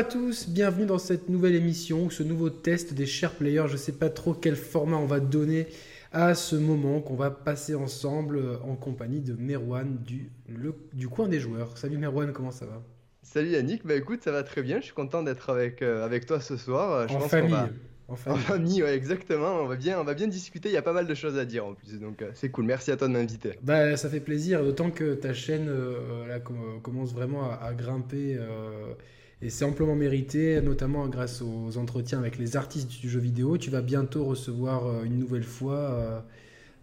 Bonjour à tous, bienvenue dans cette nouvelle émission, ce nouveau test des chers players. Je ne sais pas trop quel format on va donner à ce moment qu'on va passer ensemble euh, en compagnie de Merwan du, du coin des joueurs. Salut Merwan, comment ça va? Salut Yannick, bah écoute, ça va très bien, je suis content d'être avec, euh, avec toi ce soir. Je en, famille. en famille. En famille. ouais, exactement. On va, bien, on va bien discuter, il y a pas mal de choses à dire en plus, donc euh, c'est cool. Merci à toi de m'inviter. Bah, ça fait plaisir, d'autant que ta chaîne là, commence vraiment à, à grimper et c'est amplement mérité, notamment grâce aux entretiens avec les artistes du jeu vidéo. Tu vas bientôt recevoir euh, une nouvelle fois. Euh,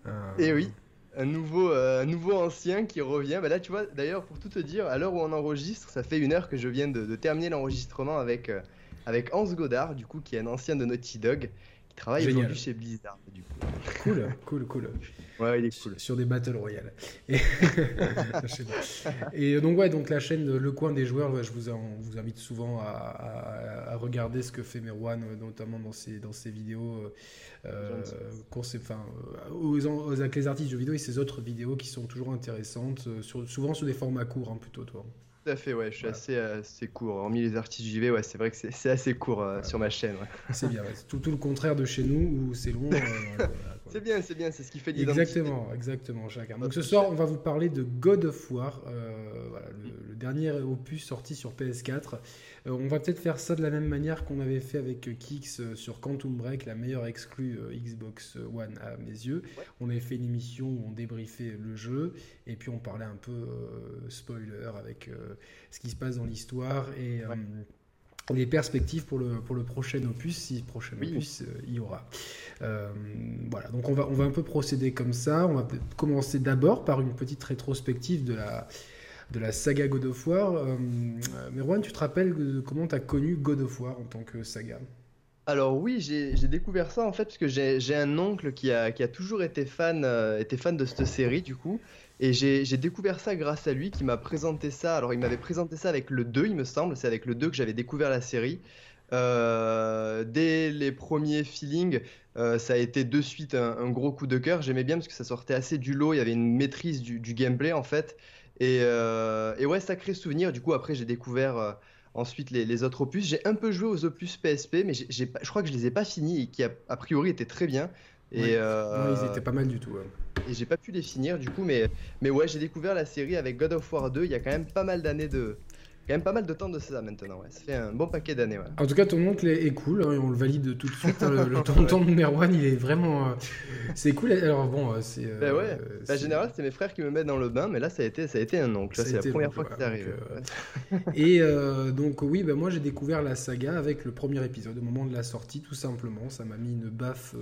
un... Eh oui, un nouveau, euh, nouveau ancien qui revient. Bah là, tu vois, d'ailleurs, pour tout te dire, à l'heure où on enregistre, ça fait une heure que je viens de, terminer l'enregistrement avec, avec Hans Godard, du coup, qui est un ancien de Naughty Dog, travaille aujourd'hui chez Blizzard, du coup. Cool, cool, cool. Ouais, il est cool. Sur des Battle Royale. Et, donc, ouais, donc la chaîne Le Coin des Joueurs, je vous, vous invite souvent à, regarder ce que fait Merwan, notamment dans ses, dans ses vidéos, euh, enfin, aux, avec les artistes de vidéo et ses autres vidéos qui sont toujours intéressantes, euh, sur, souvent sur des formats courts, hein, plutôt, toi. Tout à fait, ouais, je suis assez, assez court. Hormis les artistes JV, ouais, c'est vrai que c'est assez court euh, sur ma chaîne. C'est bien, tout, tout, le contraire de chez nous où c'est long. C'est bien, c'est bien, c'est ce qui fait l'identité. Exactement, exactement, chacun. Donc ce soir, on va vous parler de God of War, euh, voilà, le, dernier opus sorti sur PS4. Euh, on va peut-être faire ça de la même manière qu'on avait fait avec Kix euh, sur Quantum Break, la meilleure exclue Xbox One à mes yeux. On avait fait une émission où on débriefait le jeu et puis on parlait un peu spoiler avec ce qui se passe dans l'histoire et les perspectives pour le, pour le prochain opus, si prochain opus euh, il y aura. Euh, voilà, donc on va, on va un peu procéder comme ça. On va commencer d'abord par une petite rétrospective de la, de la saga God of War. Euh, Merwan, tu te rappelles comment tu as connu God of War en tant que saga? Alors oui, j'ai découvert ça en fait parce que j'ai un oncle qui a, toujours été fan, était fan de cette série du coup. Et j'ai découvert ça grâce à lui qui m'a présenté ça. Alors il m'avait présenté ça avec le 2, il me semble. C'est avec le 2 que j'avais découvert la série. Euh, dès les premiers feelings, euh, ça a été de suite un, gros coup de cœur. J'aimais bien parce que ça sortait assez du lot. Il y avait une maîtrise du, gameplay en fait. Et, euh, et, ouais, sacré souvenir. Du coup, après, j'ai découvert ensuite les, autres opus. J'ai un peu joué aux opus PSP, mais je crois que je les ai pas finis et qui a, a priori étaient très bien. Et ils étaient pas mal du tout et j'ai pas pu les finir du coup, mais, mais ouais, j'ai découvert la série avec God of War 2 il y a quand même pas mal d'années de, quand même pas mal de temps de ça maintenant. Ouais. Ça fait un bon paquet d'années. Ouais. En tout cas, ton oncle est, cool. Hein, on le valide tout de suite. Hein, le, tonton numéro 1, il est vraiment. Euh, c'est cool. Alors bon, euh, c'est. Euh, bah ouais. Bah, en général, c'est mes frères qui me mettent dans le bain, mais là, ça a été, ça a été un oncle. C'est la première fois que ça arrive. et donc, oui, bah, moi, j'ai découvert la saga avec le premier épisode, au moment de la sortie, tout simplement. Ça m'a mis une baffe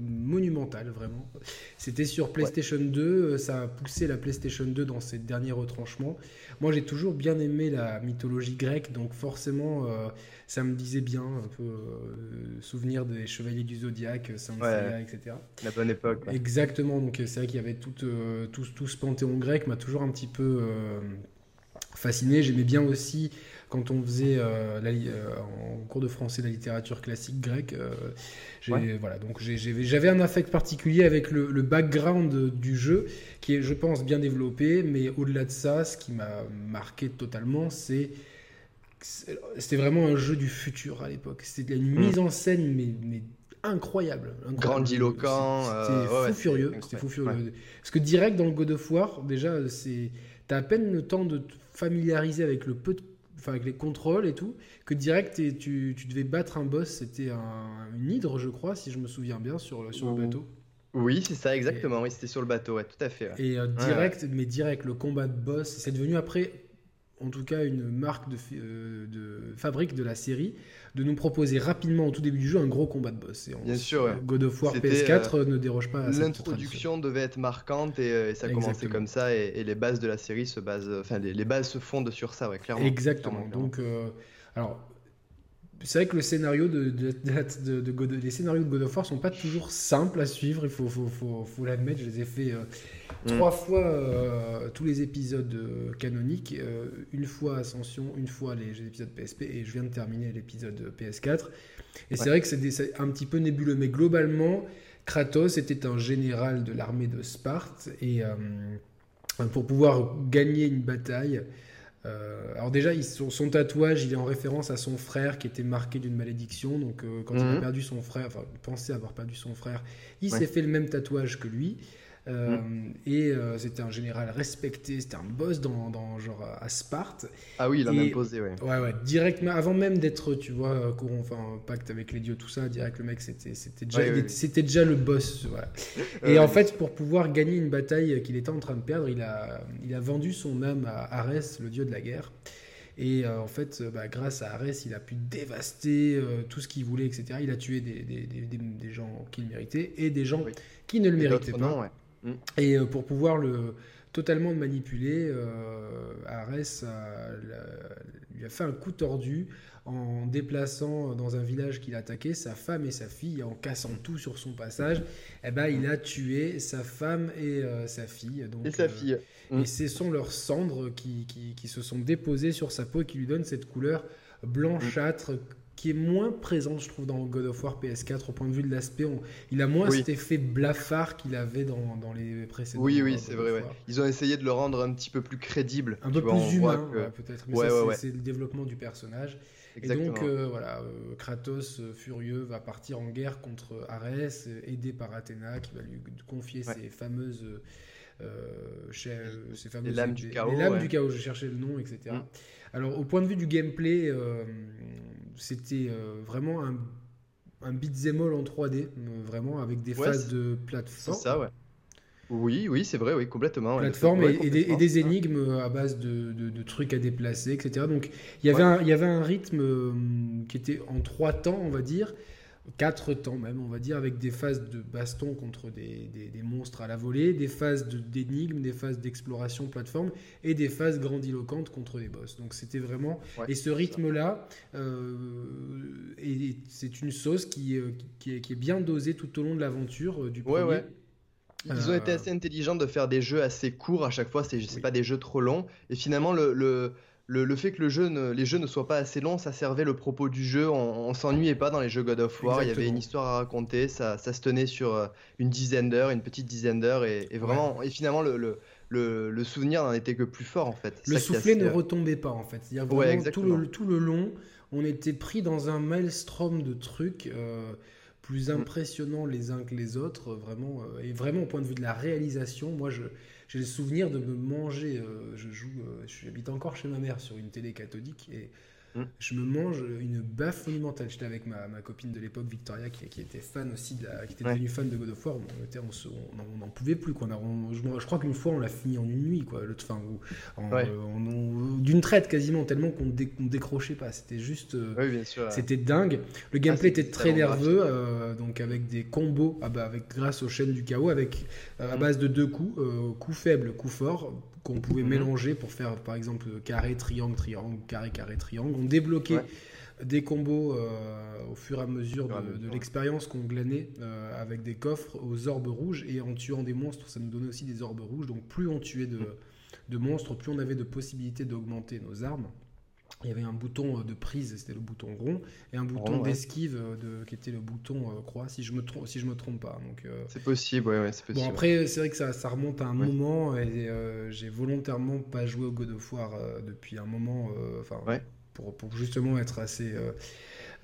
monumentale, vraiment. C'était sur PlayStation 2. Ça a poussé la PlayStation 2 dans ses derniers retranchements. Moi, j'ai toujours bien aimé la mythologie grecque, donc forcément, euh, ça me disait bien, un peu euh, souvenir des chevaliers du zodiaque, Saint etc. La bonne époque. Exactement, donc c'est vrai qu'il y avait tout, euh, tout, tout, ce panthéon grec, m'a toujours un petit peu fasciné. J'aimais bien aussi quand on faisait la, en cours de français la littérature classique grecque. Voilà, donc j'avais un affect particulier avec le, le, background du jeu qui est, je pense, bien développé, mais au-delà de ça, ce qui m'a marqué totalement, c'est c'était vraiment un jeu du futur à l'époque. C'était une mm. mise en scène, mais, mais incroyable. Grandiloquent. C'était euh, fou furieux. C'était fou furieux. Parce que direct dans le God of War, déjà, c'est t'as à peine le temps de te familiariser avec le peu enfin avec les contrôles et tout, que direct tu, tu devais battre un boss, c'était un, une hydre je crois, si je me souviens bien, sur, sur le bateau. Oui, c'est ça, exactement. Oui, c'était sur le bateau, ouais, tout à fait. Et euh, direct, mais direct, le combat de boss, c'est devenu après, en tout cas, une marque de, euh, de, fabrique de la série, de nous proposer rapidement au tout début du jeu un gros combat de boss. Bien sûr, God of War PS4 euh, ne déroge pas à L'introduction devait être marquante et, ça commençait comme ça et, les bases de la série se basent, enfin, les, bases se fondent sur ça, ouais, clairement. Exactement. Donc, alors c'est vrai que le scénario de, de, de, God, les scénarios de God of War sont pas toujours simples à suivre, il faut, faut, faut, faut l'admettre. Je les ai fait euh, mm. trois fois euh, tous les épisodes euh, canoniques, une fois Ascension, une fois les, épisodes PSP, et je viens de terminer l'épisode PS4. Et c'est vrai que c'est un petit peu nébuleux, mais globalement, Kratos était un général de l'armée de Sparte, et pour pouvoir gagner une bataille, Euh, alors déjà, son, tatouage, il est en référence à son frère qui était marqué d'une malédiction. Donc euh, quand il a mhm. perdu son frère, enfin, il pensait avoir perdu son frère, il s'est fait le même tatouage que lui. Euh, mm. Et euh, c'était un général respecté, c'était un boss dans, dans, genre à Sparte. Ah oui, il a même posé, ouais. Ouais, ouais, directement, avant même d'être, tu vois, euh, enfin, pacte avec les dieux, tout ça, direct, le mec, c'était déjà, c'était déjà le boss. Voilà. Et en fait, pour pouvoir gagner une bataille qu'il était en train de perdre, il a, il a vendu son âme à Arès, le dieu de la guerre. Et en fait, bah, grâce à Arès, il a pu dévaster tout ce qu'il voulait, etc. Il a tué des, des, des, des gens qu'il méritait et des gens qui ne le méritaient pas. Mm. Et euh, pour pouvoir le totalement le manipuler, euh, Arès lui a fait un coup tordu en déplaçant dans un village qu'il attaquait sa femme et sa fille, en cassant tout sur son passage. Eh ben, il a tué sa femme et euh, sa fille. Donc, et sa fille. Et mm. ce sont leurs cendres qui, qui, qui, se sont déposées sur sa peau et qui lui donnent cette couleur blanchâtre qui est moins présente, je trouve, dans God of War PS4 au point de vue de l'aspect. Il a moins cet effet blafard qu'il avait dans, dans, les précédents. Oui, oui, c'est vrai. Ils ont essayé de le rendre un petit peu plus crédible. Un peu plus humain, peut-être. Mais c'est le développement du personnage. Et donc, euh, voilà, euh, Kratos, euh, furieux, va partir en guerre contre Arès, aidé par Athéna, qui va lui confier ses fameuses les lames du chaos. Les lames du chaos, je cherchais le nom, etc. Mm. Alors, au point de vue du gameplay, c'était euh, vraiment un, un beat'em all en 3D, euh, vraiment avec des phases de plateforme. C'est ça, ouais. Oui, oui, c'est vrai, oui, complètement. Plateforme et, des, énigmes à base de, de, trucs à déplacer, etc. Donc il y avait, un, il y avait un rythme euh, qui était en trois temps, on va dire, quatre temps même, on va dire, avec des phases de baston contre des, des, monstres à la volée, des phases d'énigmes, des phases d'exploration plateforme et des phases grandiloquentes contre les boss. Donc c'était vraiment... et ce rythme-là, euh, c'est une sauce qui, euh, qui, est, qui, est, bien dosée tout au long de l'aventure euh, du premier. Ils ont été assez intelligents de faire des jeux assez courts à chaque fois, c'est oui. pas des jeux trop longs. Et finalement, le, le le, fait que le jeu les jeux ne soient pas assez longs, ça servait le propos du jeu. On, s'ennuyait pas dans les jeux God of War. Il y avait une histoire à raconter. Ça, se tenait sur euh, une dizaine d'heures, une petite dizaine d'heures. Et, vraiment, et finalement, le, le, souvenir n'en était que plus fort en fait. Le soufflet ne euh, retombait pas en fait. Tout, le, tout le long, on était pris dans un maelstrom de trucs. Euh, plus mm. impressionnants les uns que les autres, vraiment, et vraiment au point de vue de la réalisation, moi je, j'ai le souvenir de me manger. Euh, je joue, euh, j'habite encore chez ma mère sur une télé cathodique et Mmh. Je me mange une baffe monumentale. J'étais avec ma, ma, copine de l'époque, Victoria, qui, qui, était fan aussi, de la, qui était devenue fan de God of War. On n'en pouvait plus. Quoi. je, crois qu'une fois, on l'a fini en une nuit, quoi. Le, enfin, d'une traite quasiment, tellement qu'on ne décrochait pas. C'était juste. Euh, c'était dingue. Le gameplay ah, était très nerveux, euh, donc avec des combos, ah bah, avec, grâce aux chaînes du chaos, avec, euh, à mmh. base de deux coups, coup faible, coup fort qu'on pouvait mhm. mélanger pour faire par exemple carré, triangle, triangle, carré, carré, triangle. On débloquait des combos euh, au fur et à mesure de, l'expérience qu'on glanait euh, avec des coffres aux orbes rouges et en tuant des monstres, ça nous donnait aussi des orbes rouges. Donc plus on tuait de, mhm. de monstres, plus on avait de possibilités d'augmenter nos armes il y avait un bouton euh, de prise, c'était le bouton rond, et un bouton d'esquive euh, qui était le bouton euh, croix, si je me trompe, si je me trompe pas. Donc c'est possible, ouais, c'est possible. Bon après, c'est vrai que ça, ça, remonte à un moment, et j'ai volontairement pas joué au God of War depuis un moment, enfin pour, pour, justement être assez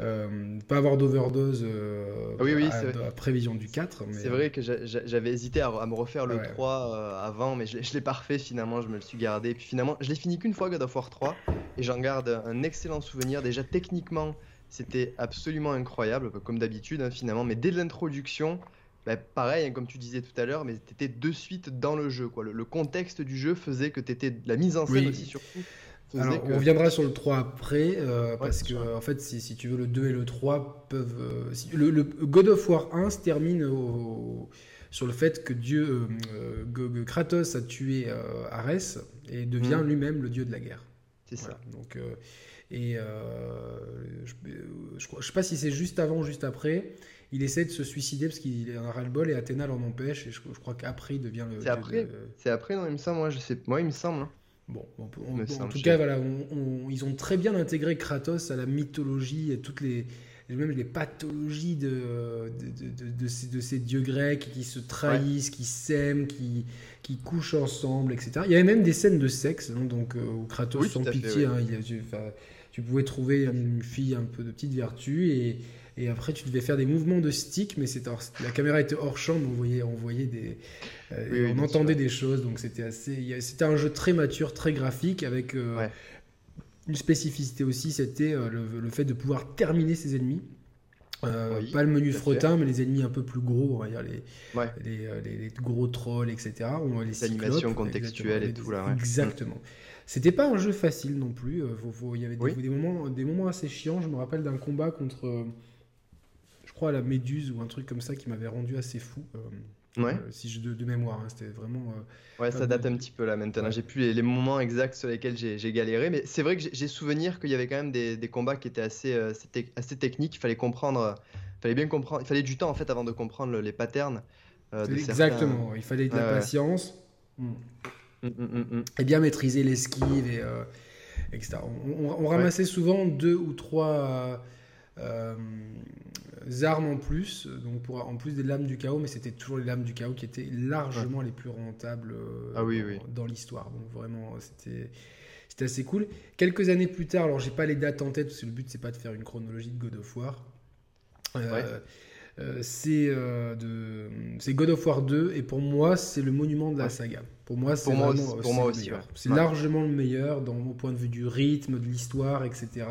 euh, pas avoir d'overdose euh, oui, oui, à, prévision du 4. C'est vrai que j'avais hésité à, me refaire le 3 euh, avant, mais je, l'ai pas refait finalement, je me le suis gardé. Et puis finalement, je l'ai fini qu'une fois God of War 3, et j'en garde un excellent souvenir. Déjà techniquement, c'était absolument incroyable, comme d'habitude hein, finalement, mais dès l'introduction, bah, pareil, hein, comme tu disais tout à l'heure, mais tu étais de suite dans le jeu. Quoi. Le, contexte du jeu faisait que tu étais la mise en scène aussi surtout alors, on reviendra sur le 3 après, euh, parce que, en fait, si, tu veux, le 2 et le 3 peuvent. Euh, le, God of War 1 se termine sur le fait que Dieu, euh, Kratos a tué Arès et devient mm. lui-même le dieu de la guerre. C'est ça. Donc, et je, je, sais pas si c'est juste avant ou juste après. Il essaie de se suicider parce qu'il en a ras-le-bol et Athéna l'en empêche. Et je, crois qu'après, il devient le. C'est après, c'est après, non, il me semble, moi, je sais, moi, il me semble. Bon, en tout cas, voilà, ils ont très bien intégré Kratos à la mythologie et toutes les, même les pathologies de, de, de, ces, de, ces, dieux grecs qui se trahissent, qui s'aiment, qui, qui couchent ensemble, etc. Il y avait même des scènes de sexe, hein, donc où Kratos sans pitié, hein, tu pouvais trouver une fille un peu de petite vertu et et après, tu devais faire des mouvements de stick, mais la caméra était hors champ, on voyait, on voyait des, euh, on entendait des choses, donc c'était assez, c'était un jeu très mature, très graphique, avec euh, une spécificité aussi, c'était euh, le, fait de pouvoir terminer ses ennemis. pas le menu frottin, mais les ennemis un peu plus gros, on va dire les, les, gros trolls, etc. les animations contextuelles et tout là. Exactement. C'était pas un jeu facile non plus. Il y avait des, moments, des moments assez chiants. Je me rappelle d'un combat contre crois, à la Méduse ou un truc comme ça qui m'avait rendu assez fou. Euh, ouais. Euh, si je de, mémoire, hein, c'était vraiment. Euh, ouais, ça date un petit peu là maintenant. J'ai plus les, moments exacts sur lesquels j'ai galéré, mais c'est vrai que j'ai souvenir qu'il y avait quand même des, des, combats qui étaient assez, assez techniques. Il fallait comprendre, il fallait bien comprendre, il fallait du temps en fait avant de comprendre les patterns. Exactement. Il fallait de la patience. Mm. Mm, mm, et bien maîtriser l'esquive et etc. On, ramassait souvent deux ou trois euh, armes en plus, donc pour, en plus des lames du chaos, mais c'était toujours les lames du chaos qui étaient largement les plus rentables euh, ah dans, l'histoire. Donc vraiment, c'était c'était assez cool. Quelques années plus tard, alors j'ai pas les dates en tête parce que le but c'est pas de faire une chronologie de God of War. Euh, c'est de c'est God of War 2 et pour moi c'est le monument de la saga. Pour moi c'est pour moi aussi. C'est largement le meilleur dans mon point de vue du rythme, de l'histoire, etc.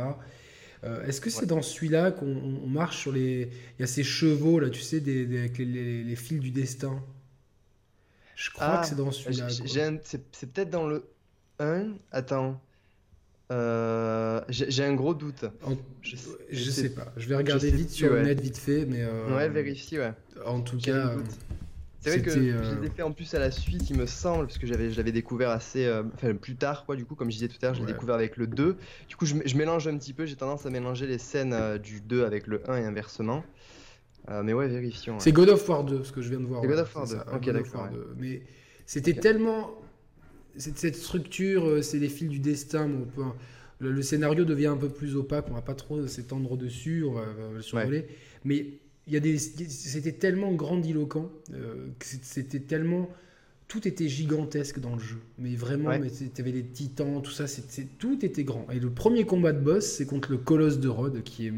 Euh, est-ce que c'est dans celui-là qu'on marche sur les. Il y a ces chevaux, là, tu sais, des, avec les, fils du destin? Je crois que c'est dans ah, celui-là. C'est peut-être dans le 1. Attends. Euh, j'ai un gros doute. je, je, sais, pas. Je vais regarder vite sur le net, vite fait. Mais euh, ouais, vérifie, ouais. En tout cas. C'est vrai que je euh, les ai fait en plus à la suite, il me semble, parce que j'avais, je l'avais découvert assez, euh, enfin plus tard, quoi. Du coup, comme je disais tout à l'heure, je l'ai découvert avec le 2. Du coup, je, mélange un petit peu. J'ai tendance à mélanger les scènes euh, du 2 avec le 1 et inversement. mais ouais, vérifions. C'est God of War 2, ce que je viens de voir. C'est God of War 2. ok, d'accord. Mais c'était tellement cette, structure, c'est les fils du destin. le, scénario devient un peu plus opaque. On va pas trop s'étendre dessus. On va, le survoler. Mais il y a des, c'était tellement grandiloquent, euh, c'était tellement, tout était gigantesque dans le jeu. Mais vraiment, tu avais les titans, tout ça, c'était, tout était grand. Et le premier combat de boss, c'est contre le colosse de Rhodes, qui est,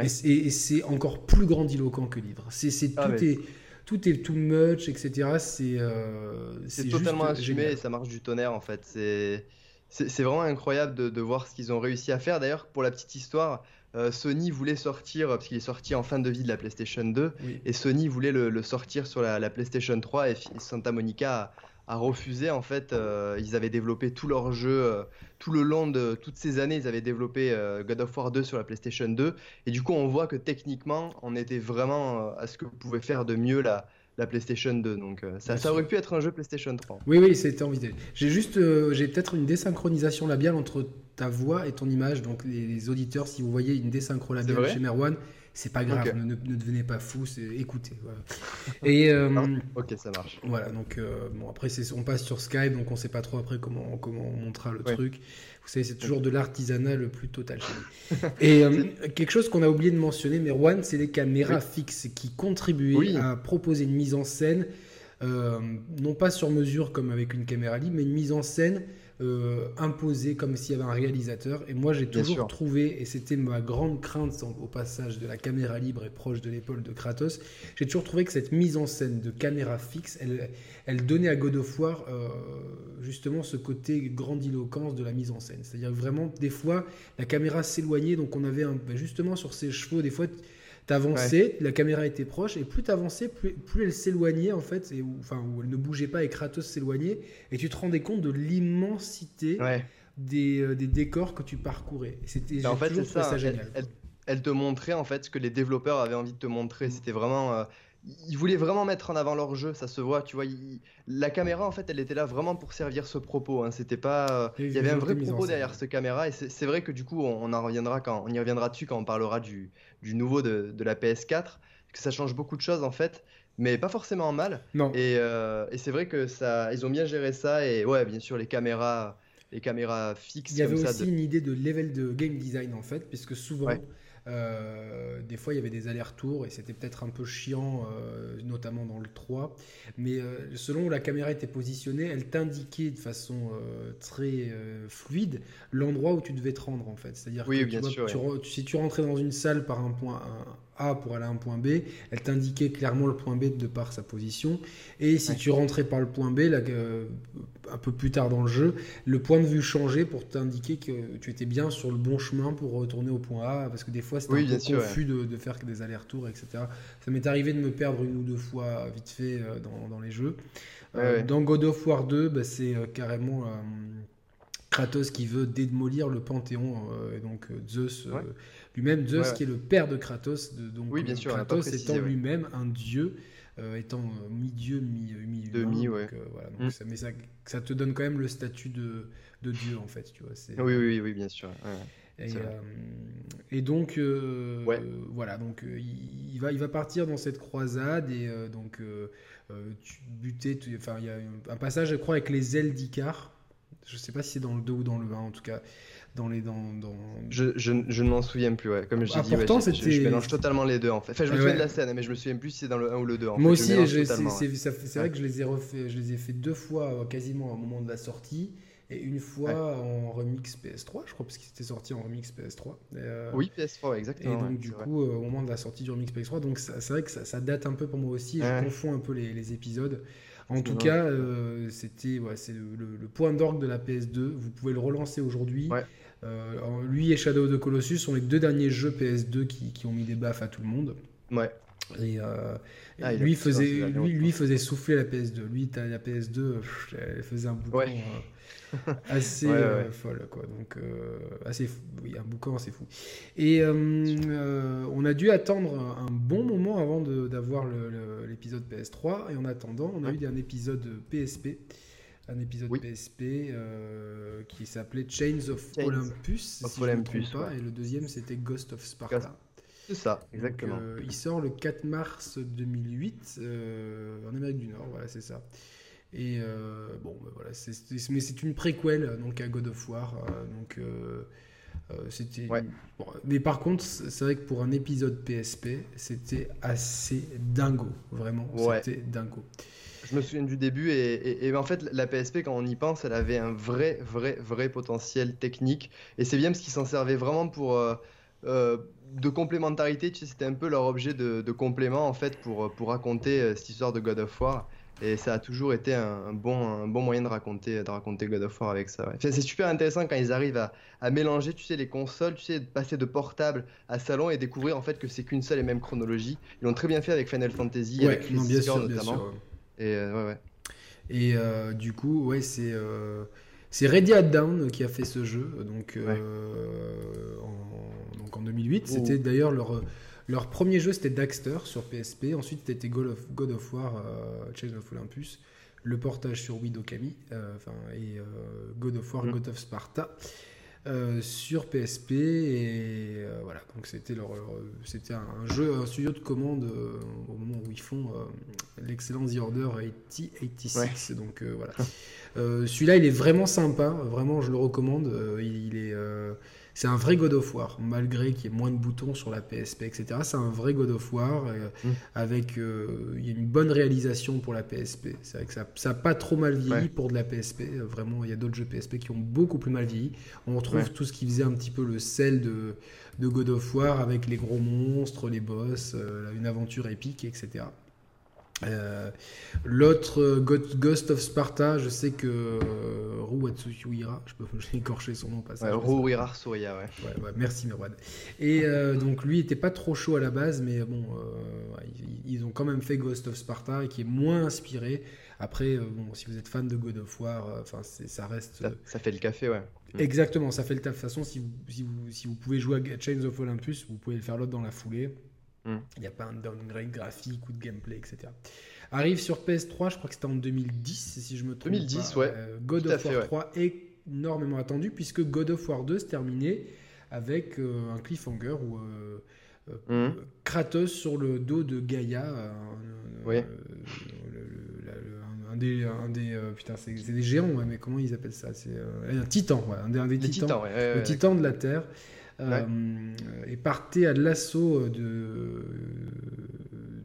et, c'est encore plus grandiloquent que livre. C'est, ah tout est tout est too much, etc. C'est euh, c'est totalement assumé et ça marche du tonnerre en fait. C'est c'est vraiment incroyable de, de voir ce qu'ils ont réussi à faire. D'ailleurs, pour la petite histoire, euh, Sony voulait sortir, parce qu'il est sorti en fin de vie de la PlayStation 2, et Sony voulait le, sortir sur la, PlayStation 3, et Santa Monica a, refusé. En fait, euh, ils avaient développé tout leur jeu, euh, tout le long de toutes ces années, ils avaient développé God of War 2 sur la PlayStation 2, et du coup, on voit que techniquement, on était vraiment à ce que pouvait faire de mieux la, la PlayStation 2. Donc ça, ça, aurait pu être un jeu PlayStation 3. Oui, oui, c'était envisagé. J'ai juste, j'ai peut-être une désynchronisation labiale entre ta voix et ton image. Donc les, auditeurs, si vous voyez une désynchro labiale chez Merwan, c'est pas grave, ne, devenez pas fou, écoutez. Et euh, ok, ça marche. Voilà, donc euh, bon après on passe sur Skype, donc on sait pas trop après comment comment on montrera le truc. Vous savez, c'est toujours de l'artisanat le plus total Et euh, quelque chose qu'on a oublié de mentionner, Merwan, c'est les caméras fixes qui contribuaient à proposer une mise en scène, non pas sur mesure comme avec une caméra libre, mais une mise en scène euh, imposé comme s'il y avait un réalisateur. Et moi, j'ai toujours trouvé, et c'était ma grande crainte au passage de la caméra libre et proche de l'épaule de Kratos, j'ai toujours trouvé que cette mise en scène de caméra fixe, elle, elle donnait à God of War euh, justement ce côté grandiloquence de la mise en scène. C'est-à-dire vraiment, des fois, la caméra s'éloignait, donc on avait un, ben, justement sur ces chevaux, des fois, T'avançais, la caméra était proche, et plus t'avançais, plus, plus elle s'éloignait en fait, et, enfin, où elle ne bougeait pas et Kratos s'éloignait, et tu te rendais compte de l'immensité des, euh, des, décors que tu parcourais. C'était bah, en fait, c'est ça, génial. Elle, te montrait en fait ce que les développeurs avaient envie de te montrer. Mm. C'était vraiment. Euh, ils voulaient vraiment mettre en avant leur jeu, ça se voit, tu vois. la caméra, en fait, elle était là vraiment pour servir ce propos. Hein. C'était pas, il y avait un vrai propos derrière cette caméra, et c'est vrai que du coup, on, en reviendra quand on y reviendra dessus quand on parlera du, du nouveau de, de, la PS4, que ça change beaucoup de choses en fait, mais pas forcément en mal. Non. Et, euh, et c'est vrai que ça, ils ont bien géré ça, et ouais, bien sûr, les caméras, les caméras fixes. Il y avait aussi une idée de level de game design en fait, puisque souvent. Des fois, il y avait des allers-retours et c'était peut-être un peu chiant, euh, notamment dans le 3. Mais euh, selon où la caméra était positionnée, elle t'indiquait de façon très fluide l'endroit où tu devais te rendre en fait. C'est-à-dire que sûr, si tu rentrais dans une salle par un point A pour aller à un point B, elle t'indiquait clairement le point B de par sa position. Et si tu rentrais par le point B, là, un peu plus tard dans le jeu, le point de vue changeait pour t'indiquer que tu étais bien sur le bon chemin pour retourner au point A, parce que des fois c'était un peu confus de, faire des allers-retours, etc. Ça m'est arrivé de me perdre une ou deux fois vite fait euh, dans, les jeux. Euh, dans God of War 2, bah, c'est euh, carrément Kratos qui veut démolir le Panthéon, et donc Zeus lui-même, Zeus qui est le père de Kratos, donc oui, bien sûr, Kratos étant lui-même un dieu. étant mi-dieu, mi-humain. Demi, ouais. voilà, mm. ça, mais ça, ça, te donne quand même le statut de, de Dieu, en fait. Tu vois, oui, oui, oui, bien sûr. Et, euh, et, donc, euh, voilà, donc euh, il, va, il va partir dans cette croisade et donc tu butais. Enfin, il y a un passage, je crois, avec les ailes d'Icar. Je sais pas si c'est dans le 2 ou dans le 1, en tout cas. Dans les, dans, dans... Je, je, je ne m'en souviens plus, ouais. comme je ah, dit, ouais, je, je, mélange totalement les deux en fait. Enfin, je me souviens de la scène, mais je me souviens plus si c'est dans le 1 ou le 2. En Moi aussi, c'est vrai que je les ai refait, je les ai fait deux fois quasiment au moment de la sortie. Et une fois en remix PS3, je crois, parce qu'il était sorti en remix PS3. Euh, oui, PS3, exactement. Et donc, du coup, euh, au moment de la sortie du remix PS3, donc c'est vrai que ça, date un peu pour moi aussi. je confonds un peu les, épisodes. En tout cas, euh, c'était ouais, le, point d'orgue de la PS2. Vous pouvez le relancer aujourd'hui. Lui et Shadow of the Colossus sont les deux derniers jeux PS2 qui, qui, ont mis des baffes à tout le monde. Ouais. Et, ah, lui, faisait, lui, lui, faisait souffler la PS2. Lui, la PS2, elle faisait un boucan. Ouais assez euh, folle quoi donc euh, assez oui un boucan c'est fou et euh, on a dû attendre un bon moment avant d'avoir l'épisode PS3 et en attendant on a eu un épisode PSP un épisode PSP qui s'appelait Chains of Olympus, si Olympus je pas, et le deuxième c'était Ghost of Sparta. C'est ça, exactement. il sort le 4 mars 2008 en Amérique du Nord, voilà, c'est ça. Et euh, bon, ben voilà, mais c'est une préquelle donc à God of War. Euh, donc euh, c'était. mais par contre, c'est vrai que pour un épisode PSP, c'était assez dingo, vraiment. C'était dingo. Je me souviens du début et, et, en fait la PSP quand on y pense, elle avait un vrai, vrai, vrai potentiel technique et c'est bien parce qu'ils s'en servaient vraiment pour de complémentarité. Tu sais, c'était un peu leur objet de, de, complément en fait pour pour raconter cette histoire de God of War. Et ça a toujours été un, bon, un bon moyen de raconter, de raconter God of War avec ça. C'est super intéressant quand ils arrivent à, à, mélanger, tu sais, les consoles, tu sais, de passer de portable à salon et découvrir en fait que c'est qu'une seule et même chronologie. Ils l'ont très bien fait avec Final Fantasy, avec non, bien sûr, notamment. Et euh, ouais, ouais. Et euh, du coup, ouais, c'est euh, c'est Ready at Down qui a fait ce jeu, donc, en, donc en 2008. C'était d'ailleurs leur leur premier jeu, c'était Daxter sur PSP. Ensuite, c'était God of, God of War, euh, Chain of Olympus. Le portage sur Wii d'Okami. Euh, et God of War, mm. God of Sparta. Sur PSP et voilà. Donc c'était leur, c'était un, jeu un studio de commande au moment où ils font l'excellent The Order 8086 donc voilà. Celui-là il est vraiment sympa. Vraiment je le recommande. Il, est c'est un vrai God of War, malgré qu'il y ait moins de boutons sur la PSP, etc. C'est un vrai God of War euh, mm. avec euh, il y a une bonne réalisation pour la PSP. C'est vrai que ça n'a pas trop mal vieilli pour de la PSP. Vraiment, il y a d'autres jeux PSP qui ont beaucoup plus mal vieilli. On retrouve tout ce qui faisait un petit peu le sel de, de God of War avec les gros monstres, les boss, euh, une aventure épique, etc. Euh, l'autre euh, Ghost of Sparta, je sais que euh, Ruatsuhira, je peux écorcher son nom pas ça. Ouais, ouais. ouais. ouais. merci Merwan. Et donc lui était pas trop chaud à la base, mais bon, ils, ont quand même fait Ghost of Sparta qui est moins inspiré. Après, bon, si vous êtes fan de God of War, enfin ça reste. Ça, fait le café, ouais. Exactement, ça fait le taf. De toute façon, si vous, si vous, si vous pouvez jouer à Chains of Olympus, vous pouvez le faire l'autre dans la foulée. Mm. Il n'y a pas un downgrade graphique ou de gameplay, etc. Arrive sur PS3, je crois que c'était en 2010, si je me trompe. 2010, ouais. Euh, God of War 3 est énormément attendu, puisque God of War 2 se terminait avec euh, un cliffhanger où euh, mm. Kratos sur le dos de Gaïa. oui. un des, un des putain, c'est des géants, mais comment ils appellent ça? C'est un titan, ouais, un des, titans, le titan de la Terre. Et partait à l'assaut de,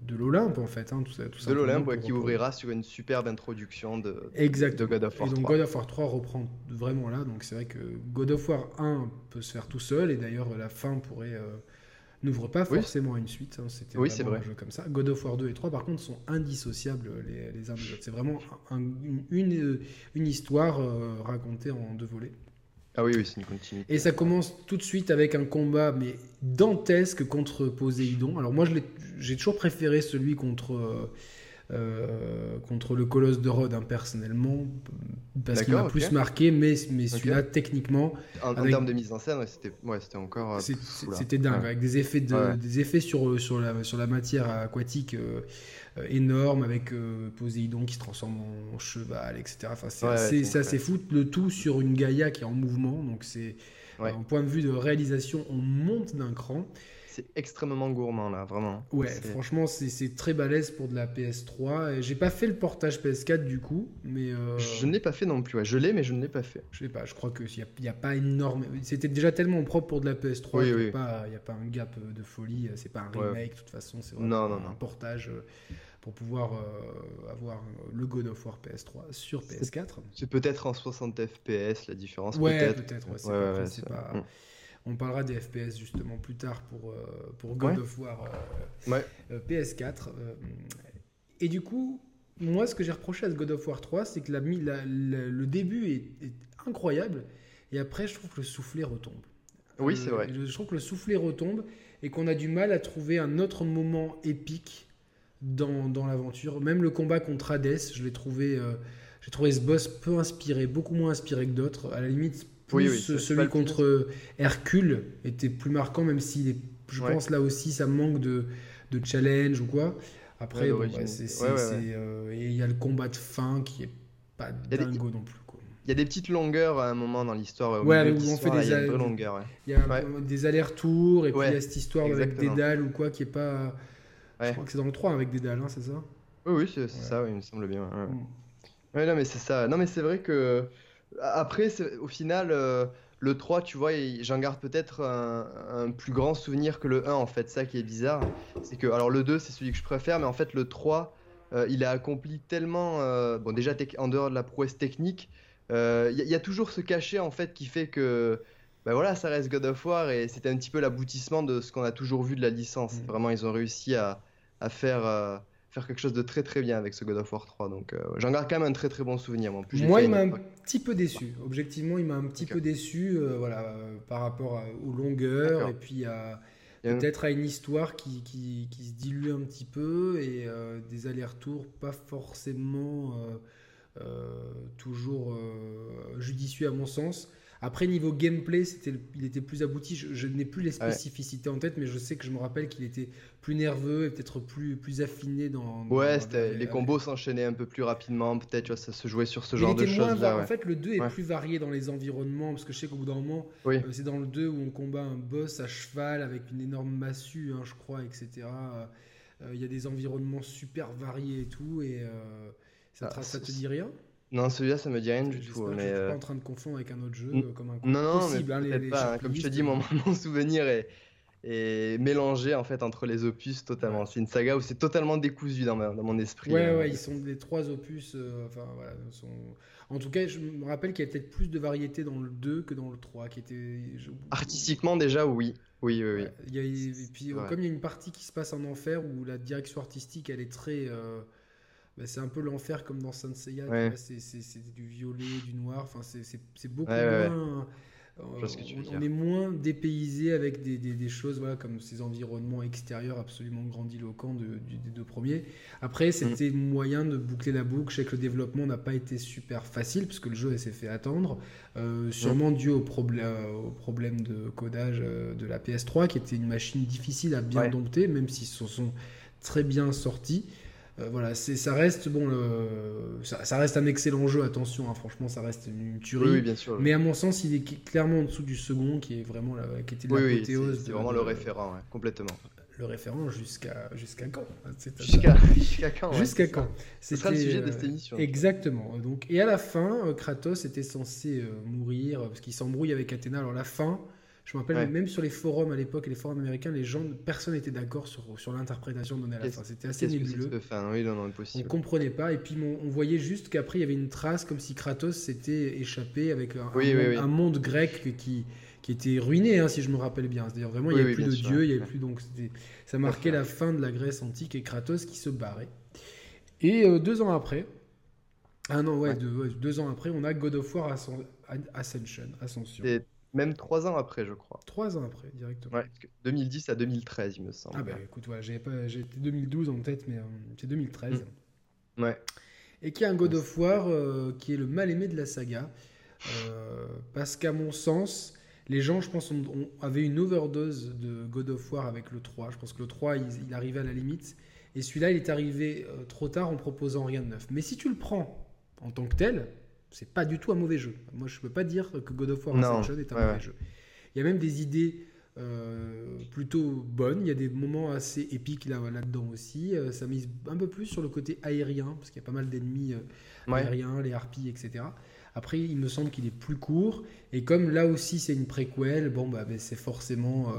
de l'Olympe, en fait. Hein, tout ça, tout de l'Olympe, qui ouvrira sur une superbe introduction de, de God of War et donc 3. God of War 3 reprend vraiment là. Donc c'est vrai que God of War 1 peut se faire tout seul, et d'ailleurs la fin pourrait n'ouvre pas forcément à une suite. Hein, C'était oui, vrai. un jeu comme ça. God of War 2 et 3, par contre, sont indissociables les, les uns des autres. C'est vraiment un, une, une, histoire euh, racontée en deux volets. Ah oui, oui, c'est une continuité. Et ça commence tout de suite avec un combat, mais dantesque contre Poséidon. Alors moi, j'ai toujours préféré celui contre... Euh, euh, contre le Colosse de Rhodes hein, personnellement parce qu'il m'a plus marqué mais, mais celui-là techniquement en, termes de mise en scène c'était ouais, encore euh, c'était dingue avec des effets de, des effets sur sur la sur la matière aquatique euh, énormes avec Poséidon qui se transforme en cheval etc enfin c'est assez, assez fou le tout sur une Gaïa qui est en mouvement donc c'est un point de vue de réalisation on monte d'un cran c'est extrêmement gourmand là, vraiment. Ouais, franchement, c'est très balèze pour de la PS3. J'ai pas fait le portage PS4 du coup, mais. Euh... Je ne l'ai pas fait non plus. Ouais. Je l'ai, mais je ne l'ai pas fait. Je sais pas. Je crois que n'y a, a, pas énorme. C'était déjà tellement propre pour de la PS3 oui, qu'il n'y oui. a, a, pas un gap de folie. C'est pas un remake de toute façon. C'est vraiment non, non, un non. portage euh, pour pouvoir euh, avoir le God of War PS3 sur PS4. C'est peut-être en 60 FPS la différence. Ouais, peut-être. peut-être. Ouais, pas. pas... On parlera des FPS justement plus tard pour, euh, pour God ouais. of War euh, ouais. euh, PS4. et du coup, moi, ce que j'ai reproché à ce God of War 3, c'est que la, la, la, le début est, est, incroyable et après, je trouve que le soufflet retombe. Oui, c'est vrai. Je trouve que le soufflet retombe et qu'on a du mal à trouver un autre moment épique dans, dans l'aventure. Même le combat contre Hades, je l'ai trouvé, j'ai trouvé ce boss peu inspiré, beaucoup moins inspiré que d'autres. À la limite, plus oui, oui, celui contre Hercule était plus marquant, même est, je Ouais. pense là aussi, ça manque de, de challenge ou quoi. Après, Ouais, bon, Ouais, c'est, euh, et il y a le combat de fin qui est pas des- dingo non plus. Il y a des petites longueurs à un moment dans l'histoire. Ouais, où on fait des a une allers- vraie longueur. ouais. Il y a Ouais. euh, des allers-retours et puis il y a cette histoire avec exactement. Dédale ou quoi qui est pas. Ouais. Je crois que c'est dans le 3 avec Dédale, hein, c'est ça Oui, oui, c'est Ouais. ça, oui, il me semble bien. ouais. Mm. Ouais, non, mais c'est ça. Non, mais c'est vrai que. Après, au final, euh, le 3, tu vois, j'en garde peut-être un, un plus grand souvenir que le 1, en fait. Ça qui est bizarre. C'est que. Alors, le 2, c'est celui que je préfère, mais en fait, le 3, euh, il a accompli tellement. euh, bon, déjà, en dehors de la prouesse technique, euh, il y, a- il y a toujours ce cachet, en fait, qui fait que. Ben voilà, ça reste God of War et c'était un petit peu l'aboutissement de ce qu'on a toujours vu de la licence. Mm. Vraiment, ils ont réussi à, à faire, euh, faire quelque chose de très très bien avec ce God of War 3. Donc, euh, j'en garde quand même un très très bon souvenir. moi. En plus, Moi, il m'a un petit peu déçu. Objectivement, il m'a un petit peu déçu euh, voilà, euh, par rapport à- aux longueurs D'accord. et puis à peut-être à une histoire qui, qui, qui se dilue un petit peu et des allers-retours pas forcément toujours judicieux à mon sens. Après, niveau gameplay, il était plus abouti. Je, je n'ai plus les spécificités en tête, mais je sais que je me rappelle qu'il était plus nerveux et peut-être plus, plus affiné dans. dans- Ouais, les avec- combos s'enchaînaient un peu plus rapidement, peut-être, ça se jouait sur ce il genre de choses là. En ouais. fait, le 2 est Ouais. plus varié dans les environnements, parce que je sais qu'au bout d'un moment, Oui. euh, c'est dans le 2 où on combat un boss à cheval avec une énorme massue, hein, je crois, etc. Euh, euh, Il y a des environnements super variés et tout, et euh, ça, te, Ah, ça te dit rien? Non, celui-là, ça me dit rien du tout. que Mais je suis euh, pas en train de confondre avec un autre jeu N- euh, comme un non, non, possible, mais hein, les- peut-être les pas. hein. Comme je te dis, mon, mon souvenir est, est mélangé en fait entre les opus totalement. C'est une saga où c'est totalement décousu dans, ma- dans mon esprit. Ouais, euh. ouais, ils sont les trois opus. euh, enfin, voilà, sont... En tout cas, je me rappelle qu'il y a peut-être plus de variété dans le 2 que dans le 3, qui était. je- Artistiquement, déjà, oui. Oui, oui, oui. Ouais, il y a- et puis, Ouais. comme il y a une partie qui se passe en enfer où la direction artistique elle est très. euh, bah, c'est un peu l'enfer comme dans Saint Seiya, tu Ouais. c'est du violet, du noir, enfin c'est- beaucoup Ouais, ouais, ouais. moins. euh, on, est moins dépaysé avec des, des- des choses voilà, comme ces environnements extérieurs absolument grandiloquents de- du- des deux premiers. Après, c'était moyen de boucler la boucle. Je sais que le développement n'a pas été super facile parce que le jeu s'est fait attendre, euh, sûrement dû au, problème au problème de codage euh, de la PS3 qui était une machine difficile à bien Ouais. dompter, même s'ils se sont très bien sortis. Euh, voilà, c'est ça reste bon, le- ça, ça reste un excellent jeu. Attention, hein, franchement, ça reste une tuerie. Oui, bien sûr. Mais à mon sens, il est clairement en dessous du second, qui est vraiment la, qui était oui, c'est vraiment le référent, ouais, complètement. Le référent jusqu'à jusqu'à quand C'est- Jusqu'à jusqu'à quand ouais, Jusqu'à c'est quand ça. Ce sera le sujet de euh, cette émission. Exactement. Donc, et à la fin, euh, Kratos était censé euh, mourir euh, parce qu'il s'embrouille avec Athéna. Alors la fin, Je me rappelle, même sur les forums à l'époque, les forums américains, les gens, personne n'était d'accord sur, sur l'interprétation donnée à la fin. C'était assez nébuleux. oui, non, non. On comprenait pas. Et puis on, voyait juste qu'après, il y avait une trace comme si Kratos s'était échappé avec un, monde, grec qui, qui était ruiné, hein, si je me rappelle bien. C'est-à-dire vraiment, il n'y avait plus de dieu, il y avait plus. Donc ça marquait la fin de la Grèce antique et Kratos qui se barrait. Et euh, deux ans après, ah non, ouais, Deux, ans après, on a God of War Ascension. Ascension. Même trois ans après, je crois. Trois ans après, directement. Ouais, 2010 à 2013, il me semble. Ah bah écoute, ouais, j'ai 2012 en tête, mais euh, c'est 2013. Mm. Ouais. Et qui est un God of War euh, qui est le mal aimé de la saga. Euh, parce qu'à mon sens, les gens, je pense, on, avait une overdose de God of War avec le 3. Je pense que le 3, il, arrivait à la limite. Et celui-là, il est arrivé trop tard en proposant rien de neuf. Mais si tu le prends en tant que tel, c'est pas du tout un mauvais jeu. Moi, je peux pas dire que God of War Ascension est un mauvais jeu. Il y a même des idées euh, plutôt bonnes. Il y a des moments assez épiques là, là-dedans aussi. Euh, ça mise un peu plus sur le côté aérien, parce qu'il y a pas mal d'ennemis euh, aériens, les harpies, etc. Après, il me semble qu'il est plus court. Et comme là aussi, c'est une préquelle, bon, bah, ben, c'est forcément.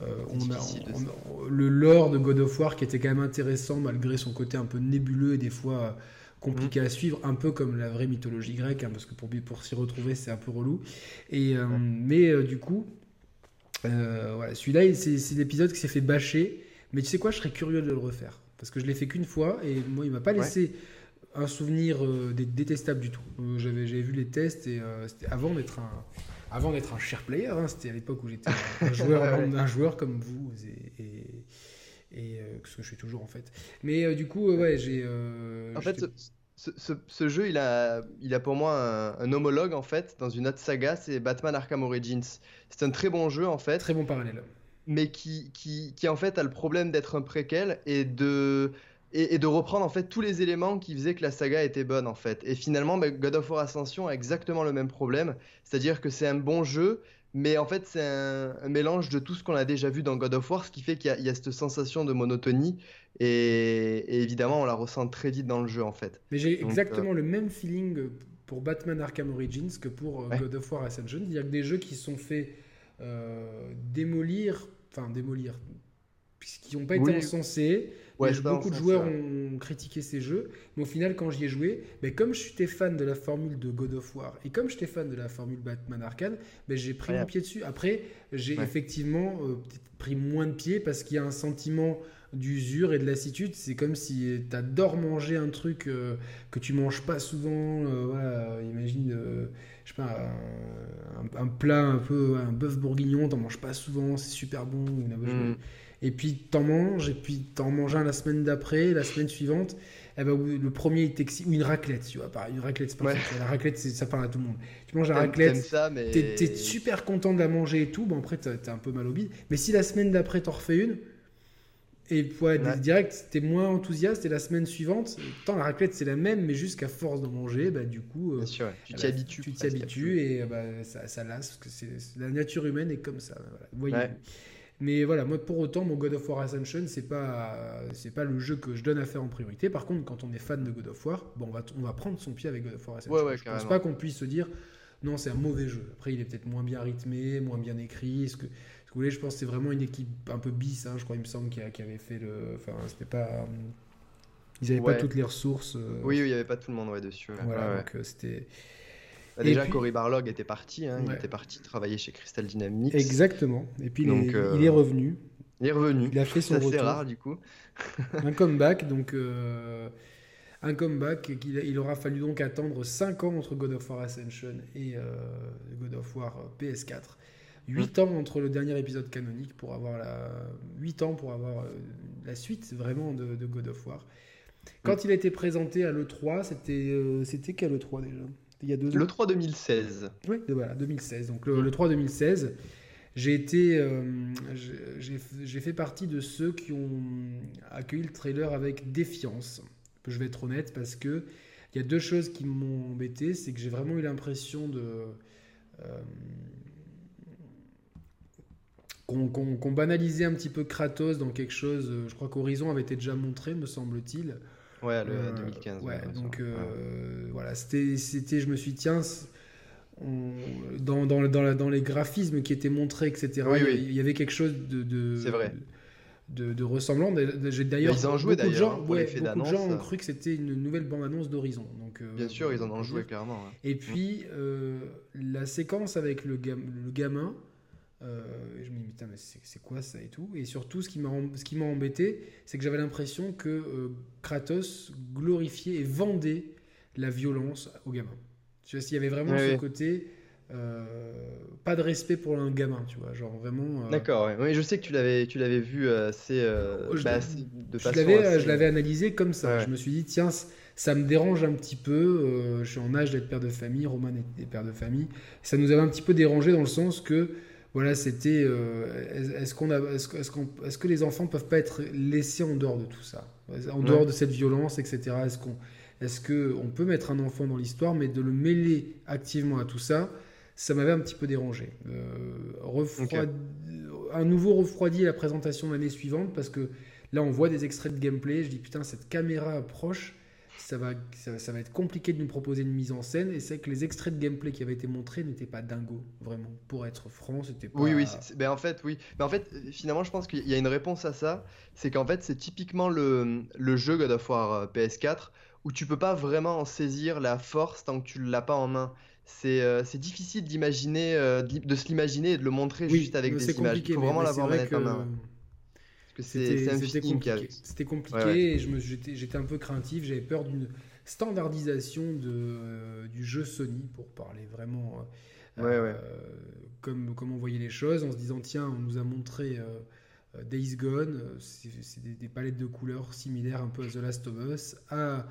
on a, le lore de God of War qui était quand même intéressant malgré son côté un peu nébuleux et des fois compliqué à suivre, un peu comme la vraie mythologie grecque, hein, parce que pour, pour s'y retrouver, c'est un peu relou. Et, euh, mais euh, du coup, euh, voilà, celui-là, c'est l'épisode qui s'est fait bâcher. Mais tu sais quoi, je serais curieux de le refaire. Parce que je l'ai fait qu'une fois, et moi, il m'a pas laissé un souvenir détestable du tout. J'avais vu les tests, et c'était avant d'être un avant d'être un cher player, hein, c'était à l'époque où j'étais un joueur, un joueur comme vous, et, et euh, ce que je suis toujours en fait. Mais euh, du coup, euh, ouais, j'ai. en fait, ce, ce, jeu, il a, il a pour moi un, homologue en fait dans une autre saga, c'est Batman Arkham Origins. C'est un très bon jeu en fait. Très bon parallèle. Mais qui, qui, qui en fait a le problème d'être un préquel et de et, de reprendre en fait tous les éléments qui faisaient que la saga était bonne en fait. Et finalement, bah, God of War Ascension a exactement le même problème, c'est-à-dire que c'est un bon jeu, mais en fait, c'est un, mélange de tout ce qu'on a déjà vu dans God of War, ce qui fait qu'il y, a cette sensation de monotonie. Et, évidemment, on la ressent très vite dans le jeu, en fait. Mais j'ai exactement euh, le même feeling pour Batman Arkham Origins que pour euh, God of War Ascension. Il y a que des jeux qui sont faits euh, démolir, enfin démolir, puisqu'ils n'ont pas été encensés beaucoup de joueurs ont critiqué ces jeux, mais au final, quand j'y ai joué, mais comme je suis fan de la formule de God of War et comme j'étais fan de la formule Batman Arcade, mais j'ai pris mon pied dessus. Après, j'ai effectivement euh, pris moins de pied parce qu'il y a un sentiment d'usure et de lassitude. C'est comme si tu adores manger un truc euh, que tu manges pas souvent. Euh, voilà, imagine, je sais pas, un, plat un peu, un bœuf bourguignon, t'en manges pas souvent, c'est super bon. Et puis t'en manges, et puis t'en manges un la semaine d'après, la semaine suivante, eh ben, le premier est ou une raclette, tu vois, une raclette, c'est pas la raclette, ça parle à tout le monde. Tu manges la raclette, mais... t'es, super content de la manger et tout, bon après t'as, un peu mal au bide, mais si la semaine d'après t'en refais une, et ouais, direct, t'es moins enthousiaste, et la semaine suivante, tant la raclette c'est la même, mais jusqu'à force de manger, bah, du coup, euh, sûr, tu t'y habitues. Tu t'y habitues, et bah, ça, ça lasse, parce que la nature humaine est comme ça. Voilà. Mais voilà, moi pour autant, mon God of War Ascension, c'est pas c'est pas le jeu que je donne à faire en priorité. Par contre, quand on est fan de God of War, bon, on va on va prendre son pied avec God of War Ascension. Ouais, je pense pas qu'on puisse se dire non, c'est un mauvais jeu. Après, il est peut-être moins bien rythmé, moins bien écrit. Ce que, ce que vous voulez, je pense que c'est vraiment une équipe un peu bis, hein, je crois, il me semble, qui, qui avait fait le. Enfin, c'était pas. Ils n'avaient pas toutes les ressources. Euh, oui, oui, il n'y avait pas tout le monde ouais, dessus. Voilà, donc euh, c'était. Bah, déjà, Cory Barlog était parti. Hein, Il était parti travailler chez Crystal Dynamics. Exactement. Et puis, il, est, euh, il est revenu. Il est revenu. Il a fait son retour. rare, du coup. un comeback. Donc, euh, un comeback. Il, il, aura fallu donc attendre 5 ans entre God of War Ascension et euh, God of War PS4. 8 ans entre le dernier épisode canonique pour avoir la 8 ans pour avoir la suite vraiment de, de God of War. Quand il a été présenté à l'E3, c'était c'était quel E3 déjà? Il y a deux ans. Le 3 2016. Oui, voilà, 2016. Donc le, 3 2016, j'ai été, euh, j'ai fait partie de ceux qui ont accueilli le trailer avec défiance. Je vais être honnête parce que il y a deux choses qui m'ont embêté, c'est que j'ai vraiment eu l'impression de euh, qu'on banalisait un petit peu Kratos dans quelque chose. Je crois qu'Horizon avait été déjà montré, me semble-t-il. Ouais, le 2015. Euh, ouais, donc euh, voilà, c'était, c'était, je me suis dit, tiens, dans, dans, dans, dans, les graphismes qui étaient montrés, etc. il, y avait quelque chose de, de c'est vrai. De, de, ressemblant. J'ai d'ailleurs ils en joué beaucoup, de gens, beaucoup de gens ont cru que c'était une nouvelle bande-annonce d'Horizon. Donc, euh, Bien sûr, ils en ont joué clairement. Et puis euh, la séquence avec le, le gamin. Euh, je me dis, putain, mais c'est quoi ça et tout Et surtout, ce qui m'a embêté, c'est que j'avais l'impression que Kratos glorifiait et vendait la violence au gamin. Tu vois, s'il y avait vraiment ce côté. Euh, pas de respect pour un gamin, tu vois, genre vraiment. Euh, D'accord, ouais. je sais que tu l'avais, tu l'avais vu assez, je, bah, de façon je l'avais analysé comme ça. Je me suis dit, tiens, ça me dérange un petit peu. Euh, je suis en âge d'être père de famille, Roman est père de famille. Ça nous avait un petit peu dérangé dans le sens que, voilà, c'était, est-ce qu'on a, est-ce, qu'on, est-ce que les enfants peuvent pas être laissés en dehors de tout ça, en dehors de cette violence, etc. Est-ce qu'on est-ce qu'on peut mettre un enfant dans l'histoire, mais de le mêler activement à tout ça, ça m'avait un petit peu dérangé. Euh, un nouveau refroidi la présentation l'année suivante, parce que là, on voit des extraits de gameplay. Je dis, putain, cette caméra approche, ça va, ça, va être compliqué de nous proposer une mise en scène. Et c'est que les extraits de gameplay qui avaient été montrés n'étaient pas dingos, vraiment. Pour être franc, c'était pas. Oui, oui, ben en fait, oui. Mais en fait, finalement, je pense qu'il y a une réponse à ça. C'est qu'en fait, c'est typiquement le, le jeu God of War euh, PS4 où tu peux pas vraiment en saisir la force tant que tu l'as pas en main. C'est euh, difficile d'imaginer, euh, de se l'imaginer et de le montrer juste avec des images. Il faut vraiment l'avoir en main. C'était compliqué. C'était compliqué et j'étais un peu craintif. J'avais peur d'une standardisation de, euh, du jeu Sony pour parler vraiment comme, comme on voyait les choses en se disant tiens, on nous a montré. Days Gone, c'est des, des, palettes de couleurs similaires un peu à The Last of Us, à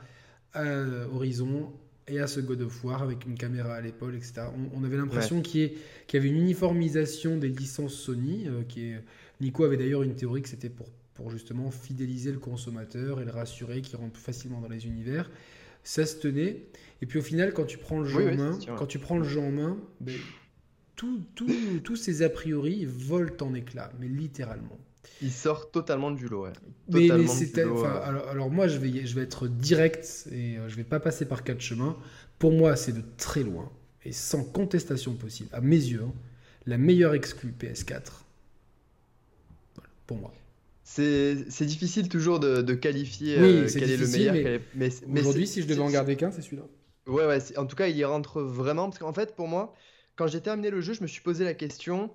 à Horizon et à ce God of War avec une caméra à l'épaule, etc. On, avait l'impression qu'il y, avait une uniformisation des licences Sony. Euh, qui est... Nico avait d'ailleurs une théorie que c'était pour, pour justement fidéliser le consommateur et le rassurer, qu'il rentre plus facilement dans les univers. Ça se tenait. Et puis au final, quand tu prends le jeu en main, quand tu prends le jeu en main, ben, tous ces a priori volent en éclats, mais littéralement. Il sort totalement du lot, ouais. Mais, alors, moi, je vais, je vais être direct et euh, je vais pas passer par quatre chemins. Pour moi, c'est de très loin et sans contestation possible, à mes yeux, hein, la meilleure exclue PS4. Pour moi. C'est difficile toujours de, qualifier euh, quel est le meilleur. Mais, aujourd'hui, si je devais en garder qu'un, c'est celui-là. Ouais, ouais. En tout cas, il y rentre vraiment. Parce qu'en fait, pour moi, quand j'ai terminé le jeu, je me suis posé la question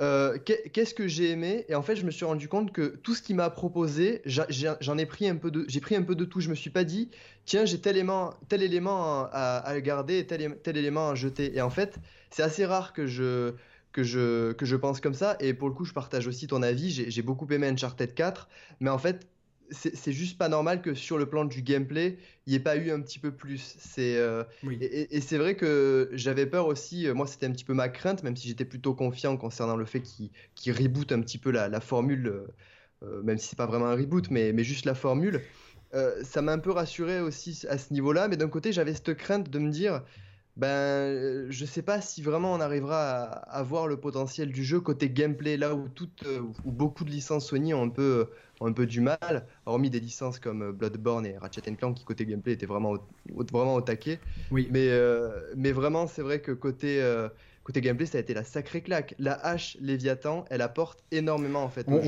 euh, qu'est-ce que j'ai aimé? Et en fait, je me suis rendu compte que tout ce qu'il m'a proposé, j'en ai pris un peu de, j'ai pris un peu de tout. Je me suis pas dit, tiens, j'ai tel élément, tel élément à, garder et tel, tel, élément à jeter. Et en fait, c'est assez rare que je que je que je pense comme ça. Et pour le coup, je partage aussi ton avis. J'ai beaucoup aimé Uncharted 4, mais en fait, c'est juste pas normal que sur le plan du gameplay, il n'y ait pas eu un petit peu plus. C'est euh, et, c'est vrai que j'avais peur aussi. Euh, moi, c'était un petit peu ma crainte, même si j'étais plutôt confiant concernant le fait qu'il qu reboot un petit peu la, formule, euh, même si c'est pas vraiment un reboot, mais, mais juste la formule. ça m'a un peu rassuré aussi à ce niveau-là, mais d'un côté, j'avais cette crainte de me dire ben, euh, je sais pas si vraiment on arrivera à, voir le potentiel du jeu côté gameplay, là où, toutes, euh, où beaucoup de licences Sony ont un peu, ont un peu du mal, hormis des licences comme euh, Bloodborne et Ratchet Clank qui côté gameplay étaient vraiment au, vraiment au taquet. Oui. Mais, mais vraiment, c'est vrai que côté Côté gameplay, ça a été la sacrée claque. La hache Léviathan, elle apporte énormément en fait. On,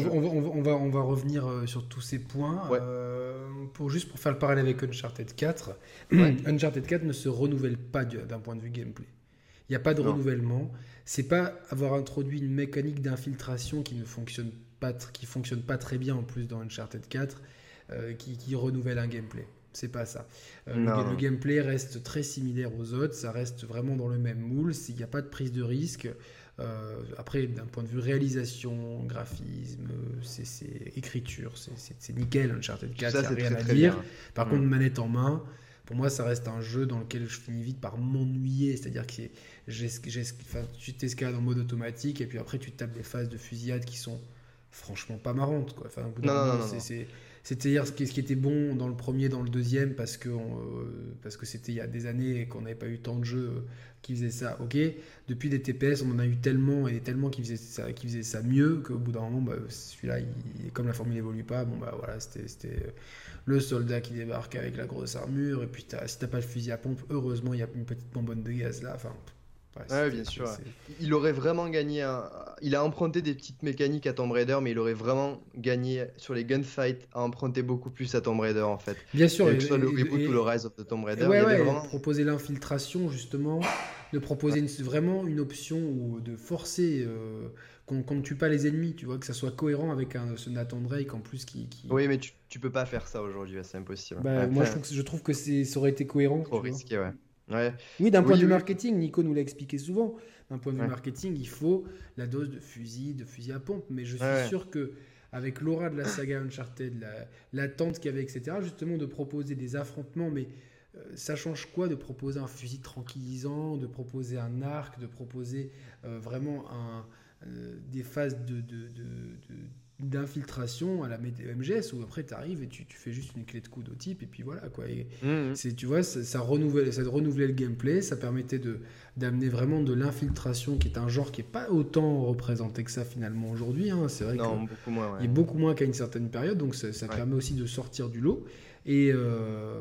va, on, va, revenir euh, sur tous ces points. Euh, pour, juste pour faire le parallèle avec Uncharted 4, Uncharted 4 ne se renouvelle pas d'un point de vue gameplay. Il n'y a pas de renouvellement. C'est pas avoir introduit une mécanique d'infiltration qui ne fonctionne pas, qui fonctionne pas très bien en plus dans Uncharted 4, euh, qui, qui renouvelle un gameplay c'est pas ça. Euh, le, gameplay reste très similaire aux autres, ça reste vraiment dans le même moule, il n'y a pas de prise de risque. Euh, après, d'un point de vue réalisation, graphisme, c'est écriture, c'est nickel. Uncharted 4, il n'y a rien à dire. Par contre, mm. manette en main, pour moi, ça reste un jeu dans lequel je finis vite par m'ennuyer. C'est-à-dire que tu t'escalades en mode automatique et puis après, tu tapes des phases de fusillade qui sont franchement pas marrantes. Quoi. Enfin, non, non, non, c'est-à-dire ce qui, était bon dans le premier, dans le deuxième, parce que, euh, parce que c'était il y a des années et qu'on n'avait pas eu tant de jeux euh, qui faisaient ça. Ok, depuis des TPS, on en a eu tellement et tellement qui faisaient ça, qui faisaient ça mieux qu'au bout d'un moment, bah, celui-là, comme la formule n'évolue pas, bon bah voilà, c'était le soldat qui débarque avec la grosse armure et puis as, si t'as pas le fusil à pompe, heureusement il y a une petite bonbonne de gaz là. Enfin, Ouais, bien sûr. Il aurait vraiment gagné. Il a emprunté des petites mécaniques à Tomb Raider, mais il aurait vraiment gagné sur les gunfights à emprunter beaucoup plus à Tomb Raider en fait. Bien sûr. que ce soit le reboot ou le Rise of the Tomb Raider. Ouais, ouais, vraiment... Proposer l'infiltration justement, de proposer vraiment une option ou de forcer. Euh, qu'on ne tue pas les ennemis, tu vois, que ça soit cohérent avec un, ce Nathan Drake en plus qui. Oui, mais tu, tu peux pas faire ça aujourd'hui, c'est impossible. Bah, moi, je trouve, que, je trouve que ça aurait été cohérent. Trop risqué, ouais. Oui, d'un point de vue marketing, Nico nous l'a expliqué souvent. D'un point de vue marketing, il faut la dose de fusil, de fusil à pompe. Mais je suis sûr que avec l'aura de la saga Uncharted, l'attente qu'il y avait, etc., justement de proposer des affrontements, mais euh, ça change quoi de proposer un fusil tranquillisant, de proposer un arc, de proposer euh, vraiment un, euh, des phases de, de d'infiltration à la MGS où après tu arrives et tu, tu, fais juste une clé de coude au type et puis voilà quoi et mmh. c'est tu vois ça, ça renouvelait ça renouvelait le gameplay ça permettait de d'amener vraiment de l'infiltration qui est un genre qui est pas autant représenté que ça finalement aujourd'hui hein. c'est vrai non, beaucoup moins, il est beaucoup moins qu'à une certaine période donc ça, ça permet aussi de sortir du lot et euh,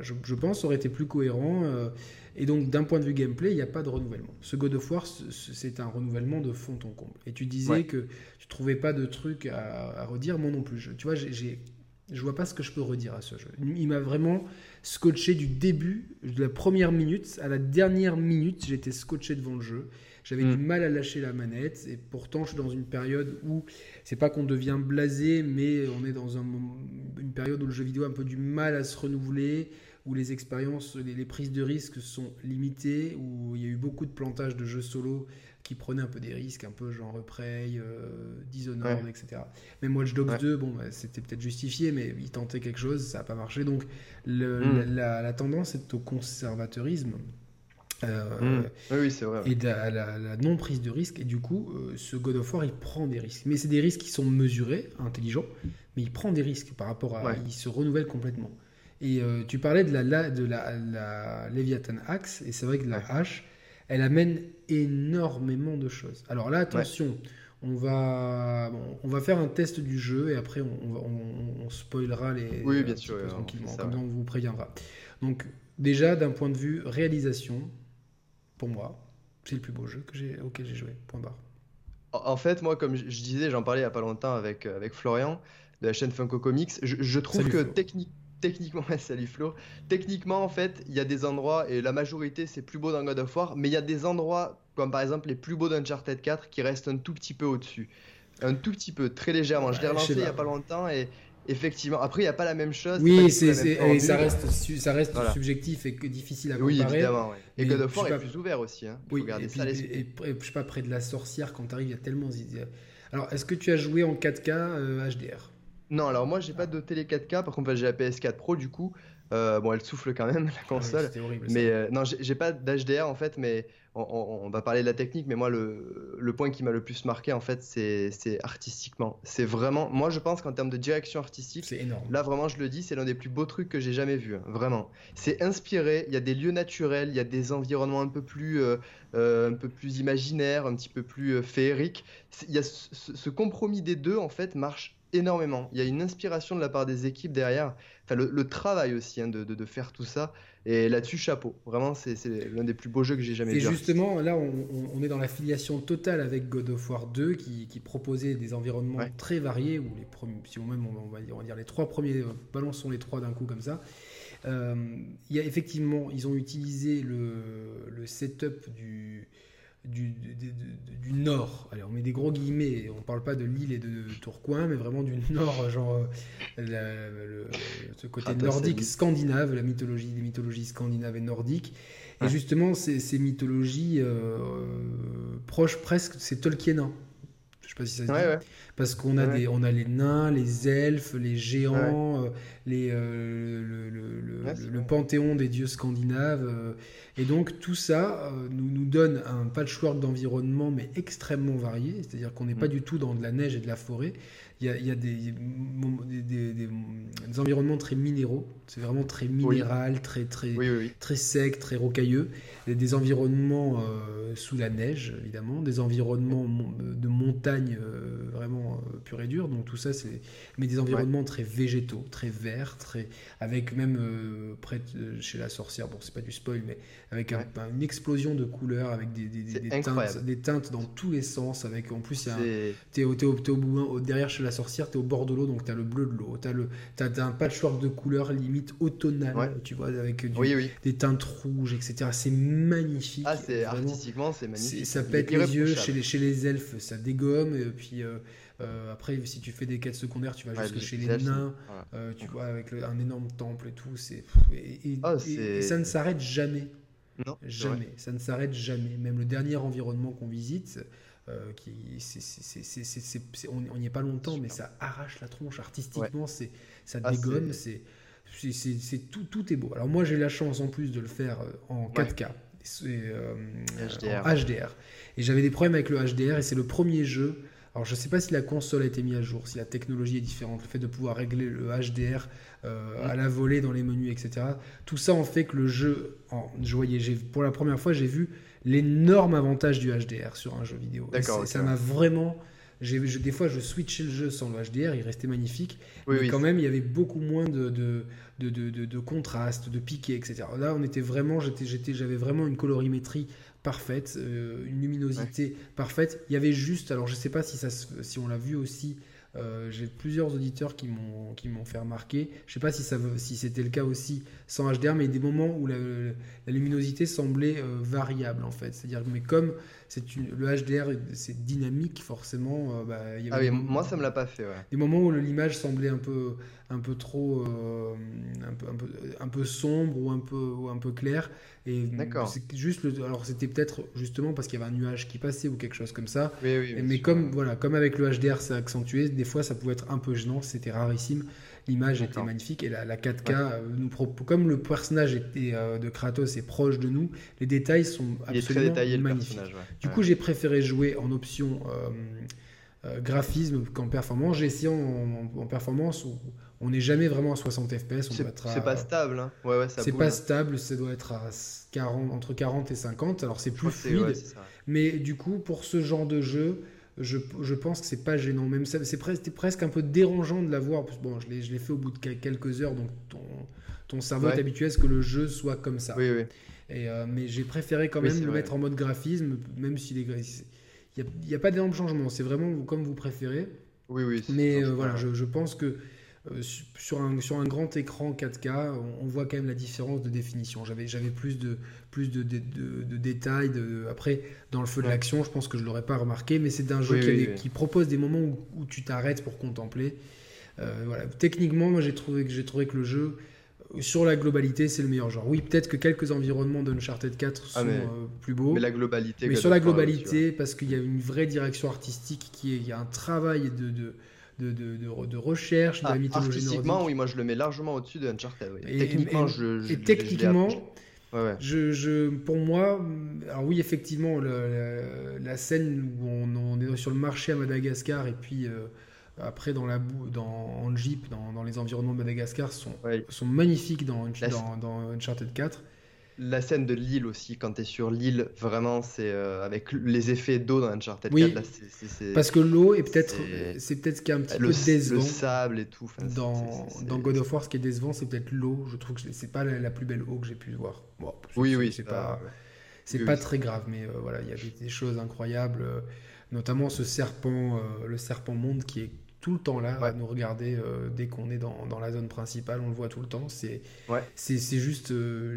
je, je, pense aurait été plus cohérent euh, et donc, d'un point de vue gameplay, il n'y a pas de renouvellement. Ce God of War, c'est un renouvellement de fond en comble. Et tu disais que tu trouvais pas de trucs à, redire, moi non plus. tu vois, j'ai, je vois pas ce que je peux redire à ce jeu. Il m'a vraiment scotché du début, de la première minute à la dernière minute. J'étais scotché devant le jeu. J'avais du mm. mal à lâcher la manette. Et pourtant, je suis dans une période où c'est pas qu'on devient blasé, mais on est dans un, une période où le jeu vidéo a un peu du mal à se renouveler où les expériences, les, prises de risques sont limitées, où il y a eu beaucoup de plantages de jeux solo qui prenaient un peu des risques, un peu genre Prey, euh, Dishonored, etc. Même Watch Dogs 2, bon, bah, c'était peut-être justifié, mais ils tentaient quelque chose, ça n'a pas marché. Donc hmm. la, tendance est au conservateurisme. Euh, hmm. oui, c'est vrai. Et à la, non-prise de risque. Et du coup, euh, ce God of War, il prend des risques. Mais c'est des risques qui sont mesurés, intelligents, mais il prend des risques par rapport à. Il se renouvelle complètement. Et euh, tu parlais de la, de la, la Leviathan Axe, et c'est vrai que la hache, elle amène énormément de choses. Alors là, attention, on, va, on va faire un test du jeu, et après, on, on, spoilera les. Oui, bien sûr. tranquillement, comme on vous préviendra. Donc, déjà, d'un point de vue réalisation, pour moi, c'est le plus beau jeu que j'ai, auquel j'ai joué. Point barre. En fait, moi, comme je disais, j'en parlais il n'y a pas longtemps avec, euh, avec Florian de la chaîne Funko Comics, je, trouve que techniquement techniquement, salut Flo. Techniquement, en fait, il y a des endroits, et la majorité, c'est plus beau dans God of War, mais il y a des endroits, comme par exemple les plus beaux d'Uncharted 4, qui restent un tout petit peu au-dessus. Un tout petit peu, très légèrement. je l'ai relancé il n'y a pas longtemps, et effectivement, après, il n'y a pas la même chose. Oui, c'est, ça reste, ça reste subjectif et difficile à comparer. Oui, évidemment. Et God of War est plus ouvert aussi. Hein. Oui, et, ça et, je sais pas, près de la sorcière, quand tu arrives, il y a tellement. Alors, est-ce que tu as joué en 4K HDR non, alors moi j'ai pas de télé 4K, par contre j'ai la PS4 Pro du coup. Euh, bon, elle souffle quand même la ah console. horrible, mais euh, non, j'ai pas d'HDR en fait, mais on, va parler de la technique. Mais moi, le, le point qui m'a le plus marqué en fait, c'est artistiquement. C'est vraiment, moi je pense qu'en termes de direction artistique, c'est énorme. Là vraiment, je le dis, c'est l'un des plus beaux trucs que j'ai jamais vu. Hein, vraiment, c'est inspiré. Il y a des lieux naturels, il y a des environnements un peu plus, euh, un peu plus imaginaires, un petit peu plus féeriques. Il y a ce, ce compromis des deux en fait marche énormément. Il y a une inspiration de la part des équipes derrière. Enfin, le, travail aussi hein, de, de, faire tout ça. Et là-dessus, chapeau. Vraiment, c'est l'un des plus beaux jeux que j'ai jamais vu. Et justement, là, on, est dans la filiation totale avec God of War 2 qui, qui proposait des environnements très variés. Ou les premiers, si on même, on va, dire, on va dire les trois premiers, euh, balançons les trois d'un coup comme ça. Euh, il y a effectivement, ils ont utilisé le, le setup du du, du, nord. Allez, on met des gros guillemets, on parle pas de Lille et de Tourcoing, mais vraiment du nord, genre euh, ce côté ah, nordique, scandinave, la mythologie, des mythologies scandinaves et nordiques. Et justement, ces, ces mythologies euh, proches presque, c'est Tolkien. Je sais pas si ça se dit. Parce qu'on a, des, on a les nains, les elfes, les géants, euh, les, le, le, le, panthéon des dieux scandinaves. Et donc tout ça euh, nous, nous donne un patchwork d'environnement, mais extrêmement varié. C'est-à-dire qu'on n'est pas mm. du tout dans de la neige et de la forêt. Il y a, il y a des, des, des, environnements très minéraux. C'est vraiment très minéral, très, très, très sec, très rocailleux. Il y a des environnements euh, sous la neige, évidemment. Des environnements de montagne vraiment pure et dure. Donc tout ça, c'est mais des environnements très végétaux, très verts, très avec même près chez la sorcière. Bon, c'est pas du spoil, mais avec une explosion de couleurs, avec des, des, teintes, des, teintes, dans tous les sens. Avec en plus, t'es au, au, bout, derrière chez la sorcière, t'es au bord de l'eau, donc t'as le bleu de l'eau, t'as le as un patchwork de couleurs limite automnal, tu vois, avec des teintes rouges, etc. C'est magnifique. Ah, c'est artistiquement, c'est magnifique. Ça pète les yeux. Chez les, chez les elfes, ça dégomme. Et puis euh, euh, après, si tu fais des quêtes secondaires, tu vas jusque chez les nains. Euh, tu vois, avec un énorme temple et tout. C'est ah, et, ça ne s'arrête jamais. Non, jamais. Ça ne s'arrête jamais. Même le dernier environnement qu'on visite. qui, on n'y est pas longtemps, mais ça arrache la tronche artistiquement, c'est ça ah, dégomme, c'est c'est tout, tout est beau. Alors moi j'ai la chance en plus de le faire euh, en 4K. Euh, HDR. En HDR. Et j'avais des problèmes avec le HDR et c'est le premier jeu. Alors je ne sais pas si la console a été mise à jour, si la technologie est différente, le fait de pouvoir régler le HDR euh, à la volée dans les menus, etc. Tout ça en fait que le jeu, en, je voyais, pour la première fois j'ai vu l'énorme avantage du HDR sur un jeu vidéo. D'accord. Ça m'a vraiment des fois, je switchais le jeu sans le HDR, il restait magnifique. mais quand même, il y avait beaucoup moins de, de, de, de, de contraste, de piqué, etc. Là, on était vraiment, j'avais vraiment une colorimétrie parfaite, euh, une luminosité parfaite. Il y avait juste, alors je ne sais pas si, ça, si on l'a vu aussi euh, j'ai plusieurs auditeurs qui m'ont qui m'ont fait remarquer. Je sais pas si ça si c'était le cas aussi sans HDR, mais des moments où la, luminosité semblait euh, variable en fait. C'est-à-dire mais comme c'est le HDR c'est dynamique forcément. Euh, bah, ah oui, moi ça me l'a pas fait. Des moments où l'image semblait un peu un peu trop un peu, un, peu, un peu sombre ou un peu ou un peu clair et c'est juste le, alors c'était peut-être justement parce qu'il y avait un nuage qui passait ou quelque chose comme ça. mais comme voilà, comme avec le HDR c'est accentué, des fois ça pouvait être un peu gênant, c'était rarissime. L'image était magnifique et la, la 4K euh, nous comme le personnage était, euh, de Kratos est proche de nous, les détails sont absolument magnifiques. Du coup, j'ai préféré jouer en option euh, graphisme qu'en performance. J'ai essayé en, en performance où on n'est jamais vraiment à 60 fps. C'est pas stable. Hein. Ouais, ouais, c'est pas stable, ça doit être à 40, entre 40 et 50. Alors c'est plus fluide. mais du coup, pour ce genre de jeu, je, je pense que c'est pas gênant. Même c'est presque, presque un peu dérangeant de l'avoir. Bon, je l'ai fait au bout de quelques heures, donc ton, ton cerveau est habitué à ce que le jeu soit comme ça. Oui, oui. Et, euh, mais j'ai préféré quand même le mettre en mode graphisme, même s'il est. Il n'y a, a, pas d'énorme changement. C'est vraiment comme vous préférez. Oui, oui. Mais euh, voilà, je, je, pense que sur, un, sur un grand écran 4K, on, voit quand même la différence de définition. J'avais, j'avais plus de, plus de, de, détails. De, après, dans le feu de l'action, je pense que je ne l'aurais pas remarqué, mais c'est un jeu qui, propose des moments où, tu t'arrêtes pour contempler. Euh, voilà. Techniquement, moi j'ai trouvé, j'ai trouvé que le jeu, euh, sur la globalité, c'est le meilleur genre. Oui, peut-être que quelques environnements d'Uncharted 4 ah, sont plus beaux. Mais la globalité. Mais sur la globalité, parce qu'il y a une vraie direction artistique, qui est, il y a un travail de de, de, de, recherche de la ah, mythologie Artistiquement, oui, moi je le mets largement au-dessus de Uncharted. Et, techniquement, je, je, techniquement, Je, je, pour moi, alors oui, effectivement, la, scène où on, est sur le marché à Madagascar et puis euh, après dans la boue, dans, en Jeep, dans, dans, les environnements de Madagascar, sont, sont magnifiques dans, dans, dans Uncharted 4 la scène de l'île aussi, quand tu es sur l'île, vraiment, c'est euh, avec les effets d'eau dans Uncharted 4. Là, Parce que l'eau est peut-être, c'est peut-être ce qui est un petit peu décevant. Le sable et tout. dans, dans God of War, ce qui est décevant, c'est peut-être l'eau. Je trouve que c'est pas la, plus belle eau que j'ai pu voir. oui, oui, c'est pas, c'est pas très grave, mais euh, voilà, il y a des, choses incroyables, euh, notamment ce serpent, le serpent monde qui est tout le temps là à nous regarder dès qu'on est dans, dans, la zone principale, on le voit tout le temps. C'est ouais. c'est juste euh,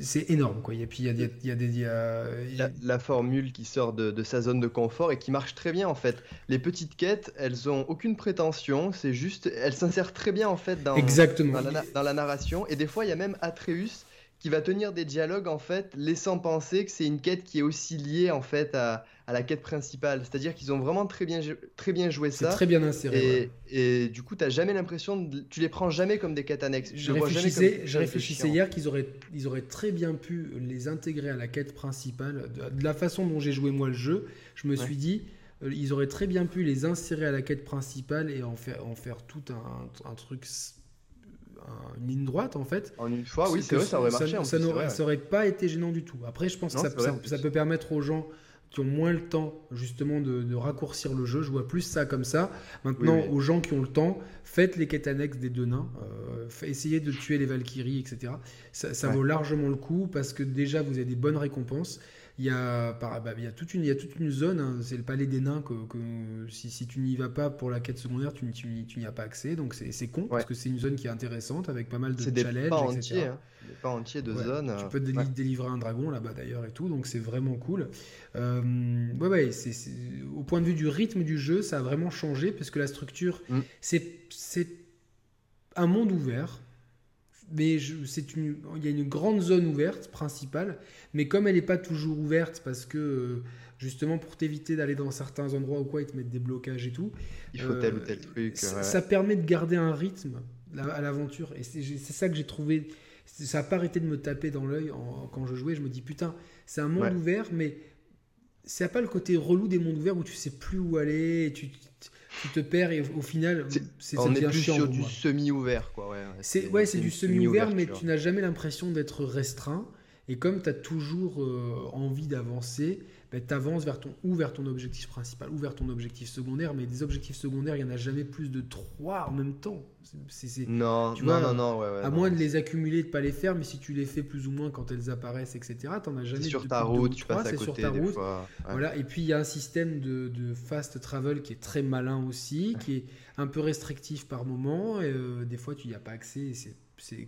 c'est énorme quoi. Et puis il y a, y a, des La, la, formule qui sort de, de, sa zone de confort et qui marche très bien en fait. Les petites quêtes, elles ont aucune prétention, c'est juste, elles s'insèrent très bien en fait dans, Exactement. Dans, la, dans la narration. Et des fois il y a même Atreus qui va tenir des dialogues en fait, laissant penser que c'est une quête qui est aussi liée en fait à, à la quête principale. C'est-à-dire qu'ils ont vraiment très bien, très bien joué ça. très bien inséré. Et, et du coup, tu jamais l'impression, de... tu les prends jamais comme des quêtes annexes. Je, réfléchissais, je réfléchissais hier qu'ils auraient, ils auraient très bien pu les intégrer à la quête principale. De, la façon dont j'ai joué moi le jeu, je me suis dit, euh, ils auraient très bien pu les insérer à la quête principale et en faire, en faire tout un, un truc une ligne droite en fait. En une fois, oui, c'est vrai, ça aurait marché. Ça, n'aurait pas été gênant du tout. Après, je pense que ça, ça, peut permettre aux gens qui ont moins le temps justement de, raccourcir le jeu. Je vois plus ça comme ça. Maintenant, aux gens qui ont le temps, faites les quêtes annexes des deux nains, euh, essayez de tuer les Valkyries, etc. Ça, vaut largement le coup parce que déjà vous avez des bonnes récompenses. Il y a, bah, il y a, toute, une, il y a toute une zone, hein, c'est le palais des nains, que, si, si, tu n'y vas pas pour la quête secondaire, tu, n'y as pas accès. Donc c'est con, parce que c'est une zone qui est intéressante, avec pas mal de challenges, pas etc. hein. Des pas entiers de zones. Tu peux délivrer un dragon là-bas d'ailleurs et tout, donc c'est vraiment cool. Euh, ouais, ouais, c'est au point de vue du rythme du jeu, ça a vraiment changé, parce que la structure, mm. c'est un monde ouvert mais c'est une, il y a une grande zone ouverte principale, mais comme elle n'est pas toujours ouverte parce que euh, justement pour t'éviter d'aller dans certains endroits ou quoi, ils te mettent des blocages et tout. Il faut tel ou tel truc. Ça, permet de garder un rythme à l'aventure et c'est ça que j'ai trouvé. Ça n'a pas arrêté de me taper dans l'œil quand je jouais. Je me dis putain, c'est un monde ouvert, mais c'est pas le côté relou des mondes ouverts où tu sais plus où aller, et tu tu te perds et au final, c'est on est plus sur du semi-ouvert, quoi. Ouais, c'est ouais, c'est du semi-ouvert, mais tu n'as jamais l'impression d'être restreint. Et comme tu as toujours euh, envie d'avancer, ben, tu avances vers ton, ou vers ton objectif principal ou vers ton objectif secondaire. Mais des objectifs secondaires, il n'y en a jamais plus de trois en même temps. non, tu vois, non, non, À moins de les accumuler, de pas les faire, mais si tu les fais plus ou moins quand elles apparaissent, etc., tu n'en as jamais sur ta route, tu passes à côté sur ta route. Voilà. Et puis il y a un système de, de, fast travel qui est très malin aussi, qui est un peu restrictif par moment. Et, euh, des fois, tu n'y as pas accès. c'est c'est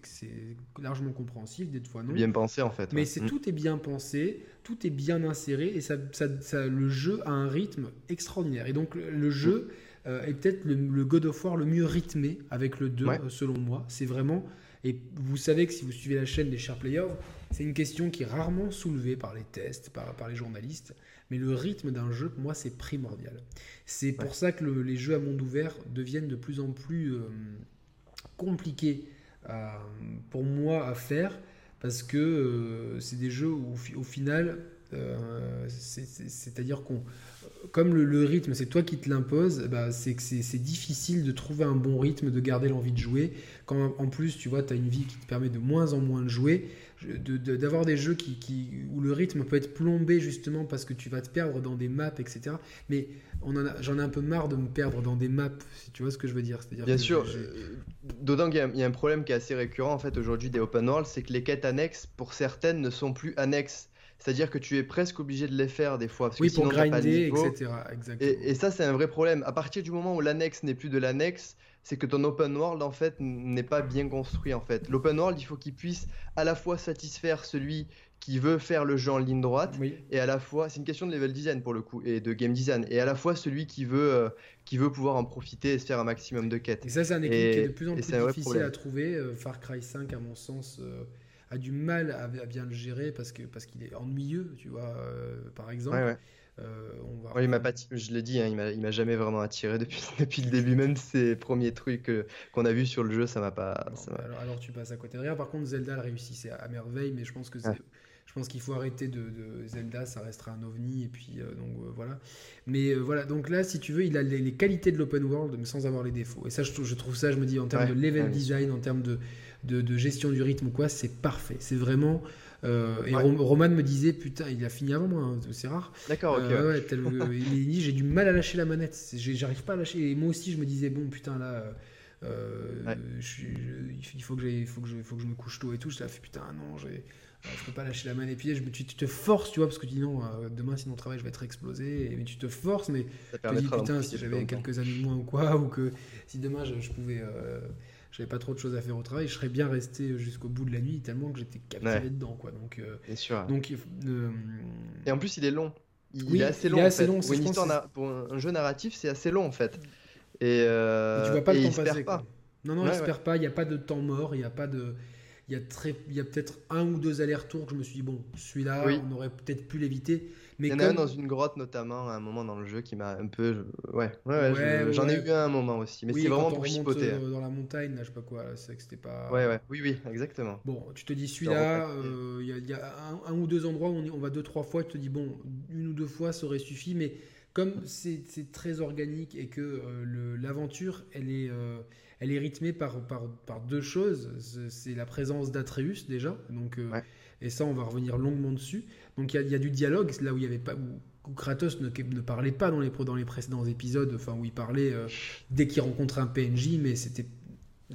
largement compréhensible, des fois non. Bien pensé en fait. Mais c'est mm. tout est bien pensé, tout est bien inséré et ça, ça, le jeu a un rythme extraordinaire. Et donc le jeu euh, est peut-être le, God of War le mieux rythmé avec le 2 euh, selon moi. C'est vraiment et vous savez que si vous suivez la chaîne des Sharp Players, c'est une question qui est rarement soulevée par les tests, par, par les journalistes. Mais le rythme d'un jeu, pour moi, c'est primordial. C'est pour ça que les jeux à monde ouvert deviennent de plus en plus euh, compliqués pour moi à faire parce que euh, c'est des jeux où au final, euh, c'est-à-dire qu'on, comme le, rythme, c'est toi qui te l'impose, bah, c'est que c'est difficile de trouver un bon rythme, de garder l'envie de jouer. Quand en plus, tu vois, tu as une vie qui te permet de moins en moins de jouer, d'avoir des jeux qui, qui, où le rythme peut être plombé justement parce que tu vas te perdre dans des maps, etc. Mais j'en ai un peu marre de me perdre dans des maps, si tu vois ce que je veux dire. Bien sûr, d'autant qu'il y, a un problème qui est assez récurrent en fait aujourd'hui des open world, c'est que les quêtes annexes, pour certaines, ne sont plus annexes. C'est-à-dire que tu es presque obligé de les faire des fois. oui, pour grinder, etc. Et, et, ça, c'est un vrai problème. À partir du moment où l'annexe n'est plus de l'annexe, c'est que ton open world en fait n'est pas bien construit en fait. L'open world, il faut qu'il puisse à la fois satisfaire celui qui veut faire le jeu en ligne droite et à la fois c'est une question de level design pour le coup et de game design et à la fois celui qui veut euh, qui veut pouvoir en profiter et se faire un maximum de quêtes. Et ça c'est un équilibre qui est de plus en plus difficile à trouver. Euh, Far Cry 5 à mon sens euh, a du mal à, bien le gérer parce que parce qu'il est ennuyeux, tu vois par exemple. Euh, m'a pas, je l'ai dit, hein, il m'a jamais vraiment attiré depuis, depuis le début, même ces premiers trucs qu'on a vus sur le jeu, ça m'a pas. alors, tu passes à côté de rien. Par contre, Zelda le réussissait à merveille, mais je pense que je pense qu'il faut arrêter de, Zelda, ça restera un ovni et puis euh, donc euh, voilà. Mais voilà, donc là, si tu veux, il a les, qualités de l'open world, mais sans avoir les défauts. Et ça, je, je, trouve ça, je me dis, en termes de level design, en termes de, de, gestion du rythme, quoi, c'est parfait. C'est vraiment euh, et Roman me disait, putain, il a fini avant moi, hein, c'est rare. D'accord, ok. Euh, il dit, j'ai du mal à lâcher la manette, j'arrive pas à lâcher. Et moi aussi, je me disais, bon, putain, là. Euh, il faut que, faut, que je, faut que je me couche tôt et tout. Je fait putain, non, je peux pas lâcher la manette. Et puis je, tu, tu, te forces, tu vois, parce que tu dis non, demain, sinon, travail, je vais être explosé. Et, mais tu te forces, mais tu te dis putain, si j'avais quelques années de moins ou quoi, ou que si demain je, je pouvais j'avais pas trop de choses à faire au travail, je serais bien resté jusqu'au bout de la nuit tellement que j'étais captivé dedans quoi. Donc euh, sûr. Donc euh, et en plus il est long. Il, est assez long. Il est assez long. Pour, une histoire pour un jeu narratif, c'est assez long en fait. Et, euh, et tu vois pas le temps passer. Pas. Non non, ouais, il pas. Il y a pas de temps mort. Il y a pas de. Il y a très. Il y a peut-être un ou deux allers-retours que je me suis dit bon, celui-là, on aurait peut-être pu l'éviter. Mais Il y en a un dans une grotte notamment, à un moment dans le jeu qui m'a un peu. Ouais, ouais, j'en ai eu un, moment aussi. Mais c'est vraiment pour chipoter. Hein. Dans la montagne, là, je sais pas quoi, c'est que c'était pas. Ouais, ouais, oui, oui, exactement. Bon, tu te dis celui-là, euh, il y, a, un, ou deux endroits où on, on, va deux, trois fois, tu te dis bon, une ou deux fois ça aurait suffi, mais comme c'est très organique et que euh, l'aventure, elle est. Euh, elle est rythmée par, par, par deux choses. C'est la présence d'Atreus déjà, donc et ça on va revenir longuement dessus. Donc il y, a du dialogue là où il y avait pas, Kratos ne, ne, parlait pas dans les, dans les précédents épisodes, enfin où il parlait dès qu'il rencontrait un PNJ, mais c'était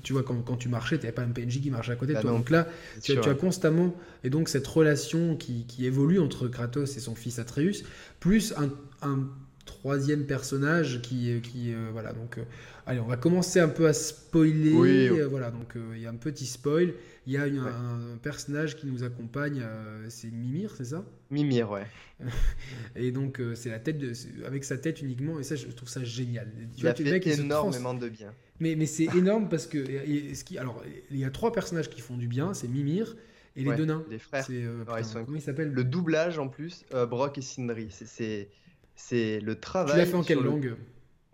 tu vois, quand, quand tu marchais, tu n'avais pas un PNJ qui marchait à côté de bah toi. donc là, tu, as constamment, et donc cette relation qui, qui, évolue entre Kratos et son fils Atreus, plus un, un troisième personnage qui, qui voilà, donc Allez, on va commencer un peu à spoiler. Oui, euh, Voilà, donc euh, il y a un petit spoil. Il y a un, personnage qui nous accompagne, euh, c'est Mimir, c'est ça? Mimir, ouais. et donc c'est la tête de, avec sa tête uniquement, et ça je trouve ça génial. Tu il a fait énormément de bien. Mais, mais c'est énorme parce que ce qui, alors il y a trois personnages qui font du bien, c'est Mimir et les deux nains. Les frères. comment ils s'appellent? Le doublage en plus, Brock et Sindri. C'est c'est le travail. Tu l'as fait en quelle langue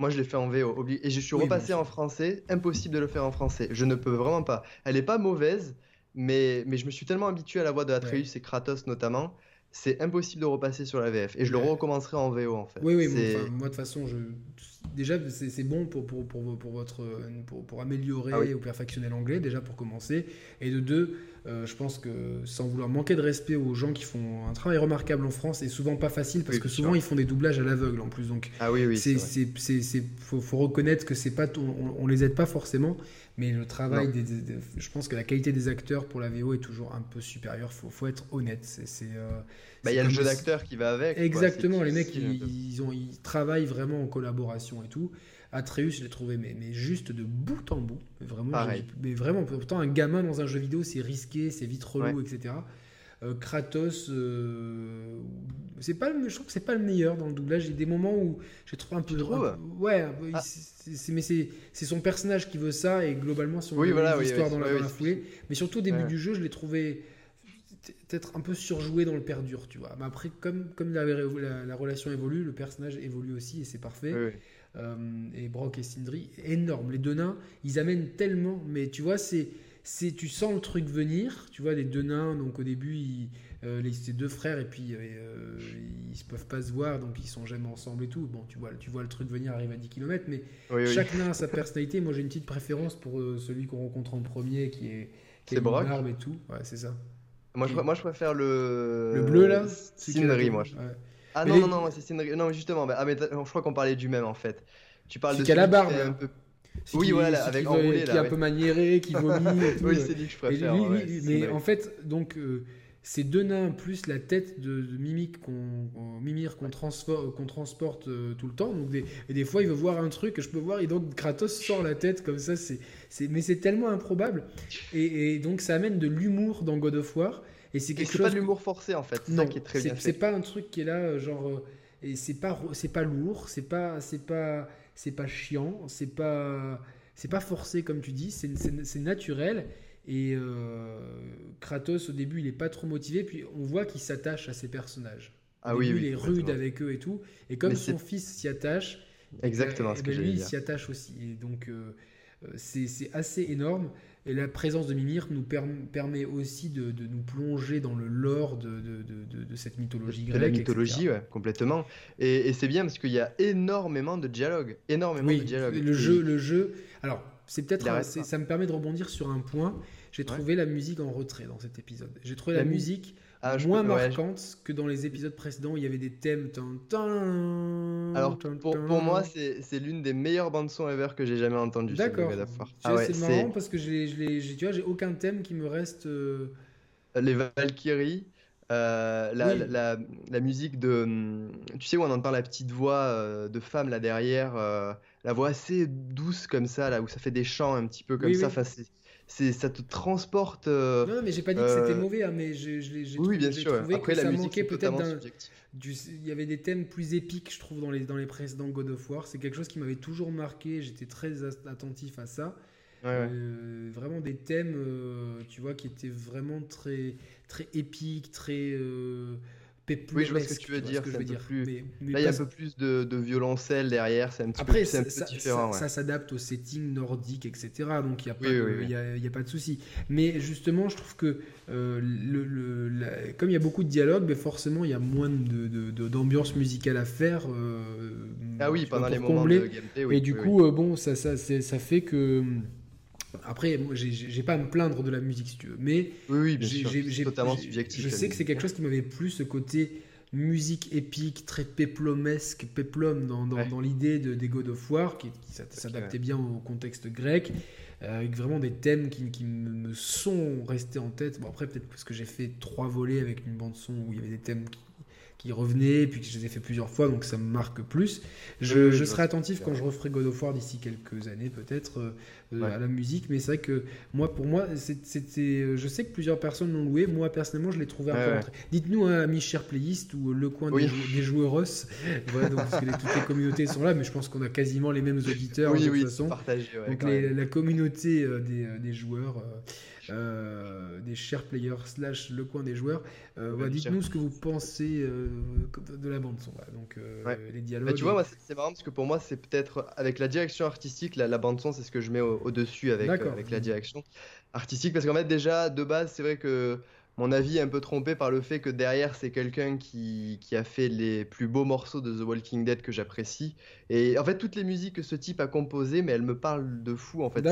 moi, je l'ai fait en VO. Et je suis repassé en français. Impossible de le faire en français. Je ne peux vraiment pas. Elle n'est pas mauvaise, mais, mais je me suis tellement habitué à la voix de Atreus et Kratos notamment. C'est impossible de repasser sur la VF. Et je le recommencerai en VO en fait. Oui, oui, moi de toute façon, je... déjà c'est bon pour, pour, pour, pour votre, pour, améliorer ah ou perfectionner l'anglais, déjà pour commencer. Et de deux, euh, je pense que sans vouloir manquer de respect aux gens qui font un travail remarquable en France, et souvent pas facile parce que souvent ils font des doublages à l'aveugle en plus. Donc, ah oui, oui, c'est, faut, faut, reconnaître que c'est pas, on, on, les aide pas forcément, mais le travail, des, je pense que la qualité des acteurs pour la VO est toujours un peu supérieure. Faut, faut être honnête. C'est, euh, bah, il y a le jeu d'acteur qui va avec. Exactement, les mecs, ils, ils, ont, ils travaillent vraiment en collaboration et tout. Atreus, je l'ai trouvé mais, mais juste de bout en bout. Vraiment, mais vraiment, pourtant, un gamin dans un jeu vidéo, c'est risqué, c'est vite relou, etc. Euh, Kratos, euh, c'est pas le, je trouve que c'est pas le meilleur dans le doublage. Il y a des moments où j'ai trouvé un peu. de ouais, ah. mais c'est son personnage qui veut ça et globalement, son oui, voilà, l'histoire dans, la, foulée. Mais surtout au début du jeu, je l'ai trouvé peut-être un peu surjoué dans le perdure, tu vois. Mais après, comme, comme la, la, relation évolue, le personnage évolue aussi et c'est parfait. Euh, et Brock et Sindri, énorme. Les deux nains, ils amènent tellement, mais tu vois, c'est c'est tu sens le truc venir tu vois les deux nains donc au début ils, euh, les, ces deux frères et puis euh, ils se peuvent pas se voir donc ils sont jamais ensemble et tout. Bon tu vois tu vois le truc venir arriver à 10 km mais chaque nain a sa personnalité. Moi j'ai une petite préférence pour celui qu'on rencontre en premier qui est qui est, Brock. et tout. Ouais c'est ça moi je, moi je préfère le le bleu là Sindri moi ah non, non, non, c'est une... Non, justement, bah, ah, mais je crois qu'on parlait du même en fait. Tu parles de. Qui a la barbe. Un peu... Oui, qui, voilà, avec qui, enroulé, qui est un peu maniéré, qui vomit. oui, c'est lui que je préfère. mais en fait, donc, euh, ces deux nains plus la tête de, de Mimic qu'on Mimir qu'on qu'on transporte euh, tout le temps. Donc des, et des fois, il veut voir un truc que je peux voir et donc Kratos sort la tête comme ça. C'est, mais c'est tellement improbable. Et, et, donc ça amène de l'humour dans God of War. Et c'est quelque chose. pas de l'humour forcé en fait. Non, qui est très bien C'est pas un truc qui est là, euh, genre. Euh, et c'est pas, c'est pas lourd, c'est pas, c'est pas, c'est pas chiant, c'est pas, c'est pas forcé comme tu dis, c'est naturel. Et euh, Kratos au début il est pas trop motivé, puis on voit qu'il s'attache à ses personnages. ah oui, il est rude avec eux et tout. Et comme son fils s'y attache, exactement ce que ben lui il s'y attache aussi. Et donc c'est assez énorme. Et la présence de Mimir nous permet aussi de, nous plonger dans le lore de, de cette mythologie grecque. De la mythologie, ouais, complètement. Et, c'est bien parce qu'il y a énormément de dialogues. Énormément de dialogues. Le jeu, le jeu. Alors, c'est peut-être. Ça me permet de rebondir sur un point. J'ai trouvé la musique en retrait dans cet épisode. J'ai trouvé la, musique. Ah, moins marquante que dans les épisodes précédents où il y avait des thèmes. Alors, pour, pour moi, c'est l'une des meilleures bandes-son ever que j'ai jamais entendues. D'accord. Ah c'est marrant parce que tu vois, j'ai aucun thème qui me reste. Euh, les Valkyries. Euh, la, la, la, musique de. Hum, tu sais où on entend la petite voix euh, de femme là derrière, la voix assez douce comme ça, là où ça fait des chants un petit peu comme ça. Oui ça te transporte. Euh, non, mais j'ai pas dit que c'était euh, mauvais, hein, mais j'ai oui, bien sûr, trouvé Après, que la ça manquait peut-être d'un. Il y avait des thèmes plus épiques, je trouve, dans les, dans les précédents God of War. C'est quelque chose qui m'avait toujours marqué. J'étais très attentif à ça. Euh, vraiment des thèmes, tu vois, qui étaient vraiment très, très épiques, très oui, je vois ce que tu veux dire. Plus... Là, il y a un peu plus de, de violoncelle derrière, c'est un petit Après, peu, un peu différent. Ça, s'adapte au setting nordique, etc. Donc, il n'y a, pas de, a, pas de souci. Mais justement, je trouve que euh, le, comme il y a beaucoup de dialogue, mais forcément, il y a moins d'ambiance de, musicale à faire. Euh, ah oui, pendant les moments de gameplay. Et du coup, euh, bon, ça, ça, ça fait que après, moi, j'ai pas à me plaindre de la musique, si tu veux. Mais oui, sûr. totalement subjectif. Je sais que c'est quelque chose qui m'avait plu, ce côté musique épique, très péplomesque, péplum dans, dans, l'idée de, des God of War, qui, s'adaptait bien au contexte grec, euh, avec vraiment des thèmes qui, qui, me sont restés en tête. Bon, après, peut-être parce que j'ai fait trois volets avec une bande-son où il y avait des thèmes qui qui revenaient, puis que je les ai fait plusieurs fois, donc ça me marque plus. Je, serai attentif quand je referai God of War d'ici quelques années, peut-être, euh, euh, à la musique, mais c'est vrai que moi, pour moi, c'était. Je sais que plusieurs personnes l'ont loué, moi personnellement, je l'ai trouvé un peu. Dites-nous, un ami cher playlist ou le coin des, des, joueurs voilà, donc, parce que toutes les communautés sont là, mais je pense qu'on a quasiment les mêmes auditeurs de toute façon. donc la communauté euh, des, des, joueurs. Euh, des chers players slash le coin des joueurs. Euh, dites-nous ce que vous pensez euh, de la bande son. Donc les dialogues. Bah, tu vois, c'est marrant parce que pour moi, c'est peut-être avec la direction artistique, la, bande son, c'est ce que je mets au-dessus avec, avec la direction artistique. Parce qu'en fait, déjà, de base, c'est vrai que mon avis est un peu trompé par le fait que derrière, c'est quelqu'un qui, qui, a fait les plus beaux morceaux de The Walking Dead que j'apprécie. Et en fait, toutes les musiques que ce type a composées, mais elles me parlent de fou. En fait,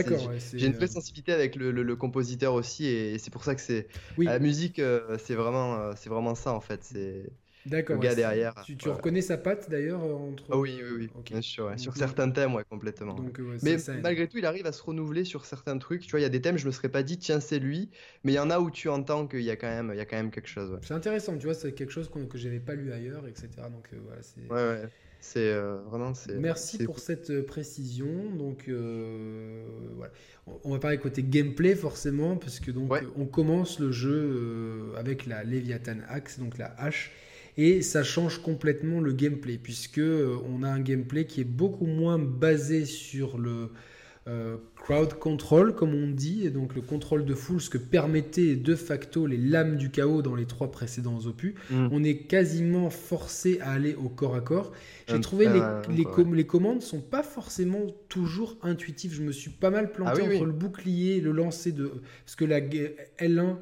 j'ai une vraie euh, sensibilité avec le, le, compositeur aussi, et c'est pour ça que c'est la musique, euh, c'est vraiment, euh, c'est vraiment ça en fait. C'est D'accord. Le gars derrière. Tu, tu reconnais sa patte d'ailleurs entre. Ah oui, oui, oui. Bien sûr, sur certains thèmes, ouais, complètement. mais malgré tout, il arrive à se renouveler sur certains trucs. Tu vois, il y a des thèmes, je me serais pas dit, tiens, c'est lui. Mais il y en a où tu entends qu'il y a quand même, il y a quand même quelque chose. C'est intéressant, tu vois, c'est quelque chose que j'avais pas lu ailleurs, etc. Donc euh, voilà, c'est. Ouais, ouais. C'est euh, vraiment. Merci pour cette euh, précision. Donc voilà, on va parler côté gameplay forcément parce que donc on commence le jeu avec la Leviathan Axe, donc la hache et ça change complètement le gameplay puisque euh, on a un gameplay qui est beaucoup moins basé sur le euh, crowd control comme on dit et donc le contrôle de foule ce que permettait de facto les lames du chaos dans les trois précédents opus. Mm. on est quasiment forcé à aller au corps à corps. J'ai trouvé les, les, les, commandes sont pas forcément toujours intuitives. Je me suis pas mal planté ah entre le bouclier et le lancer de parce que la L1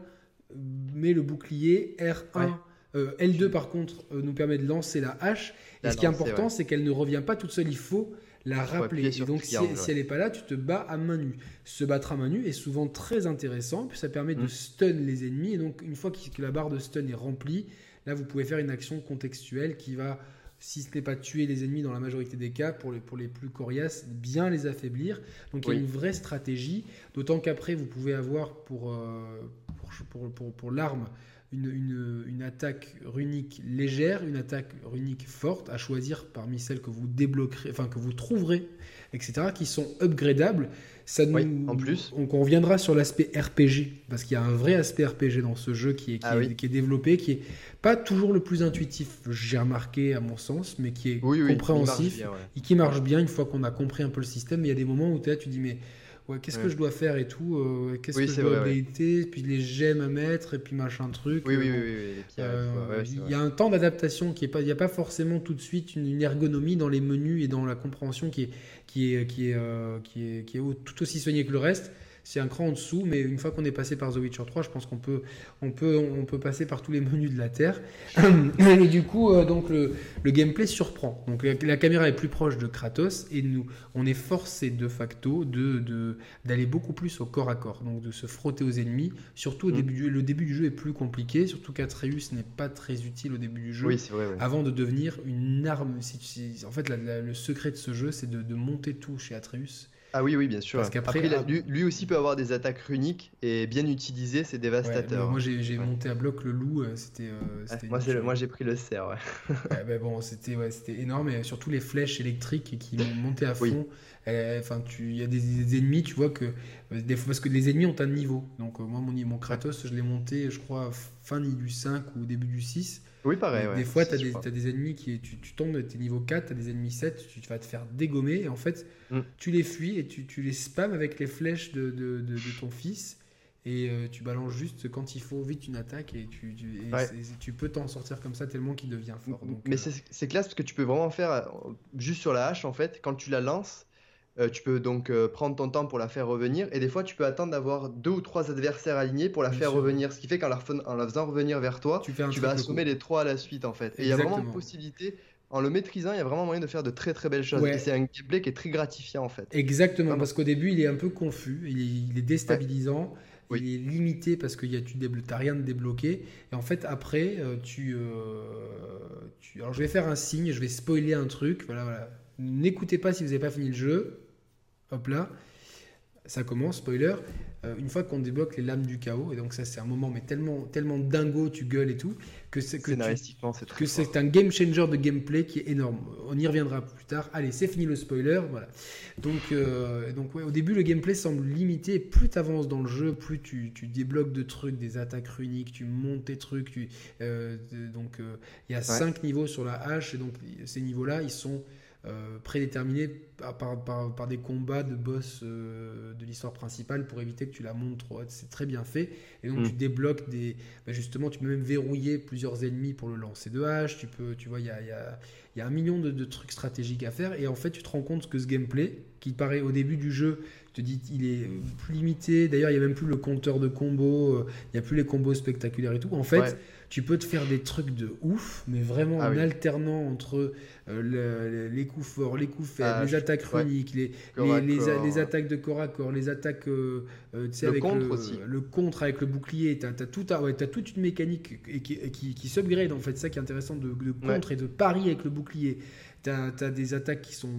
met le bouclier R1 euh, L2 par contre euh, nous permet de lancer la hache. et ce qui est important, c'est qu'elle ne revient pas toute seule. Il faut la rappeler. Et donc, si, elle n'est pas là, tu te bats à main nue. Se battre à main nue est souvent très intéressant, puis ça permet de mm. stun les ennemis. Et donc, une fois que la barre de stun est remplie, là, vous pouvez faire une action contextuelle qui va, si ce n'est pas tuer les ennemis dans la majorité des cas, pour les, pour les plus coriaces, bien les affaiblir. Donc, il y a une vraie stratégie. D'autant qu'après, vous pouvez avoir pour, euh, pour, pour, pour l'arme une, une, attaque runique légère, une attaque runique forte, à choisir parmi celles que vous débloquerez, enfin que vous trouverez, etc., qui sont upgradables. Ça nous, en plus. On, reviendra sur l'aspect RPG, parce qu'il y a un vrai aspect RPG dans ce jeu qui est, qui, ah est, qui est, développé, qui est pas toujours le plus intuitif, j'ai remarqué à mon sens, mais qui est compréhensif et qui marche bien une fois qu'on a compris un peu le système. Il y a des moments où es là, tu dis mais ouais, qu'est-ce que je dois faire et tout, euh, qu'est-ce que je dois updater, puis les gemmes à mettre, et puis machin truc. Oui, oui, oui. Euh, il y a un temps d'adaptation qui est pas, il n'y a pas forcément tout de suite une, ergonomie dans les menus et dans la compréhension qui est, qui est, qui est, euh, qui est, qui est tout aussi soignée que le reste c'est un cran en dessous, mais une fois qu'on est passé par The Witcher 3, je pense qu'on peut, on peut, on peut passer par tous les menus de la Terre. et du coup, euh, donc le, le, gameplay surprend. Donc la, caméra est plus proche de Kratos et nous, on est forcé de facto de, d'aller beaucoup plus au corps à corps, donc de se frotter aux ennemis. Surtout au mm. début, le début du jeu est plus compliqué, surtout qu'Atreus n'est pas très utile au début du jeu. Oui, vrai, Avant de devenir une arme. en fait, le secret de ce jeu, c'est de, de monter tout chez Atreus ah oui, oui, bien sûr. Parce qu'après, lui, aussi peut avoir des attaques runiques et bien utilisées, c'est dévastateur. moi, j'ai monté à bloc le loup, euh, c'était. Euh, moi, j'ai pris le cerf, ouais. ouais bon, c'était énorme, et surtout les flèches électriques qui montaient à fond. Enfin, il y a des, ennemis, tu vois que des fois, parce que les ennemis ont un niveau. Donc euh, moi, mon, mon Kratos, je l'ai monté, je crois, fin du 5 ou début du 6. Oui, pareil. Des fois, tu as, des ennemis qui. Tu, tu tombes, tu es niveau 4, tu as des ennemis 7, tu vas te faire dégommer. Et en fait, mm. tu les fuis et tu, tu, les spams avec les flèches de, de, de, ton fils. Et euh, tu balances juste quand il faut vite une attaque et tu, tu peux t'en sortir comme ça tellement qu'il devient fort. Mais euh, c'est classe parce que tu peux vraiment faire euh, juste sur la hache en fait. Quand tu la lances, euh, tu peux donc euh, prendre ton temps pour la faire revenir et des fois tu peux attendre d'avoir deux ou trois adversaires alignés pour la faire revenir. Ce qui fait qu'en la, la, faisant revenir vers toi, tu, vas assommer les trois à la suite en fait. Et il y a vraiment une possibilité en le maîtrisant, il y a vraiment moyen de faire de très très belles choses. Et c'est un gameplay qui est très gratifiant en fait. Exactement, parce qu'au début il est un peu confus, il est, déstabilisant. il est limité parce que y a, tu n'as rien de débloqué. Et en fait, après, tu, tu, Alors, je vais faire un signe, je vais spoiler un truc. Voilà, voilà. N'écoutez pas si vous n'avez pas fini le jeu. Hop là. Ça commence, spoiler. Euh, une fois qu'on débloque les lames du chaos, et donc ça c'est un moment mais tellement, tellement dingo, tu gueules et tout, que c'est que, que c'est un game changer de gameplay qui est énorme. On y reviendra plus tard. Allez, c'est fini le spoiler, voilà. Donc, euh, donc ouais, au début le gameplay semble limité, plus tu avances dans le jeu, plus tu, tu, débloques de trucs, des attaques runiques, tu montes tes trucs. Tu, euh, donc il y a 5 niveaux sur la hache, et donc ces niveaux-là, ils sont euh, prédéterminé par, par, par, des combats de boss euh, de l'histoire principale pour éviter que tu la montes trop haute. C'est très bien fait. Et donc, tu mm. débloques des. Bah, justement, tu peux même verrouiller plusieurs ennemis pour le lancer de hache. Tu peux, tu vois, il y a, y, a, y a, un million de, de, trucs stratégiques à faire. Et en fait, tu te rends compte que ce gameplay, qui paraît au début du jeu, te dis il est plus limité. D'ailleurs, il n'y a même plus le compteur de combos. Euh, il n'y a plus les combos spectaculaires et tout. En fait tu peux te faire des trucs de ouf, mais vraiment ah en alternant entre euh, les coups forts, les coups faibles, ah, les attaques runiques, les, les, attaques de corps à corps, les attaques euh, euh, le avec contre le, aussi. le, contre avec le bouclier. Tu as, tout, as, toute une mécanique qui, qui, qui s'upgrade en fait. ça qui est intéressant de, de contre et de pari avec le bouclier. Tu as, as, des attaques qui sont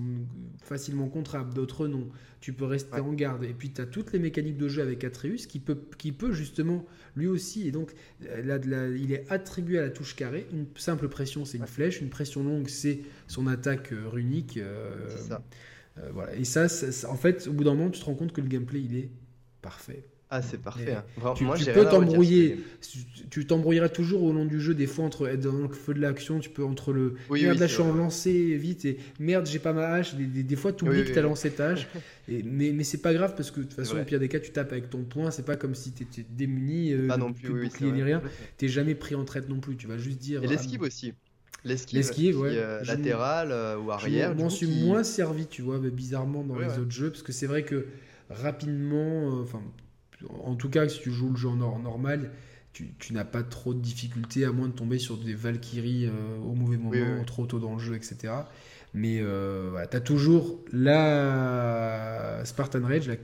facilement contrables, d'autres non. Tu peux rester en garde. Et puis tu as toutes les mécaniques de jeu avec Atreus qui peut, qui peut justement lui aussi. Et donc là, il est attribué à la touche carré. Une simple pression, c'est une flèche. Une pression longue, c'est son attaque euh, runique. Euh, ça. Euh, voilà. Et ça, en fait, au bout d'un moment, tu te rends compte que le gameplay, il est parfait. Ah, c'est parfait. Hein. tu, peux t'embrouiller. Tu t'embrouilleras toujours au long du jeu, des fois, entre être dans le feu de l'action, tu peux entre le merde, là, je suis en lancé vite et merde, j'ai pas ma hache. Des, fois, tu oublies que tu as lancé ta hache. et, mais, mais c'est pas grave parce que de toute façon, au pire des cas, tu tapes avec ton poing. C'est pas comme si tu étais démuni, euh, non plus, bouclier ni rien. T'es jamais pris en traite non plus. Tu vas juste dire. Et ah, l'esquive aussi. L'esquive, ouais. Euh, latérale euh, ou arrière. Je m'en suis moins servi, tu vois, bizarrement dans les autres jeux parce que c'est vrai que rapidement, enfin en tout cas, si tu joues le jeu en normal, tu, n'as pas trop de difficultés, à moins de tomber sur des Valkyries euh, au mauvais moment, trop tôt dans le jeu, etc. Mais euh, tu as toujours la Spartan Rage, la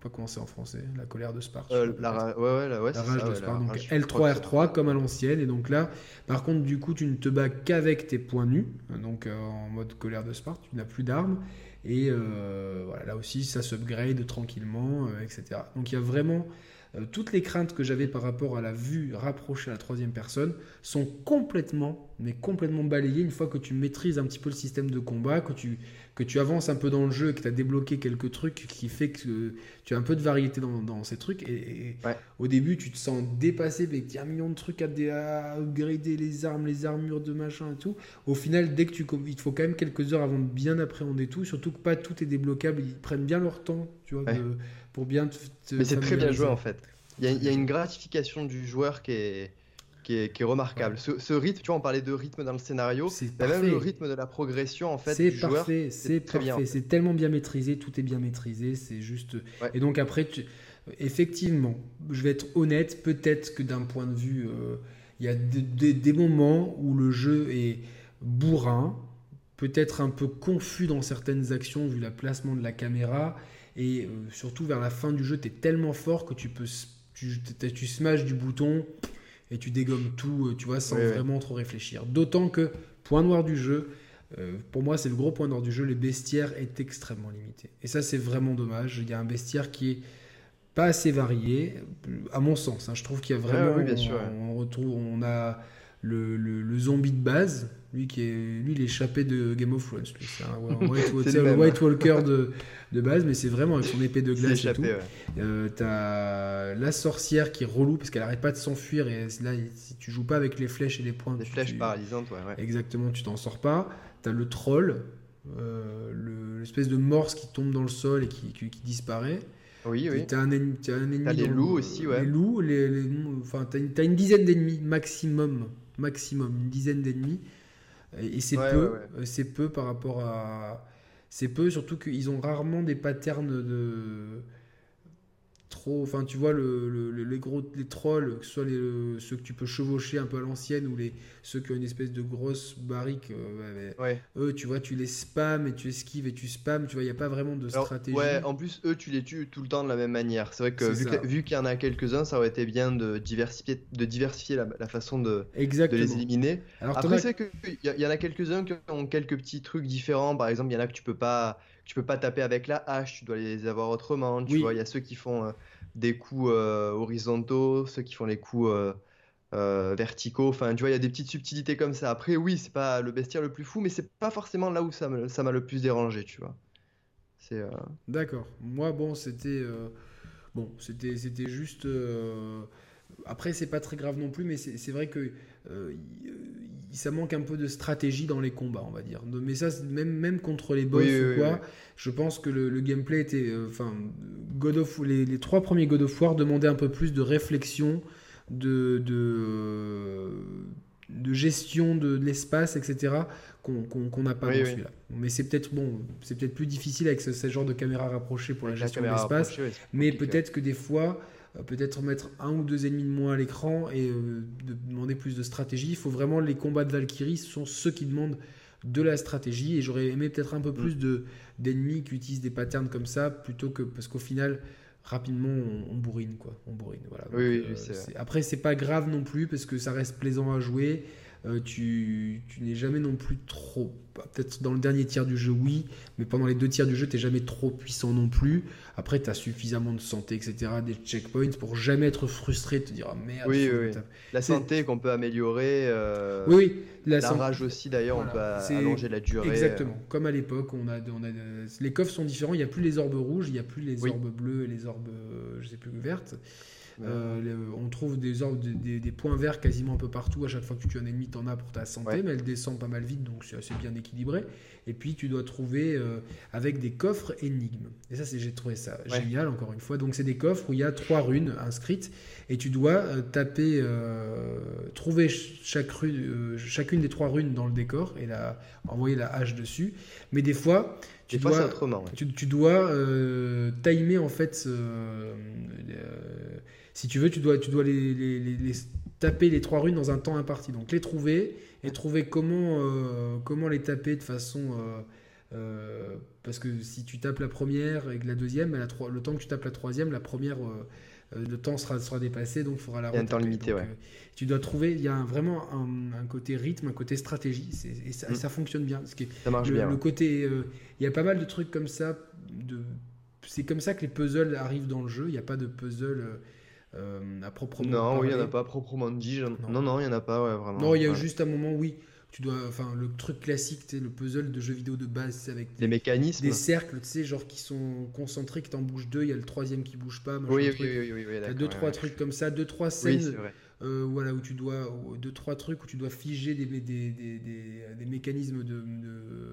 pas commencer en français, la colère de Sparte. Euh, la, ouais, ouais, la rage de Sparte. Donc L3, R3 comme à l'ancienne. Et donc là, par contre, du coup, tu ne te bats qu'avec tes points nus. Donc en mode colère de Sparte, tu n'as plus d'armes. Et euh, voilà, là aussi, ça s'upgrade tranquillement, euh, etc. Donc il y a vraiment euh, toutes les craintes que j'avais par rapport à la vue rapprochée à la troisième personne sont complètement, mais complètement balayées une fois que tu maîtrises un petit peu le système de combat, que tu, que tu avances un peu dans le jeu, que tu as débloqué quelques trucs qui fait que tu as un peu de variété dans, dans ces trucs. Et, au début, tu te sens dépassé avec un million de trucs à, à, upgrader les armes, les armures de machin et tout. Au final, dès que tu, il te faut quand même quelques heures avant de bien appréhender tout, surtout que pas tout est débloquable. Ils prennent bien leur temps, tu vois, pour bien te, Mais c'est très bien joué en fait. Il y, a, une gratification du joueur qui est, qui est, remarquable. Ce, rythme, tu vois, on parlait de rythme dans le scénario, c'est même le rythme de la progression en fait c'est parfait, C'est parfait, c'est tellement bien maîtrisé, tout est bien maîtrisé, c'est juste. Et donc après, effectivement, je vais être honnête, peut-être que d'un point de vue, euh, il y a des moments où le jeu est bourrin, peut-être un peu confus dans certaines actions vu le placement de la caméra. Et euh, surtout vers la fin du jeu, tu es tellement fort que tu peux tu, tu smashes du bouton et tu dégommes tout, euh, tu vois, sans vraiment trop réfléchir. D'autant que, point noir du jeu, euh, pour moi, c'est le gros point noir du jeu, le bestiaire est extrêmement limité. Et ça, c'est vraiment dommage. Il y a un bestiaire qui est pas assez varié, à mon sens. Hein. Je trouve qu'il y a vraiment. bien sûr, on, retrouve, on a le, le, zombie de base, lui qui est lui l'échappé de Game of Thrones, c'est le White Walker de, de base, mais c'est vraiment avec son épée de glace et tout. Euh, t'as la sorcière qui est relou parce qu'elle arrête pas de s'enfuir et là si tu joues pas avec les flèches et les points, les flèches paralysantes, ouais, Exactement, tu t'en sors pas. T'as le troll, euh, l'espèce de morse qui tombe dans le sol et qui, qui, disparaît. Oui, oui. T'as un, ennemi. As les loups aussi, ouais. Les loups, les, enfin, t'as une dizaine d'ennemis maximum, maximum, une dizaine d'ennemis. Et c'est peu, c'est peu par rapport à. C'est peu, surtout qu'ils ont rarement des patterns de. Trop. Enfin, tu vois, le, les gros les trolls, que ce soit les, ceux que tu peux chevaucher un peu à l'ancienne ou les, ceux qui ont une espèce de grosse barrique, euh, eux, tu vois, tu les spams et tu esquives et tu spams. Tu vois, il n'y a pas vraiment de stratégie. Ouais, en plus, eux, tu les tues tout le temps de la même manière. C'est vrai que vu, qu'il y en a quelques-uns, ça aurait été bien de diversifier, de diversifier la, façon de, de, les éliminer. Alors, Après, c'est qu'il y, y en a quelques-uns qui ont quelques petits trucs différents. Par exemple, il y en a que tu peux pas tu peux pas taper avec la hache, tu dois les avoir autrement. Tu vois, il y a ceux qui font euh, des coups euh, horizontaux, ceux qui font les coups euh, verticaux. Enfin, tu vois, il y a des petites subtilités comme ça. Après, oui, c'est pas le bestiaire le plus fou, mais c'est pas forcément là où ça m'a le plus dérangé, tu vois. C'est. D'accord. Moi, bon, c'était bon, c'était c'était juste. Après, c'est pas très grave non plus, mais c'est vrai que ça manque un peu de stratégie dans les combats, on va dire. Mais ça, même, même contre les boss ou quoi, je pense que le, gameplay était. Euh, enfin, God of, les, les, trois premiers God of War demandaient un peu plus de réflexion, de, de, de gestion de, l'espace, etc., qu'on n'a pas dans celui-là. Mais c'est peut-être bon, c'est peut-être plus difficile avec ce, genre de caméra rapprochée pour la gestion de l'espace. mais peut-être que des fois peut-être mettre un ou deux ennemis de moins à l'écran et euh, de demander plus de stratégie. Il faut vraiment les combats de Valkyrie sont ceux qui demandent de la stratégie et j'aurais aimé peut-être un peu plus de d'ennemis qui utilisent des patterns comme ça plutôt que parce qu'au final rapidement on, bourrine quoi. On bourrine voilà. Oui, euh, après c'est pas grave non plus parce que ça reste plaisant à jouer euh, tu, n'es jamais non plus trop. Peut-être dans le dernier tiers du jeu, oui, mais pendant les deux tiers du jeu, tu n'es jamais trop puissant non plus. Après, tu as suffisamment de santé, etc., des checkpoints pour jamais être frustré, te dire ah, merde. Oui, oui, La santé qu'on peut améliorer. Euh, oui, oui. La, rage aussi, d'ailleurs, on peut allonger la durée. Exactement. Comme à l'époque, on a, on a, les coffres sont différents. Il n'y a plus les orbes rouges, il n'y a plus les orbes bleues et les orbes, je sais plus, vertes. Euh, on trouve des, des, points verts quasiment un peu partout. À chaque fois que tu tues un ennemi, tu en as pour ta santé, mais elle descend pas mal vite, donc c'est assez bien équilibré. Et puis tu dois trouver euh, avec des coffres énigmes. Et ça, j'ai trouvé ça génial, encore une fois. Donc c'est des coffres où il y a trois runes inscrites, et tu dois euh, taper, trouver chaque rune, chacune des trois runes dans le décor, et la, envoyer la hache dessus. Mais des fois, tu dois, tu, dois timer en fait si tu veux, tu dois, tu dois les, taper les trois runes dans un temps imparti. Donc les trouver et trouver comment, euh, comment les taper de façon... Euh, euh, parce que si tu tapes la première et que la deuxième, le temps que tu tapes la troisième, la première, le temps sera, sera dépassé, donc il faudra la Il y a un temps limité, ouais. tu dois trouver, il y a vraiment un, côté rythme, un côté stratégie, et ça, mm. ça, fonctionne bien. ça marche bien. Le côté, il y a pas mal de trucs comme ça. De, c'est comme ça que les puzzles arrivent dans le jeu. Il n'y a pas de puzzle euh, à proprement Non, oui, il n'y en a pas proprement dit. Non, non, il n'y en a pas, ouais, vraiment. Non, il y a juste un moment, oui. Tu dois, enfin, le truc classique, tu le puzzle de jeu vidéo de base, c'est avec des, mécanismes, des cercles, tu sais, genre qui sont concentrés, qui t'en bougent deux, il y a le troisième qui bouge pas. Oui, oui, oui, oui, oui, deux, trois trucs comme ça, deux, trois scènes. Euh, voilà, où tu dois, deux, trois trucs où tu dois figer des, des, des, des mécanismes de,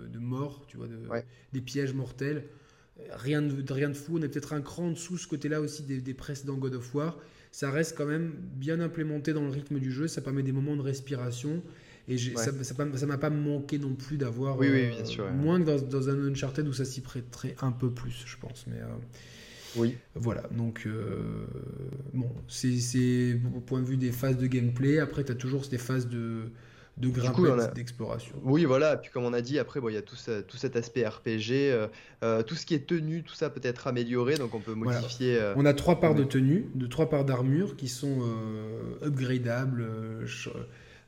de, mort, tu vois, de, des pièges mortels. Rien de, rien de fou. On est peut-être un cran en dessous ce côté-là aussi des, des, précédents God of War. Ça reste quand même bien implémenté dans le rythme du jeu. Ça permet des moments de respiration. Et ça ne m'a pas manqué non plus d'avoir. Oui, oui, bien sûr. Moins que dans, dans, un Uncharted où ça s'y prêterait un peu plus, je pense. Mais. Euh, oui. Voilà, donc euh, bon, c'est au point de vue des phases de gameplay. Après, tu as toujours des phases de, de grimpette, d'exploration. Oui, voilà. Et puis comme on a dit, après, bon, il y a tout, tout cet aspect RPG, euh, euh, tout ce qui est tenue, tout ça peut être amélioré, donc on peut modifier. Euh, on a trois parts de tenue, de trois parts d'armure qui sont upgradables.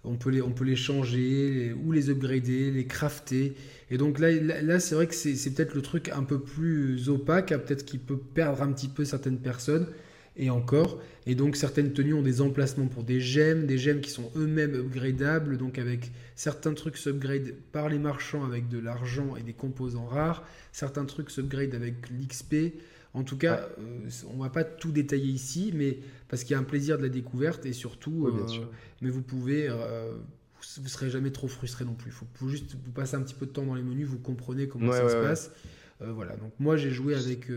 on peut les, on peut les changer ou les upgrader, les crafter. Et donc là, là, c'est vrai que c'est peut-être le truc un peu plus opaque, peut-être qui peut perdre un petit peu certaines personnes et encore. Et donc certaines tenues ont des emplacements pour des gemmes, des gemmes qui sont eux-mêmes upgradables, donc avec certains trucs s'upgrade par les marchands avec de l'argent et des composants rares, certains trucs s'upgrade avec l'XP. En tout cas, euh, on va pas tout détailler ici, mais parce qu'il y a un plaisir de la découverte et surtout, euh, mais vous pouvez, euh, vous, serez jamais trop frustré non plus. Il faut, juste vous passer un petit peu de temps dans les menus, vous comprenez comment ça se passe. Voilà. Donc moi j'ai joué avec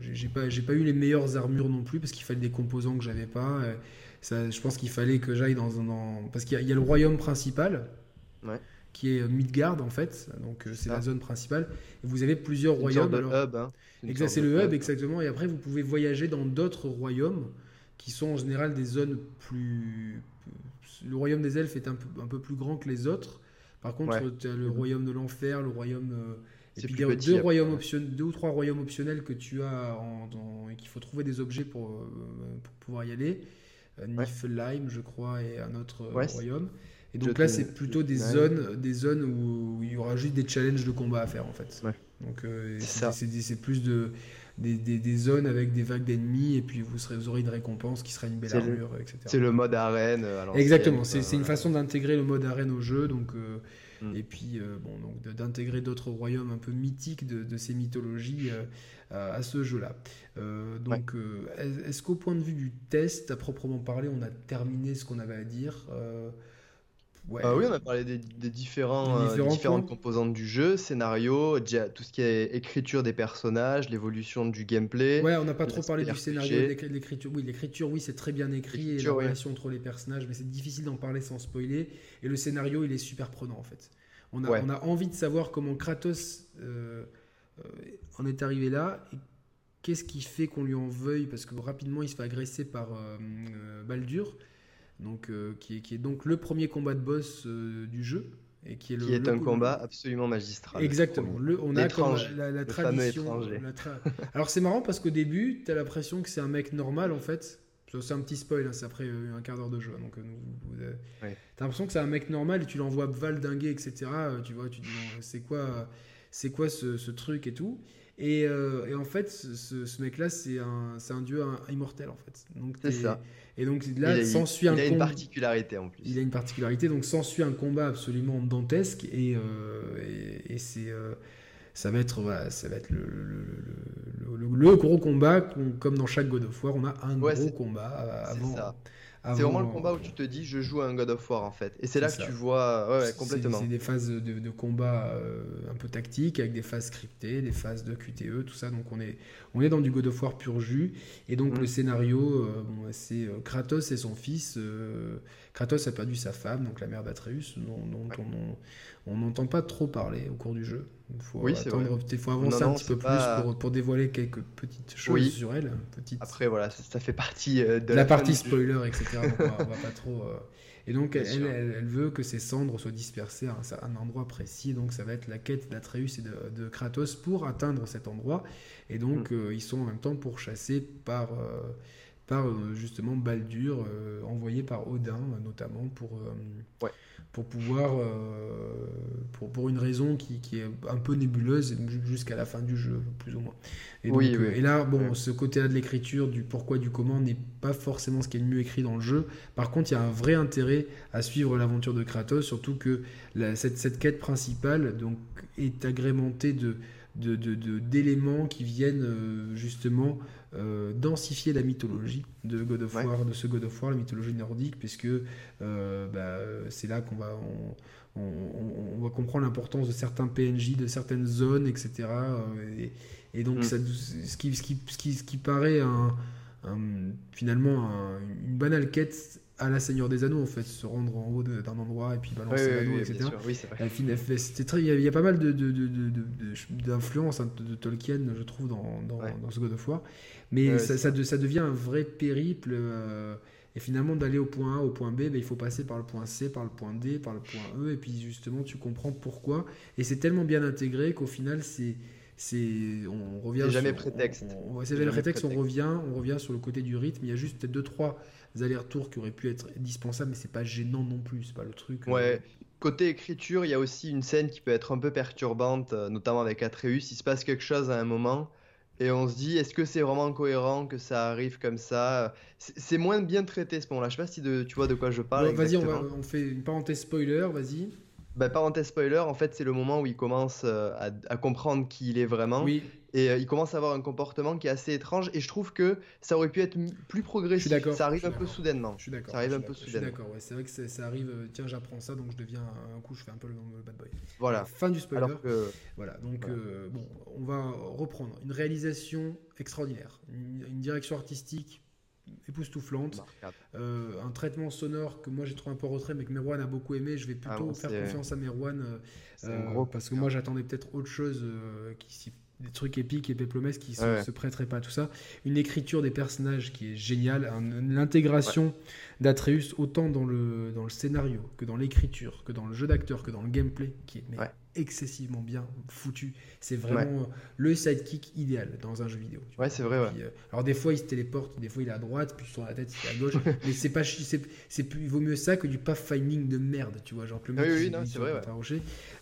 j'ai pas, pas eu les meilleures armures non plus parce qu'il fallait des composants que j'avais pas. Ça, je pense qu'il fallait que j'aille dans un. parce qu'il y, a le royaume principal. qui est Midgard en fait, donc c'est la zone principale. Et vous avez plusieurs royaumes. alors, hub, hein. c'est le hub, exactement. Et après, vous pouvez voyager dans d'autres royaumes qui sont en général des zones plus. Le royaume des elfes est un peu, un peu plus grand que les autres. Par contre, tu as le mhm. royaume de l'enfer, le royaume. Euh, et puis deux, deux, royaumes deux ou trois royaumes optionnels que tu as en, et qu'il faut trouver des objets pour, euh, pour pouvoir y aller. Euh, Niflheim, je crois, et un autre royaume. Et donc là, c'est plutôt des zones, des zones où, il y aura juste des challenges de combat à faire en fait. Donc c'est plus de des, des, zones avec des vagues d'ennemis et puis vous, serez, vous aurez une récompense qui sera une belle armure, etc. C'est le mode arène. Exactement, c'est une façon d'intégrer le mode arène au jeu. Donc, euh, mm. Et puis euh, bon, donc d'intégrer d'autres royaumes un peu mythiques de, de ces mythologies euh, à ce jeu-là. donc est-ce qu'au point de vue du test, à proprement parler, on a terminé ce qu'on avait à dire ah oui, on a parlé des, différents, euh, différentes composantes du jeu, scénario, tout ce qui est écriture des personnages, l'évolution du gameplay. Ouais, on n'a pas trop parlé du scénario, l'écriture. Oui, l'écriture, oui, c'est très bien écrit et la relation entre les personnages, mais c'est difficile d'en parler sans spoiler. Et le scénario, il est super prenant en fait. On a, on a envie de savoir comment Kratos euh, euh, en est arrivé là et qu'est-ce qui fait qu'on lui en veuille parce que rapidement il se fait agresser par Baldur donc, euh, qui, est, qui, est, donc le premier combat de boss euh, du jeu. Et qui est, le, qui est un combat absolument magistral. Exactement. Le, on a comme la, tradition. Alors c'est marrant parce qu'au début, tu as l'impression que c'est un mec normal en fait. C'est un petit spoil, hein, c'est après euh, un quart d'heure de jeu. Donc, T'as l'impression que c'est un vec normal et tu l'envoies valdinguer, etc. tu vois, tu dis, c'est quoi, c'est quoi ce, ce, truc et tout. Et, et en fait, ce, ce mec-là, c'est un, un dieu immortel en fait. C'est ça. Et donc là, s'ensuit un Il a une particularité en plus. Il a une particularité, donc s'ensuit un combat absolument dantesque et, euh, et, c'est euh, ça va être voilà, ça va être le, le, le, gros combat comme dans chaque God of War, on a un gros combat avant. Ça. C'est vraiment le combat où tu te dis je joue à un God of War en fait. Et c'est là que tu vois ouais, complètement. C'est des phases de, de combat euh, un peu tactiques avec des phases scriptées, des phases de QTE, tout ça. Donc on est, on est dans du God of War pur jus. Et donc mm. le scénario, euh, bon, c'est euh, Kratos et son fils. Kratos a perdu sa femme, donc la mère d'Atreus, dont, on n'entend pas trop parler au cours du jeu. Il faut, attendre, il faut avancer un petit peu plus pour, pour, dévoiler quelques petites choses sur elle. Après, voilà, ça, fait partie de la, partie spoiler, etc. on, va, pas trop. Euh, et donc, elle, elle, veut que ses cendres soient dispersées à un, endroit précis. Donc, ça va être la quête d'Atreus et de, Kratos pour atteindre cet endroit. Et donc, mm. euh, ils sont en même temps pourchassés par, euh, par justement Baldur, envoyé par Odin, notamment, pour, ouais pour pouvoir, euh, pour, pour, une raison qui, qui, est un peu nébuleuse jusqu'à la fin du jeu, plus ou moins. Et, oui, euh, et là, bon, ce côté-là de l'écriture, du pourquoi, du comment, n'est pas forcément ce qui est le mieux écrit dans le jeu. Par contre, il y a un vrai intérêt à suivre l'aventure de Kratos, surtout que cette, cette, quête principale donc, est agrémentée de d'éléments de, qui viennent euh, justement euh, densifier la mythologie de God of War, de ce God of War, la mythologie nordique, puisque euh, bah, c'est là qu'on va on, va comprendre l'importance de certains PNJ, de certaines zones, etc. Et, donc mm. ça, ce, qui, ce, qui, ce, qui, paraît un, finalement une banale quête à la Seigneur des Anneaux en fait, se rendre en haut d'un endroit et puis balancer l'anneau, etc. il y, a pas mal d'influences de, de, de, hein, de, Tolkien, je trouve, dans, dans, dans, ce God of War. Mais ça, ça, ça, devient un vrai périple. Euh, et finalement, d'aller au point A au point B, ben, il faut passer par le point C, par le point D, par le point E, et puis justement, tu comprends pourquoi. Et c'est tellement bien intégré qu'au final, c'est c'est on revient jamais prétexte c'est jamais prétexte, on revient on revient sur le côté du rythme il y a juste peut-être deux trois allers-retours qui auraient pu être indispensables, mais c'est pas gênant non plus, c'est pas le truc. Euh. Ouais. Côté écriture, il y a aussi une scène qui peut être un peu perturbante, euh, notamment avec Atreus. Il se passe quelque chose à un moment et on se dit est-ce que c'est vraiment cohérent que ça arrive comme ça? C'est moins bien traité ce moment-là. Je sais pas si de, tu vois de quoi je parle. vas-y, on, on, fait une parenthèse spoiler, vas-y. Bah, parenthèse spoiler, en fait, c'est le moment où il commence euh, à, à comprendre qui il est vraiment. Oui. Et euh, il commence à avoir un comportement qui est assez étrange. Et je trouve que ça aurait pu être plus progressif. Ça arrive un peu soudainement. Je suis d'accord. Ça arrive un peu soudainement. d'accord. Ouais, c'est vrai que ça arrive. Euh, tiens, j'apprends ça, donc je deviens un coup, je fais un peu le, bad boy. Voilà. Fin du spoiler. Voilà. Donc euh, bon, on va reprendre. Une réalisation extraordinaire, une, direction artistique époustouflante. un traitement sonore que moi j'ai trouvé un peu retrait, mais que Merwan a beaucoup aimé. Je vais ah, plutôt faire confiance à Merwan parce que moi j'attendais peut-être autre chose qui des trucs épiques et péplomès qui se, se, prêteraient pas à tout ça. Une écriture des personnages qui est géniale, l'intégration d'Atreus autant dans le, dans le scénario que dans l'écriture, que dans le jeu d'acteur, que dans le gameplay, qui est excessivement bien foutu. C'est vraiment le sidekick idéal dans un jeu vidéo. Ouais, c'est vrai. Euh, alors des fois il se téléporte, des fois il est à droite, puis sur la tête il est à gauche. mais c'est pas c'est, c'est plus, il vaut mieux ça que du pathfinding de merde, tu vois, genre le mec oui, oui, c'est vrai,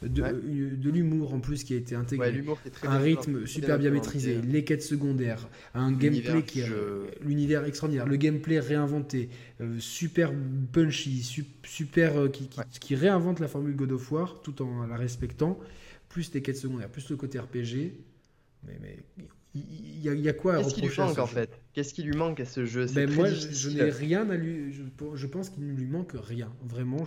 de, euh, de l'humour en plus qui a été intégré, un rythme super bien maîtrisé, les quêtes secondaires, un gameplay qui l'univers extraordinaire, le gameplay réinventé, euh, super punchy, super qui, qui, qui réinvente la formule God of War tout en la respectant plus les quêtes secondaires, plus le côté RPG. Mais, mais il y, a quoi à Qu'est-ce qui lui manque en fait? Qu'est-ce qui lui manque à ce jeu? Ben Moi, je, n'ai rien à lui. Je, pense qu'il ne lui manque rien. Vraiment.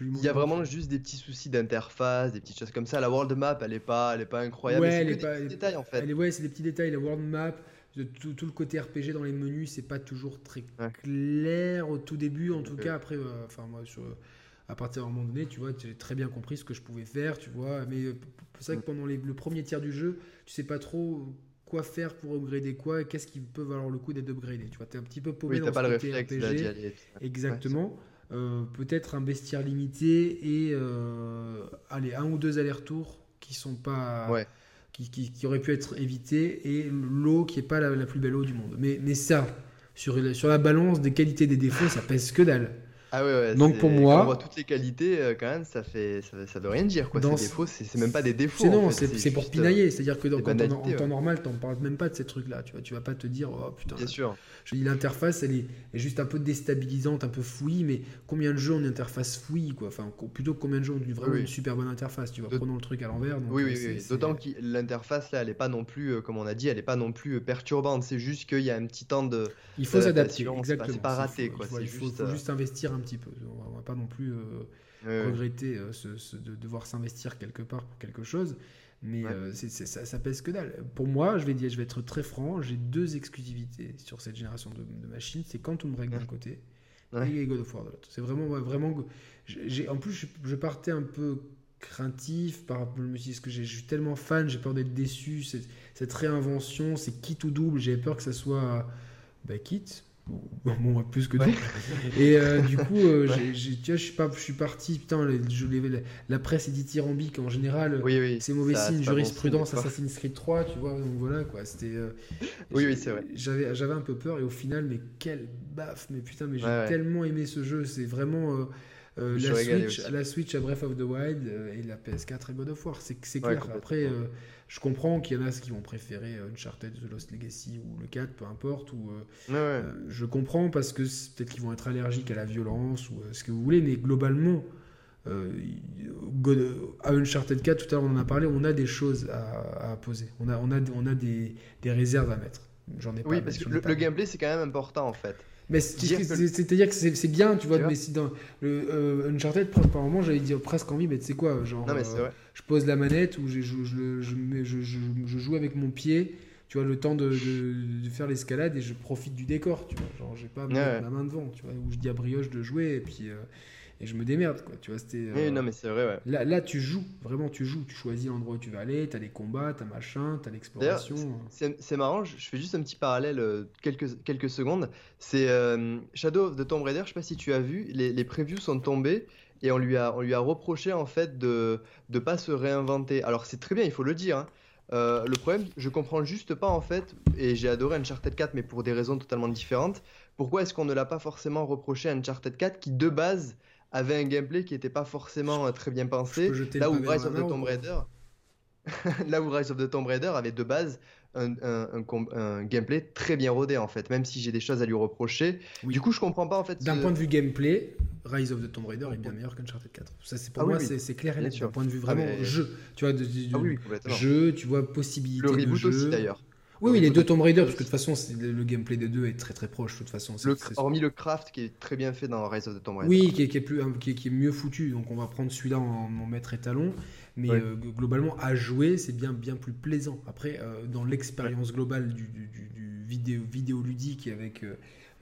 il y a, vraiment juste des petits soucis d'interface, des petites choses comme ça. La world map, elle est pas, elle est pas incroyable. Ouais, c'est des petits détails en fait. Elle ouais, c'est des petits détails. La world map, tout, tout, le côté RPG dans les menus, c'est pas toujours très clair au tout début. En tout cas, après, euh, enfin moi sur à partir d'un moment donné, tu vois, j'ai très bien compris ce que je pouvais faire, tu vois. Mais euh, c'est vrai que pendant le premier tiers du jeu, tu sais pas trop quoi faire pour upgrader quoi, qu'est-ce qui peut valoir le coup d'être upgradé. Tu vois, es un petit peu paumé dans ce pas côté RPG. Exactement. Euh, peut-être un bestiaire limité et euh, allez, un ou deux allers-retours qui sont pas. Qui, auraient pu être évités et l'eau qui est pas la, la, plus belle eau du monde. Mais, mais ça, sur, sur la balance des qualités des défauts, ça pèse que dalle. Ah ouais, Donc pour moi, on voit toutes les qualités euh, quand même, ça fait ça, veut rien dire quoi. Ces défauts, c'est même pas des défauts. C'est non, c'est pour pinailler. C'est-à-dire que dans, quand en, en, temps normal, t'en parles même pas de ces trucs-là. Tu vois, tu vas pas te dire oh putain. Bien sûr. Je dis l'interface, elle est, juste un peu déstabilisante, un peu fouillie, mais combien de jeux ont une interface fouillie quoi? Enfin, plutôt combien de jeux ont une, vraiment une super bonne interface. Tu vois, prenons le truc à l'envers. Oui, oui, oui. D'autant que l'interface là, elle est pas non plus, euh, comme on a dit, elle est pas non plus euh, perturbante. C'est juste qu'il y a un petit temps de. Il faut s'adapter. Exactement. C'est pas, raté quoi. Il faut, juste investir un petit peu pas non plus euh, regretter euh, de devoir s'investir quelque part pour quelque chose. Mais euh, ça, pèse que dalle. Pour moi, je vais, dire, je vais être très franc, j'ai deux exclusivités sur cette génération de, machines. C'est Quantum Break d'un côté et God of War de l'autre. C'est vraiment, vraiment. en plus, je, partais un peu craintif par rapport. Je me suis dit, que je suis tellement fan, j'ai peur d'être déçu. Cette, cette réinvention, c'est quitte ou double. J'ai peur que ça soit bah, quitte bon, plus que tout. Et euh, du coup, euh, je suis pas, je suis parti. Putain, je, la, la presse est dithyrambique en général. c'est mauvais signe. Jurisprudence, Assassin's Creed 3, tu vois. Donc voilà quoi. C'était. Euh, oui, oui, c'est vrai. J'avais, j'avais un peu peur et au final, mais quel baf. Mais putain, mais j'ai tellement aimé ce jeu. C'est vraiment. la, Switch, la Switch à Breath of the Wild et la PS4 et God of War. C'est, c'est clair. Après, je comprends qu'il y en a qui vont préférer euh, Uncharted, The Lost Legacy ou le 4, peu importe. Ou, euh, euh, je comprends parce que peut-être qu'ils vont être allergiques à la violence ou ce que vous voulez, mais globalement, à Uncharted 4, tout à l'heure on en a parlé, on a des choses à, poser. On a, on a, on a des, des réserves à mettre. J'en ai pas. Oui, parce que le, gameplay c'est quand même important en fait. Mais c'est-à-dire que c'est bien, tu vois, mais si dans le Uncharted, par moment, j'avais dit presque envie, mais tu sais quoi, genre. Non, mais c'est vrai je pose la manette ou je, je, je, je, joue avec mon pied, tu vois, le temps de, de, faire l'escalade et je profite du décor, tu vois. Genre, j'ai pas ma main devant, tu vois, où je dis à Brioche de jouer et puis. Euh, et je me démerde quoi tu vois c'était oui, non mais c'est vrai ouais. là, là tu joues vraiment tu joues tu choisis l'endroit où tu vas aller t'as des combats t'as machin t'as l'exploration c'est marrant je fais juste un petit parallèle euh, quelques quelques secondes c'est euh, Shadow of the Tomb Raider je sais pas si tu as vu les, les previews sont tombés et on lui a, on lui a reproché en fait de ne pas se réinventer. Alors c'est très bien, il faut le dire. Hein. Euh, le problème, je comprends juste pas en fait, et j'ai adoré Uncharted 4, mais pour des raisons totalement différentes. Pourquoi est-ce qu'on ne l'a pas forcément reproché à Uncharted 4 qui de base avait un gameplay qui n'était pas forcément euh, très bien pensé, là où Rise of the Tomb Raider, là où Rise of the Tomb Raider avait de base un, gameplay très bien rodé en fait, même si j'ai des choses à lui reprocher. Du coup, je comprends pas en fait. D'un point de vue gameplay, Rise of the Tomb Raider est bien meilleur qu'Uncharted 4. Ça, c'est pour ah moi, c'est clair et net. D'un point de vue ah, vraiment jeu, tu vois, de, ah jeu, tu vois, possibilité le reboot aussi d'ailleurs. Oui, oui, les deux Tomb Raider, parce que de toute façon, le gameplay des deux est très très proche. De toute façon, hormis le craft qui est très bien fait dans Rise of the Tomb Raider. Oui, qui est, qui est plus, qui est, mieux foutu. Donc on va prendre celui-là en, en maître étalon. Mais euh, globalement, à jouer, c'est bien, bien plus plaisant. Après, euh, dans l'expérience globale du, du, du, vidéo, vidéoludique avec euh,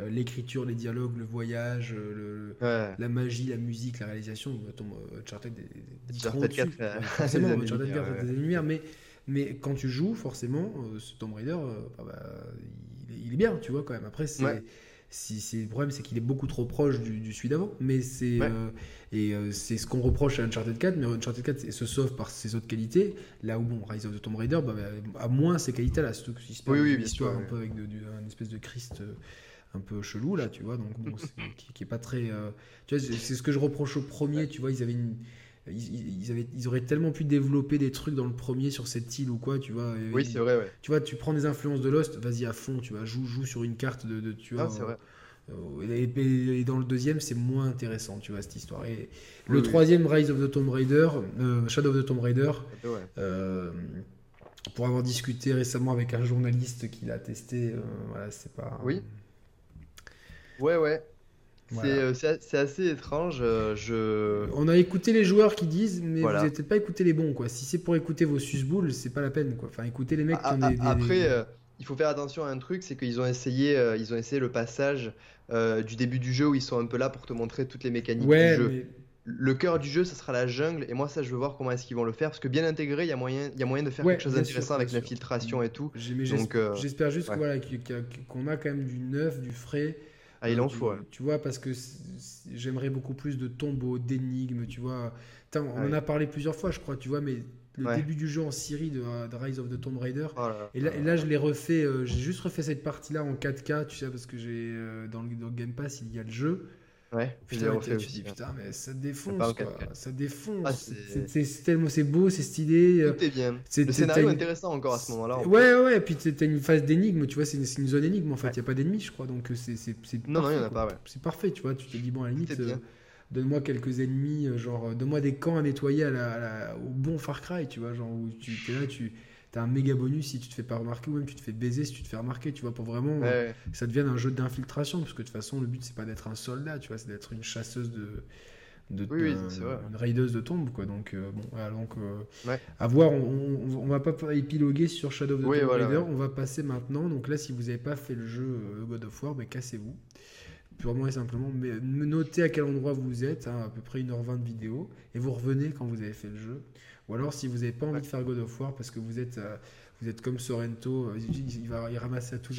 l'écriture, les dialogues, le voyage, la magie, la musique, la réalisation. Ton, Uncharted des, Uncharted 4, forcément, Uncharted 4 des lumières, mais, mais quand tu joues, forcément, ce Tomb Raider, bah, bah, il, est, bien, tu vois, quand même. Après, c'est si, le problème, c'est qu'il est beaucoup trop proche du, du celui d'avant. Mais c'est euh, et euh, c'est ce qu'on reproche à Uncharted 4. Mais Uncharted 4 se sauve par ses autres qualités. Là où bon, Rise of the Tomb Raider bah, bah, a moins ces qualités-là. Surtout oui, bien sûr, un peu avec de, une espèce de Christ euh, un peu chelou là, tu vois. Donc bon, qui, qui, est pas très. tu vois, c'est ce que je reproche au premier. Tu vois, ils avaient une ils, avaient, ils auraient tellement pu développer des trucs dans le premier sur cette île ou quoi, tu vois. Oui, c'est vrai, ouais. Tu vois, tu prends des influences de Lost, vas-y à fond, tu vois, joue, joue sur une carte de, de tu vois. Ah, c'est vrai. Euh, et, dans le deuxième, c'est moins intéressant, tu vois, cette histoire. Et le troisième, Rise of the Tomb Raider, euh, Shadow of the Tomb Raider, euh, pour avoir discuté récemment avec un journaliste qui l'a testé, voilà, c'est pas. Oui. Ouais, ouais. Euh, c'est assez étrange. Euh, je... On a écouté les joueurs qui disent, mais vous n'avez peut-être pas écouté les bons. Quoi. Si c'est pour écouter vos susboules, c'est pas la peine. Quoi. Enfin, écoutez les mecs qui ont des, Après, euh, il faut faire attention à un truc c'est qu'ils ont, essayé, ils ont essayé le passage du début du jeu où ils sont un peu là pour te montrer toutes les mécaniques du jeu. Le cœur du jeu, ça sera la jungle, et moi, ça, je veux voir comment est-ce qu'ils vont le faire, parce que bien intégré, il y a moyen, il y a moyen de faire quelque chose d'intéressant avec l'infiltration et tout. J'espère juste qu'on a quand même du neuf, du frais. Ah, il en faut. Tu vois, parce que j'aimerais beaucoup plus de tombeaux, d'énigmes, tu vois. on en a parlé plusieurs fois, je crois, tu vois, mais le début du jeu en Syrie de, Rise of the Tomb Raider. Oh et, là, et, là, je l'ai refait, euh, j'ai juste refait cette partie-là en 4K, tu sais, parce que j'ai euh, dans, le, Game Pass, il y a le jeu. Ouais, putain, tu dis, putain, mais ça défonce, quoi. Ça défonce. Ah, c'est tellement c'est beau, c'est stylé. Euh, Tout est bien. le scénario est intéressant encore à ce moment-là. Ouais, ouais, et puis t'as une phase d'énigme, tu vois, c'est une, zone énigme en fait, il n'y a pas d'ennemis, je crois, donc euh, c'est. Non, non, il n'y en a pas, ouais. C'est parfait, tu vois, tu te dis, bon, à la limite, euh, donne-moi quelques ennemis, genre, donne-moi des camps à nettoyer à la, au bon Far Cry, tu vois, genre, où tu es là, tu t'as un méga bonus si tu te fais pas remarquer ou même tu te fais baiser si tu te fais remarquer, tu vois, pour vraiment que ça devienne un jeu d'infiltration, parce que de toute façon, le but c'est pas d'être un soldat, tu vois, c'est d'être une chasseuse de. de, une raideuse de tombe quoi. Donc euh, bon voilà, donc euh, à voir on, on, va pas épiloguer sur Shadow of the Tomb Raider on va passer maintenant. Donc là si vous avez pas fait le jeu euh, God of War mais cassez-vous. Purement et simplement mais notez à quel endroit vous êtes hein, à peu près 1h20 de vidéo et vous revenez quand vous avez fait le jeu ou alors, si vous n'avez pas envie de faire God of War parce que vous êtes, euh, vous êtes comme Sorrento, euh, il, va y ramasser à, tout,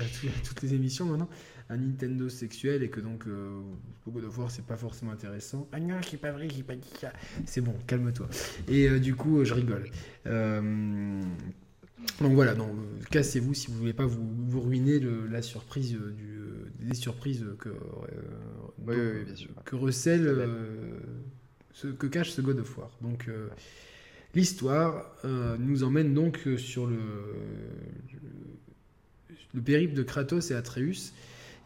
toutes les émissions maintenant, un Nintendo sexuel et que donc euh, God of War c'est pas forcément intéressant. Ah non, c'est pas vrai, j'ai pas dit ça. C'est bon, calme-toi. Et du coup, je rigole. donc voilà, cassez-vous si vous voulez pas vous, vous ruiner la surprise du, les surprises que, que recèle, ce que cache ce God of War. Donc L'histoire euh, nous emmène donc euh, sur le, le périple de Kratos et Atreus.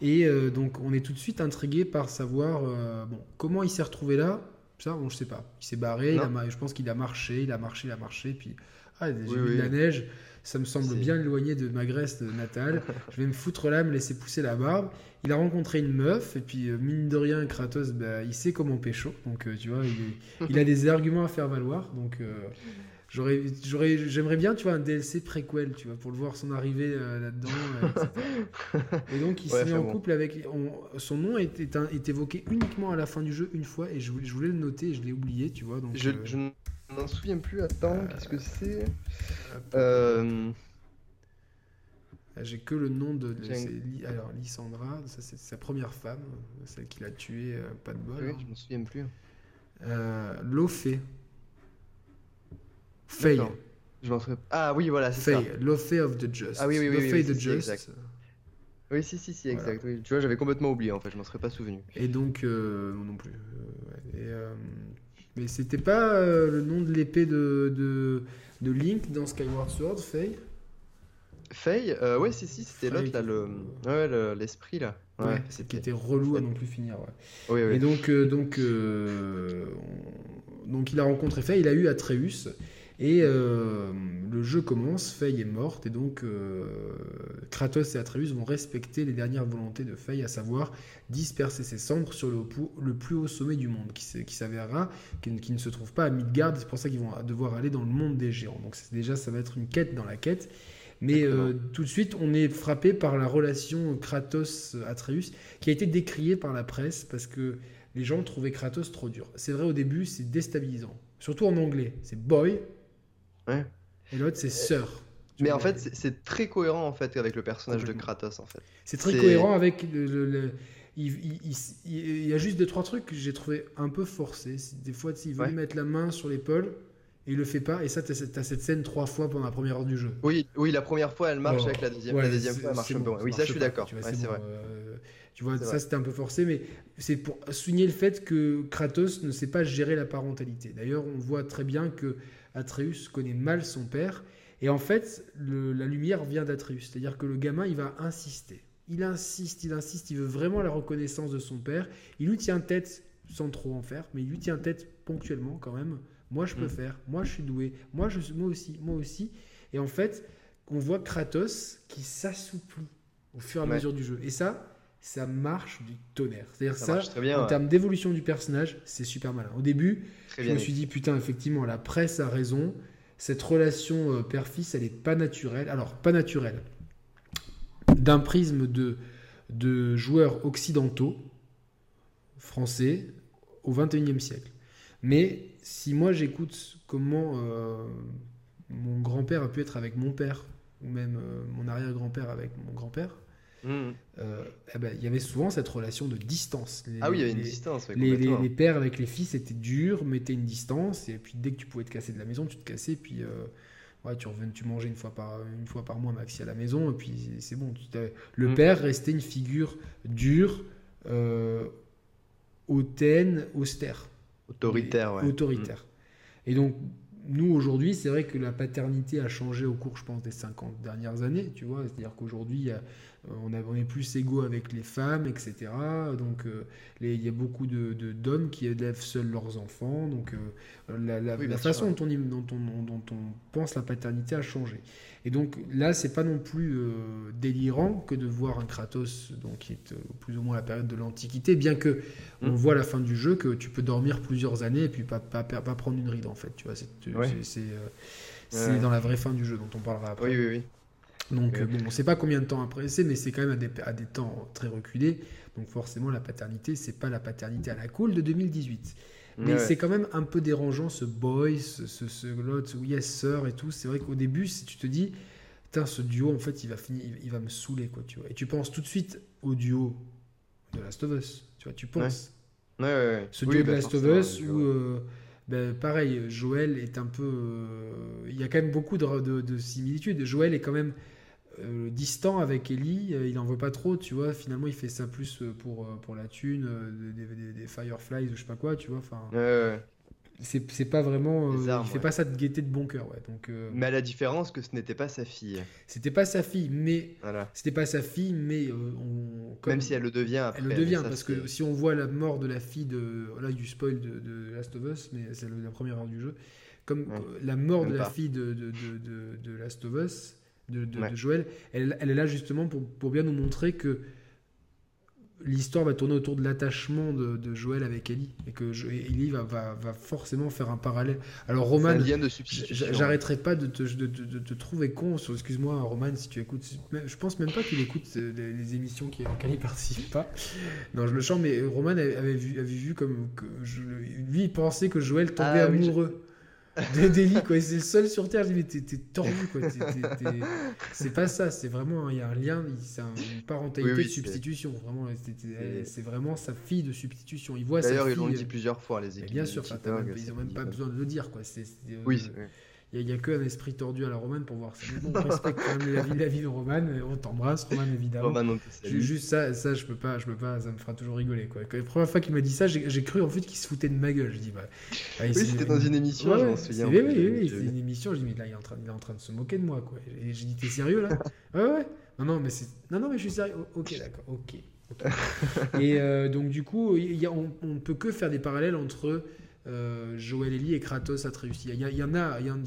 Et euh, donc on est tout de suite intrigué par savoir bon, comment il s'est retrouvé là. Ça, bon, je sais pas. Il s'est barré, je pense qu'il a marché, il a marché, il a marché, puis ah, j'ai vu de la neige, ça me semble bien éloigné de ma Grèce natale. je vais me foutre là, me laisser pousser la barbe. Il a rencontré une meuf, et puis mine de rien, Kratos, bah, il sait comment pécho. Donc, tu vois, il, a des arguments à faire valoir. Donc, j'aurais, j'aurais, j'aimerais bien, tu vois, un DLC préquel, tu vois, pour le voir son arrivée là-dedans. et donc, il s'est mis en couple avec. son nom est, est, évoqué uniquement à la fin du jeu une fois, et je, je voulais le noter, et je l'ai oublié, tu vois. Donc, je, je ne m'en souviens plus. Attends, qu'est-ce que c'est euh... Ah, j'ai que le nom de. alors, Lysandra, ça c'est sa première femme, celle qui l'a tué, euh, pas de bol. Oui, hein. je me souviens plus. Euh, Lofé. Faye. Je m'en souviens. Ah oui, voilà, c'est ça. Lofé of the Just. Ah oui, oui, oui. oui, the Just. Oui, si, si, si, exact. Tu vois, j'avais complètement oublié en fait, je m'en serais pas souvenu. Et donc, euh, non plus. Euh, mais c'était pas le nom de l'épée de, de, de, Link dans Skyward Sword, Faye? Faye, euh, ouais, si, si, c'était l'autre, là, le, ouais, l'esprit, là. Ouais, c'est qui était relou à non plus finir, ouais. Oui, oui. Et donc, euh, donc, euh, donc, il a rencontré Faye, il a eu Atreus, et le jeu commence, Faye est morte, et donc Kratos et Atreus vont respecter les dernières volontés de Faye, à savoir disperser ses cendres sur le, le plus haut sommet du monde, qui, qui s'avérera, qui, qui, ne se trouve pas à Midgard, c'est pour ça qu'ils vont devoir aller dans le monde des géants. Donc déjà, ça va être une quête dans la quête. Mais euh, tout de suite, on est frappé par la relation Kratos-Atreus qui a été décriée par la presse parce que les gens trouvaient Kratos trop dur. C'est vrai, au début, c'est déstabilisant. Surtout en anglais. C'est boy. Ouais. Et l'autre, c'est sœur. Mais en fait, c'est très cohérent en fait avec le personnage de Kratos en fait. C'est très cohérent avec le, il, y a juste deux trois trucs que j'ai trouvé un peu forcés. Des fois, il veut mettre la main sur l'épaule et il le fait pas. Et ça, tu as, cette scène trois fois pendant la première heure du jeu. Oui, oui, la première fois elle marche avec la deuxième. la deuxième fois elle marche bon, Oui, ça, je suis d'accord. Tu vois, vrai. Euh, tu vois ça, c'était un peu forcé, mais c'est pour souligner le fait que Kratos ne sait pas gérer la parentalité. D'ailleurs, on voit très bien que Atreus connaît mal son père et en fait, la lumière vient d'Atreus. C'est-à-dire que le gamin, il va insister. Il insiste, il insiste, il veut vraiment la reconnaissance de son père. Il lui tient tête sans trop en faire, mais il lui tient tête ponctuellement quand même. Moi, je peux mm. faire. Moi, je suis doué. Moi, je, moi aussi. Moi aussi. Et en fait, on voit Kratos qui s'assouplit au fur et à mesure du jeu. Et ça, ça marche du tonnerre. C'est-à-dire ça, en termes d'évolution du personnage, c'est super malin. Au début, je me suis dit, putain, effectivement, la presse a raison cette relation euh, père-fils, elle n'est pas naturelle. Alors, pas naturelle. D'un prisme de, de joueurs occidentaux, français, au XXIe siècle. Mais si moi j'écoute comment euh, mon grand-père a pu être avec mon père, ou même euh, mon arrière-grand-père avec mon grand-père, Mmh. Euh, eh ben, il y avait souvent cette relation de distance. ah oui, il y avait une distance. les, pères avec les fils étaient durs, mettaient une distance, et puis dès que tu pouvais te casser de la maison, tu te cassais, puis euh, ouais, tu revenais, tu mangeais une fois par une fois par mois maxi à la maison, et puis c'est bon. le mmh. père restait une figure dure, euh, hautaine, austère, autoritaire, ouais. autoritaire. Et donc nous, aujourd'hui, c'est vrai que la paternité a changé au cours, je pense, des 50 dernières années, tu vois. C'est-à-dire qu'aujourd'hui, euh, on, est plus égaux avec les femmes, etc. Donc euh, il y a beaucoup d'hommes de, d'hommes qui élèvent seuls leurs enfants. Donc euh, la, façon dont, on, dont, on, pense la paternité a changé. Et donc là, c'est pas non plus délirant que de voir un Kratos donc, qui est plus ou moins la période de l'Antiquité, bien que on mm. voit à la fin du jeu que tu peux dormir plusieurs années et puis pas, pas, pas prendre une ride en fait. Tu vois, c'est dans la vraie fin du jeu dont on parlera après. Oui, oui, oui. Donc, bon, on ne sait pas combien de temps après c'est, mais c'est quand même à des, temps très reculés. Donc, forcément, la paternité, c'est pas la paternité à la cool de 2018. Mais c'est quand même un peu dérangeant ce boy, ce, ce, ce l'autre, yes sir et tout. C'est vrai qu'au début, si tu te dis, putain, ce duo, en fait, il va finir, il, va me saouler, quoi, tu vois. Et tu penses tout de suite au duo de Last of Us, tu vois, tu penses. Ouais. ce duo de bah, Last of Us où. Euh, ben, pareil, Joël est un peu. Euh, il y a quand même beaucoup de, de, de similitudes. Joël est quand même euh, distant avec Ellie, euh, il en veut pas trop, tu vois. Finalement, il fait ça plus euh, pour, pour la thune, des, Fireflies ou je sais pas quoi, tu vois. Enfin, c'est pas vraiment. il fait pas ça de gaieté de bon cœur, ouais. Donc, Mais à la différence que ce n'était pas sa fille. C'était pas sa fille, mais. C'était pas sa fille, mais. Même si elle le devient après. Elle le devient, parce que si on voit la mort de la fille de. Là, du spoil de, de Last of Us, mais c'est la première heure du jeu. Comme la mort de la fille de, de, de Last of Us de, Joël, elle, est là justement pour, bien nous montrer que l'histoire va tourner autour de l'attachement de, Joël avec Ellie et que Ellie va, va, forcément faire un parallèle. Alors Roman, j'arrêterai pas de te, trouver con. Excuse-moi Roman si tu écoutes. Je pense même pas qu'il écoute euh, les, émissions auxquelles il participe pas. Non, je me chante, mais Roman avait vu, avait vu comme que lui il pensait que Joël tombait ah amoureux de quoi. C'est le seul sur Terre. Je dis, mais t'es tordu, quoi. C'est pas ça. C'est vraiment, il y a un lien, c'est une parentalité de substitution. Vraiment, c'est vraiment sa fille de substitution. Il voit D'ailleurs, ils l'ont dit plusieurs fois, les équipes. Bien sûr, ils ont même pas besoin de le dire, quoi. oui, euh, il n'y a, qu'un esprit tordu à la romane pour voir ça. on respecte quand même la vie, la vie de Romane. On t'embrasse, Romane, évidemment. Roman, Juste ça, ça, je peux pas, je peux pas, ça me fera toujours rigoler. Quoi. La première fois qu'il m'a dit ça, j'ai cru en fait qu'il se foutait de ma gueule. Je dis, bah, ah, oui, c'était dans une émission, je m'en souviens. Oui, oui, oui, c'est une émission. Je dis, mais là, il est en train, il est en train de se moquer de moi. Quoi. Et j'ai dit, t'es sérieux là? Ouais, ouais. Non, non, mais non, non, mais je suis sérieux. Ok, d'accord, ok. et euh, donc, du coup, y a, on, ne peut que faire des parallèles entre euh, Joël Ellie et Kratos Atreus. Il y, il y en a, il y en,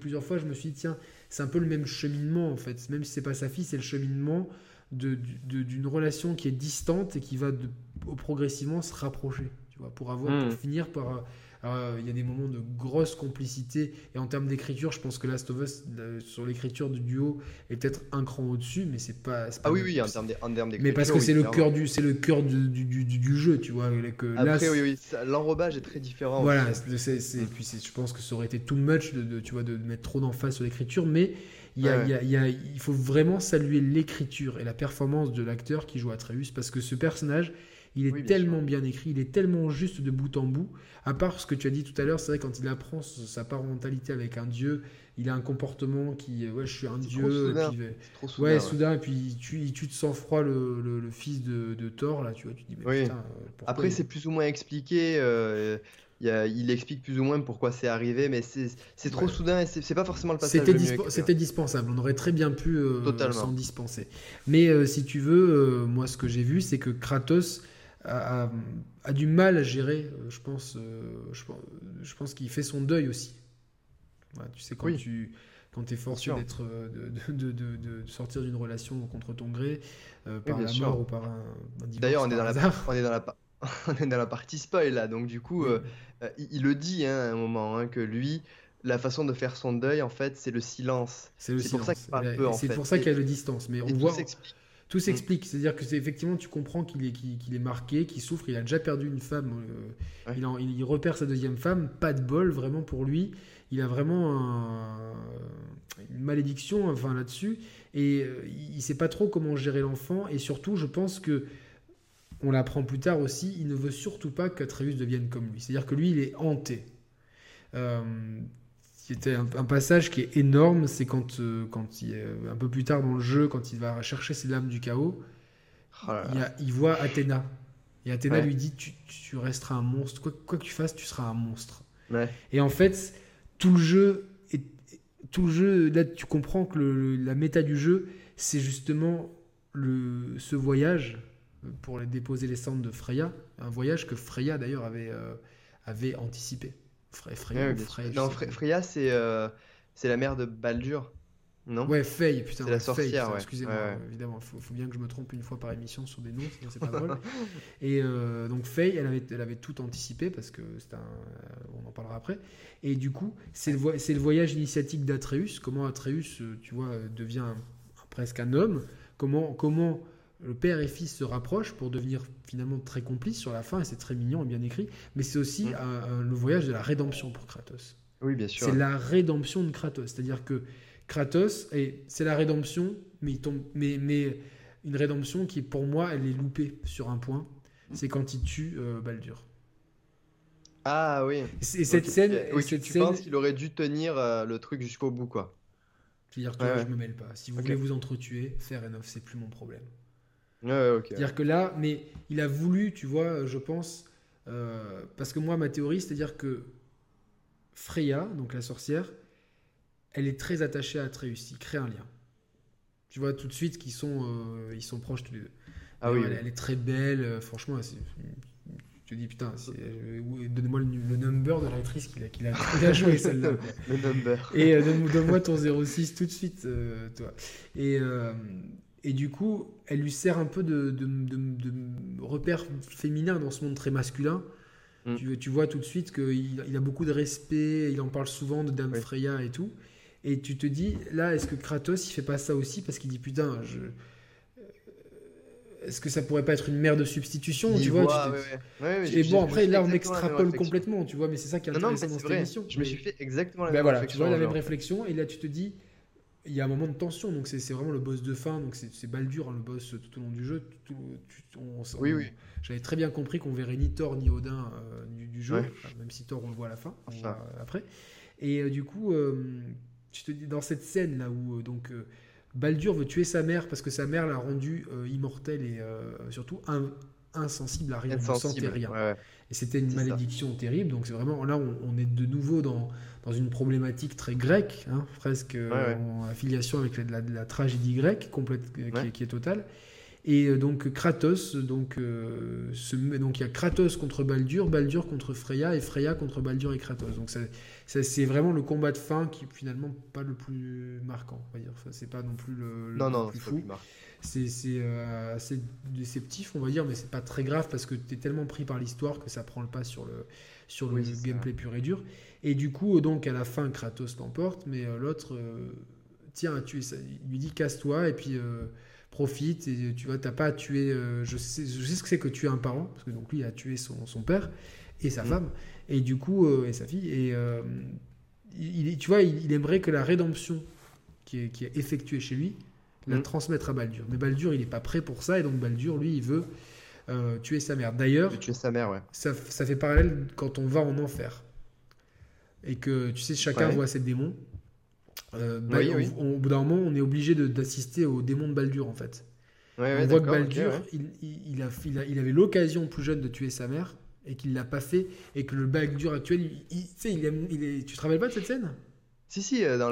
plusieurs fois, je me suis dit, tiens, c'est un peu le même cheminement en fait. Même si c'est pas sa fille, c'est le cheminement d'une relation qui est distante et qui va progressivement se rapprocher, tu vois, pour avoir, pour hmm. finir par Alors, il y a des moments de grosse complicité. Et en termes d'écriture, je pense que Last of Us, sur l'écriture du duo, est peut-être un cran au-dessus, mais c'est pas, pas. Ah oui, oui, en termes d'écriture. Mais parce que c'est le cœur du, c'est le cœur du, du, du, jeu, tu vois. Que Après, oui, oui, l'enrobage est très différent. Voilà, c'est, puis je pense que ça aurait été too much de, tu vois, de mettre trop d'emphase sur l'écriture, mais il, y a, il, y a, il faut vraiment saluer l'écriture et la performance de l'acteur qui joue Atreus parce que ce personnage, il est tellement bien écrit, il est tellement juste de bout en bout. À part ce que tu as dit tout à l'heure, c'est vrai quand il apprend sa parentalité avec un dieu, il a un comportement qui, ouais, je suis un dieu. Soudain. Puis, trop soudain, ouais, soudain, et puis il tue, il tue de sang-froid le, le, fils de, de, Thor, là, tu vois, tu dis, mais oui. putain, Après, c'est plus ou moins expliqué. Euh, il, explique plus ou moins pourquoi c'est arrivé, mais c'est trop ouais. soudain et c'est pas forcément le passage C'était disp dispensable, on aurait très bien pu euh, s'en dispenser. Mais euh, si tu veux, euh, moi ce que j'ai vu, c'est que Kratos a, a, a, du mal à gérer, je pense, je, je, pense qu'il fait son deuil aussi. Ouais, tu sais, quand oui. tu quand es forcé d'être de, de, de, de, sortir d'une relation contre ton gré par oui, la sûr. mort ou par un, un D'ailleurs, on, est dans la, on est dans la on est dans la partie spoil là, donc du coup, oui. euh, il, il, le dit hein, à un moment hein, que lui, la façon de faire son deuil, en fait, c'est le silence. C'est pour ça qu'il parle peu. C'est pour ça qu'il y a le distance. Mais on voit. S'explique. Tout s'explique, mmh. c'est-à-dire que c'est effectivement tu comprends qu'il est, est marqué, qu'il souffre, il a déjà perdu une femme, euh, ouais. il, en, il, repère sa deuxième femme, pas de bol vraiment pour lui, il a vraiment un, une malédiction enfin là-dessus et euh, il sait pas trop comment gérer l'enfant et surtout je pense que on l'apprend plus tard aussi, il ne veut surtout pas qu'Atreus devienne comme lui. C'est-à-dire que lui, il est hanté. Euh, c'était un, un, passage qui est énorme, c'est quand, euh, quand il est un peu plus tard dans le jeu, quand il va chercher ses lames du chaos, oh il, a, il, voit Athéna. Et Athéna ouais. lui dit tu, tu, resteras un monstre, quoi, quoi, que tu fasses, tu seras un monstre. Ouais. Et en fait, tout le jeu, est, tout le jeu là, tu comprends que le, la méta du jeu, c'est justement le, ce voyage pour les déposer les cendres de Freya, un voyage que Freya d'ailleurs avait, euh, avait anticipé. Freya non, Freya c'est euh, la mère de Baldur, non? Ouais, Faye, putain. C'est la sorcière, ouais. Excusez-moi, ouais. évidemment, il faut, faut, bien que je me trompe une fois par émission sur des noms, sinon c'est pas drôle. Et euh, donc Faye, elle avait, elle avait tout anticipé parce que c'est un, euh, on en parlera après. Et du coup, c'est le, le, voyage initiatique d'Atreus. Comment Atreus, tu vois, devient presque un homme? Comment, comment le père et fils se rapprochent pour devenir finalement très complices sur la fin, et c'est très mignon et bien écrit, mais c'est aussi mmh. un, un, le voyage de la rédemption pour Kratos. Oui, bien sûr. C'est la rédemption de Kratos, c'est-à-dire que Kratos, et c'est la rédemption, mais, il tombe, mais, mais une rédemption qui, pour moi, elle est loupée sur un point, c'est quand il tue euh, Baldur. Ah oui. Et cette scène, oui, cette tu scène... penses qu'il aurait dû tenir euh, le truc jusqu'au bout, quoi. C'est-à-dire que ouais, ouais. je me mêle pas. Si vous voulez vous entretuer, faire enough, c'est plus mon problème. Ouais. C'est-à-dire que là, mais il a voulu, tu vois, je pense, euh, parce que moi, ma théorie, c'est-à-dire que Freya, donc la sorcière, elle est très attachée à Atreus. Il crée un lien. Tu vois tout de suite qu'ils sont, euh, ils sont proches tous les deux. Ah oui, elle, oui. elle est très belle, euh, franchement. Tu te dis, putain, donne-moi le, le number de l'actrice qu'il a, a joué, celle-là. Le number. Et euh, donne- donne-moi ton 06 tout de suite, toi. Et, et du coup, elle lui sert un peu de, de, de, de repère féminin dans ce monde très masculin. Mm. Tu, tu vois tout de suite qu'il il a beaucoup de respect, il en parle souvent de Dame Oui. Freya et tout. Et tu te dis, là, est-ce que Kratos, il fait pas ça aussi Parce qu'il dit, putain, je... euh, est-ce que ça pourrait pas être une mère de substitution Il tu vois, voit, tu te- ouais, ouais. Ouais, ouais, Et bon, après, là, on extrapole complètement, tu vois, mais c'est ça qui est Non, non, intéressant c'est dans cette vrai. émission. Je me Mais- suis fait exactement la ben même voilà, tu réflexion. vois la même genre. réflexion, et là tu te dis, il y a un moment de tension, donc c'est vraiment le boss de fin, donc c'est c'est Baldur, hein, le boss tout au long du jeu. tout- tu- on- Oui, on- oui. J'avais très bien compris qu'on verrait ni Thor ni Odin euh, du, du jeu, Ouais. enfin, même si Thor on le voit à la fin, on après. Et euh, du coup, euh, tu te dis, dans cette scène là où donc Baldur veut tuer sa mère parce que sa mère l'a rendu immortel et surtout in- insensible à rien, il ne sentait rien. Ouais, ouais. Et c'était une ça. malédiction terrible. Donc c'est vraiment là, on, on est de nouveau dans, dans une problématique très grecque, hein, presque euh, Ouais, en affiliation avec la, la- la tragédie grecque complète, euh, qui, est, qui est totale. Et donc Kratos, donc, donc il y a Kratos contre Baldur, Baldur contre Freya et Freya contre Baldur et Kratos. Donc ça, c'est vraiment le combat de fin qui est finalement pas le plus marquant, on va dire. Enfin, c'est pas non plus le, non, non, plus fou. C'est euh, assez déceptif, on va dire, mais c'est pas très grave parce que tu es tellement pris par l'histoire que ça prend le pas sur le, sur le gameplay pur et dur. Et du coup, donc à la fin, Kratos l'emporte, mais euh, l'autre, euh, tiens, tu, il lui dit casse-toi et puis profite et tu vois, t'as pas à tuer. je, sais, je sais ce que c'est que tuer un parent, parce que donc lui a tué son, son père et sa mm. femme, et du coup, et sa fille. Et il, tu vois, il, aimerait que la rédemption qui est, qui est effectuée chez lui la mm. transmettre à Baldur. Mais Baldur, il n'est pas prêt pour ça, et donc Baldur, lui, il veut euh, tuer sa mère. D'ailleurs, tuer sa mère, ouais. Ça, ça, fait parallèle quand on va en enfer. Et que, tu sais, chacun voit ses démons. Euh, au bout d'un moment, on est obligé d'assister aux démons de Baldur, en fait. on voit que Baldur, il, il, a, il, avait l'occasion plus jeune de tuer sa mère, et qu'il l'a pas fait, et que le Baldur actuel, il, il est, tu te rappelles pas de cette scène? Si, si, euh, dans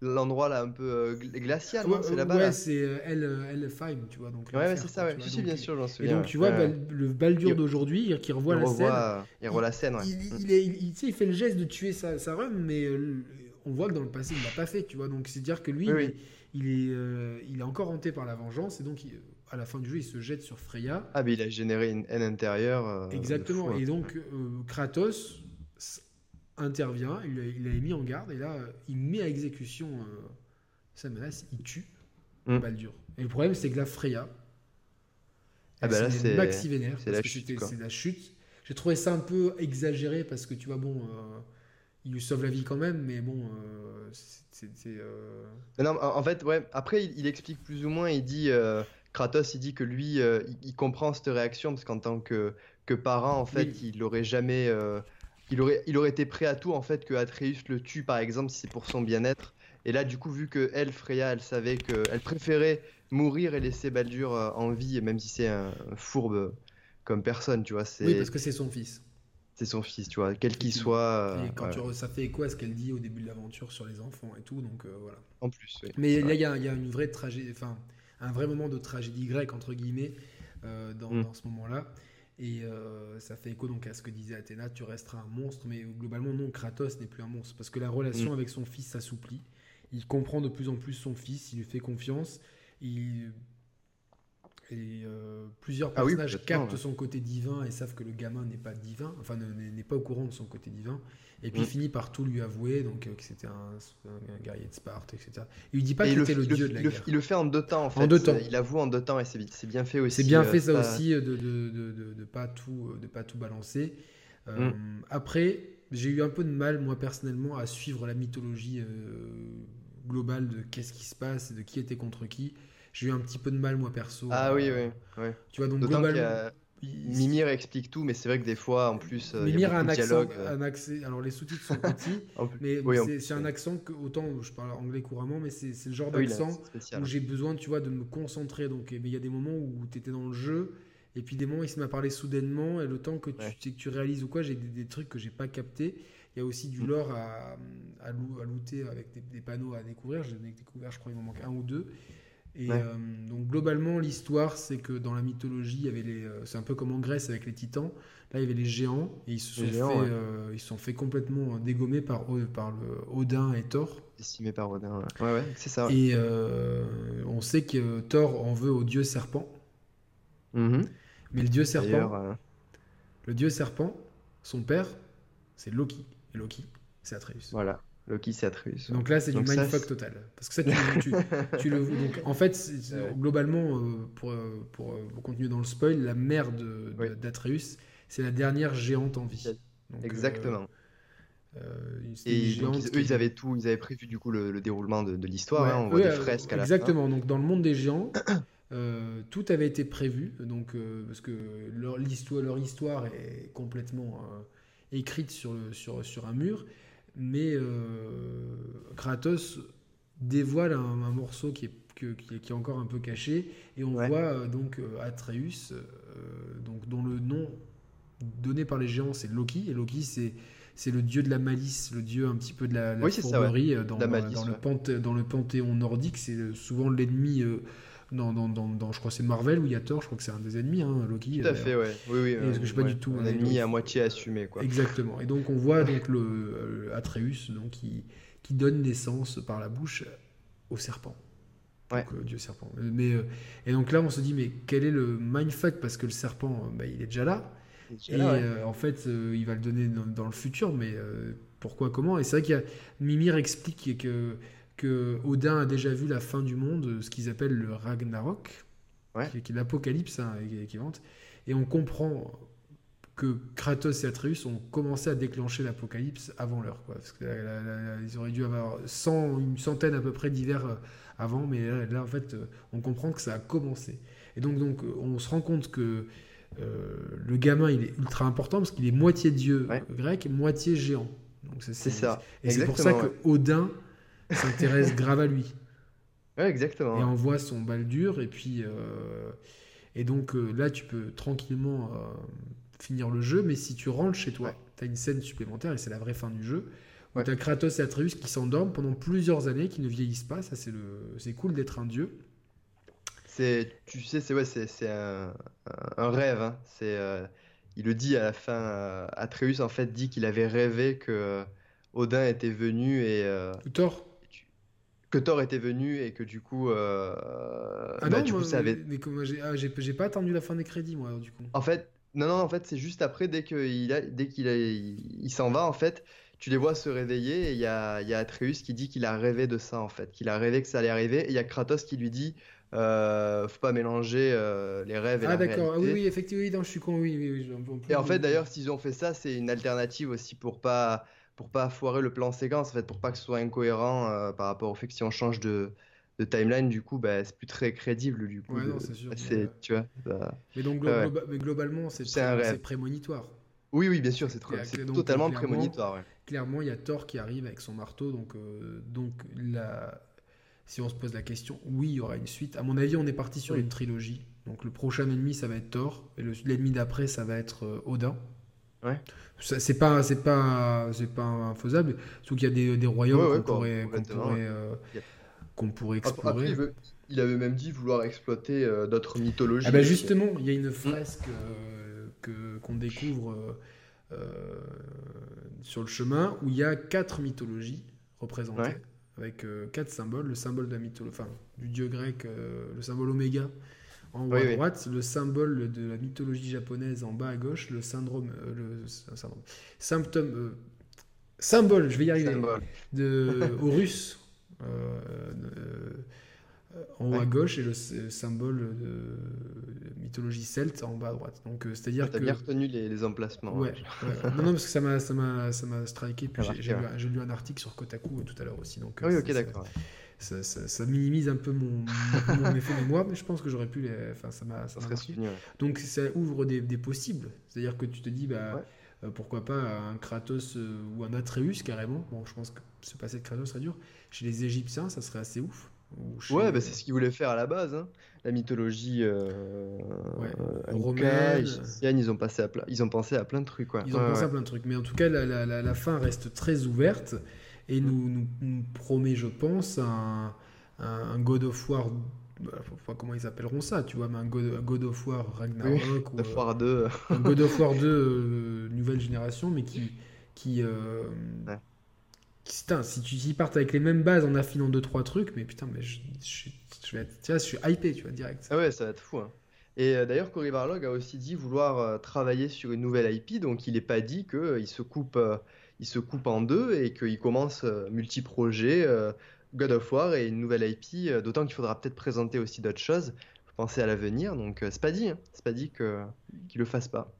l'endroit là un peu euh, glacial, c'est là-bas. Ouais, c'est euh, Fime, tu vois. Donc, ouais, c'est ça, ouais. Si, bien sûr, j'en souviens. Et donc, tu vois, le Baldur d'aujourd'hui, qui revoit la scène. Il revoit la scène, ouais. Il, il, il, fait le geste de tuer sa, sa mais on voit que dans le passé, il l'a pas fait, tu vois. Donc, c'est-à-dire que lui, il, est, il est encore hanté par la vengeance, et donc, à la fin du jeu, il se jette sur Freya. Ah, mais il a généré une haine intérieure. Exactement. Hein. Et donc, Kratos intervient, il l'a mis en garde, et là, il met à exécution euh, sa menace, il tue mm. Baldur. Et le problème, c'est que la Freya, ah bah c'est maxi vénère, c'est la, la, chute. J'ai trouvé ça un peu exagéré parce que tu vois, bon, euh, il lui sauve la vie quand même, mais bon, euh, c'est. Non, en fait, ouais, après, il, explique plus ou moins, il dit. Kratos, il dit que lui, il, comprend cette réaction parce qu'en tant que, que parent, en fait, il n'aurait jamais il aurait, il aurait été prêt à tout en fait que Atreus le tue par exemple si c'est pour son bien-être. Et là du coup vu que elle, Freya, elle savait qu'elle préférait mourir et laisser Baldur euh, en vie, même si c'est un fourbe comme personne, tu vois. Oui parce que c'est son fils. C'est son fils, tu vois, quel qu'il soit. Et quand tu, ça fait quoi ce qu'elle dit au début de l'aventure sur les enfants et tout, donc euh, voilà. En plus, oui. Mais là, il y, a, une vraie tragédie, enfin, un vrai moment de tragédie grecque, entre guillemets, euh, dans, mm. dans, ce moment-là. Et euh, ça fait écho donc à ce que disait Athéna, tu resteras un monstre, mais globalement non, Kratos n'est plus un monstre, parce que la relation mm. avec son fils s'assouplit, il comprend de plus en plus son fils, il lui fait confiance, il... et euh, plusieurs ah personnages captent son côté divin et savent que le gamin n'est pas divin, enfin n'est pas au courant de son côté divin, et puis mm. finit par tout lui avouer, donc euh, que c'était un, guerrier de Sparte, etc. Il lui dit pas que c'était le, dieu de la guerre. il le fait en deux temps, en fait. En deux temps. Il avoue en deux temps, et c'est bien fait aussi. C'est bien fait euh, ça, aussi, de de, de, de, pas tout, de pas tout balancer. Mm. Après, j'ai eu un peu de mal, moi personnellement, à suivre la mythologie globale de qu'est-ce qui se passe, et de qui était contre qui. J'ai eu un petit peu de mal, moi perso. Ah oui, oui. oui. Tu vois, donc globalement. Mimir explique tout, mais c'est vrai que des fois, en plus, euh, Mimir a, un, accent, euh. un accès. Alors les sous-titres sont petits, mais c'est un accent que autant je parle anglais couramment, mais c'est le genre d'accent où j'ai besoin, tu vois, de me concentrer. Donc, il y a des moments où tu étais dans le jeu, et puis des moments où il se m'a parlé soudainement, et le temps que tu, que tu réalises ou quoi, j'ai des, trucs que j'ai pas capté. Il y a aussi du mm. lore à, à, looter avec des, des, panneaux à découvrir. J'en ai découvert, je crois, il m'en manque un ou deux. Et euh, donc globalement, l'histoire, c'est que dans la mythologie, il y avait les, euh, c'est un peu comme en Grèce avec les titans. Là, il y avait les géants et ils se sont, fait, euh, ils sont fait complètement dégommer par, par le Odin et Thor. Estimé par Odin. Ouais, ouais, c'est ça. Et on sait que Thor en veut au dieu serpent. Mm-hmm. Mais le dieu serpent, le dieu serpent, son père, c'est Loki. Et Loki, c'est Atreus. Voilà. Loki c'est Atreus. Donc là, c'est du mindfuck total. Parce que ça, tu, tu, le. Donc, en fait, globalement, euh, pour, euh, pour, euh, pour, continuer dans le spoil, la mère d'Atreus, c'est la dernière géante en vie. Exactement. et donc, eux, ils avaient tout, ils avaient prévu du coup le, déroulement de, l'histoire. Hein, on voit des fresques à la Exactement. Donc, dans le monde des géants, tout avait été prévu. Donc, parce que leur, histoire, leur histoire est complètement écrite sur, le, sur, sur un mur mais euh, Kratos dévoile un, morceau qui est, qui, est, encore un peu caché, et on voit euh, donc euh, Atreus, donc, dont le nom donné par les géants c'est Loki, et Loki c'est c'est le dieu de la malice, le dieu un petit peu de la, fourberie dans, dans, le dans, le panthéon nordique. C'est souvent l'ennemi dans, dans, dans, je crois c'est Marvel où il y a Thor, je crois que c'est un des ennemis, hein, Loki. Tout à fait, ouais. Oui, oui. parce que je suis pas du tout un ennemi à moitié assumé, quoi. Exactement. Et donc on voit donc le Atreus, donc qui, qui donne naissance par la bouche au serpent. Ouais. Donc, Dieu serpent. Mais, et donc là, on se dit, mais quel est le mindfuck? Parce que le serpent, bah, il est déjà là. et en fait, il va le donner dans, le futur, mais pourquoi, comment? Et c'est vrai qu'il y a. Mimir explique que que Odin a déjà vu la fin du monde, ce qu'ils appellent le Ragnarok, qui, est l'apocalypse hein, équivalente, et on comprend que Kratos et Atreus ont commencé à déclencher l'apocalypse avant l'heure. Parce que ils auraient dû avoir 100, une centaine à peu près d'hivers euh, avant, mais là, en fait, euh, on comprend que ça a commencé. Et donc, donc on se rend compte que euh, le gamin, il est ultra important parce qu'il est moitié dieu grec moitié géant. C'est ça. Et c'est pour ça que Odin s'intéresse grave à lui. Ouais, exactement. Et envoie son baldur, et puis. Euh, et donc euh, là, tu peux tranquillement euh, finir le jeu, mais si tu rentres chez toi, tu as une scène supplémentaire, et c'est la vraie fin du jeu, où tu as Kratos et Atreus qui s'endorment pendant plusieurs années, qui ne vieillissent pas. Ça, c'est le... cool d'être un dieu. C'est, tu sais, c'est ouais, c'est, un, un, rêve. Hein. C'est, il le dit à la fin. Atreus en fait dit qu'il avait rêvé que Odin était venu et. Euh, Thor Que Thor était venu et que du coup. Euh, ah bah, non, du coup, ça avait... mais, ah, j'ai pas attendu la fin des crédits, moi, du coup. En fait, non, non, en fait, c'est juste après, dès qu'il a, dès qu'il il, s'en va, en fait, tu les vois se réveiller et il y a, y a Atreus qui dit qu'il a rêvé de ça, en fait, qu'il a rêvé que ça allait arriver. Et il y a Kratos qui lui dit. Euh, faut pas mélanger euh, les rêves et ah, réalité. Ah d'accord, oui, oui, effectivement, je suis con, oui, oui, oui Et en fait, d'ailleurs, s'ils ont fait ça, c'est une alternative aussi pour pas pour pas foirer le plan séquence, en fait, pour pas que ce soit incohérent euh, par rapport au fait que si on change de, de timeline, du coup, bah, c'est plus très crédible. Du coup, ouais, non, c'est sûr. C'est, tu vois, mais donc, globalement, c'est, c'est, prémonitoire. Oui, oui, bien sûr, c'est, totalement prémonitoire. Clairement, il y a Thor qui arrive avec son marteau, donc, euh, donc la... si on se pose la question, oui, il y aura une suite. À mon avis, on est parti sur une trilogie. Donc le prochain ennemi, ça va être Thor, et l'ennemi d'après, ça va être euh, Odin. Ouais. C'est pas, c'est pas, c'est pas infaisable. Surtout qu'il y a des, des royaumes qu'on pourrait, qu'on pourrait, euh, explorer. il, avait même dit vouloir exploiter euh, d'autres mythologies. Ah bah justement, il y a une fresque euh, que qu'on découvre sur le chemin où il y a quatre mythologies représentées. Avec quatre symboles, le symbole de la mythologie, enfin, du dieu grec, le symbole oméga, en haut à droite, le symbole de la mythologie japonaise en bas à gauche, le syndrome, euh, le symptôme, euh, symbole, je vais y arriver, de Horus euh, en haut à gauche et le symbole de mythologie celte en bas à droite. Donc c'est-à-dire que. bien retenu les, emplacements. Ouais. non, non, parce que ça m'a ça m'a ça m'a striké. Puis j'ai lu, un article sur Kotaku tout à l'heure aussi. Donc. Oui, ok, d'accord ça, minimise un peu mon, mon effet mémoire, mais je pense que j'aurais pu les. Enfin, ça m'a. Ça Donc ça ouvre des, possibles. C'est-à-dire que tu te dis, bah, euh, pourquoi pas un Kratos euh, ou un Atreus carrément. Bon, je pense que se passer de Kratos serait dur. Chez les Égyptiens, ça serait assez ouf. Ouais, bah, c'est ce qu'ils voulaient faire à la base. Hein. La mythologie euh, romaine, ils ont, passé à ils ont pensé à plein de trucs. Quoi. Ils ont pensé à plein de trucs. Mais en tout cas, la, la, la fin reste très ouverte et nous, nous, promet, je pense, un, un, God of War. Pas comment ils appelleront ça, tu vois, mais un God, of War Ragnarok. ou, of War 2. un God of War 2 euh, nouvelle génération, mais qui. qui euh, Putain, si tu y partes avec les mêmes bases en affinant 2-3 trucs, mais putain, mais je, je, je, vais être, tu vois, je suis hypé, tu vois, direct. Ah ouais, ça va être fou. Hein. Et euh, d'ailleurs, Cory Barlog a aussi dit vouloir travailler sur une nouvelle IP, donc il n'est pas dit qu'il se coupe il se coupe en deux et qu'il commence euh, multi-projet, euh, God of War et une nouvelle IP, euh, d'autant qu'il faudra peut-être présenter aussi d'autres choses, penser à l'avenir, donc c'est pas dit, hein. c'est pas dit que, qu'il le fasse pas.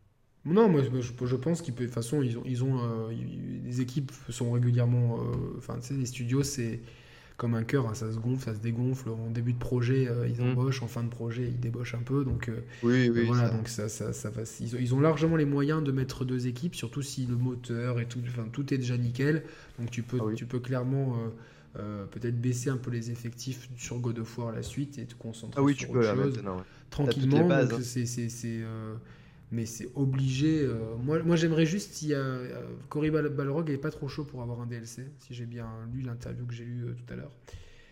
Non, moi je, pense qu'ils de toute façon ils ont, ils ont les équipes sont régulièrement, enfin tu sais les studios c'est comme un cœur, hein, ça se gonfle, ça se dégonfle. En début de projet, euh, ils mm. embauchent, en fin de projet, ils débauchent un peu. Donc, euh, oui, oui, voilà, donc ça, ça, ça va, ils, ont, largement les moyens de mettre deux équipes, surtout si le moteur et tout, enfin, tout est déjà nickel. Donc tu peux, ah tu peux clairement euh, peut-être baisser un peu les effectifs sur God of War à la suite et te concentrer ah oui, sur tu peux, chose, tranquillement. Bases, hein. c'est mais c'est obligé. Euh, moi, moi j'aimerais juste si euh, Cory Balrog n'est pas trop chaud pour avoir un DLC, si j'ai bien lu l'interview que j'ai eue euh, tout à l'heure.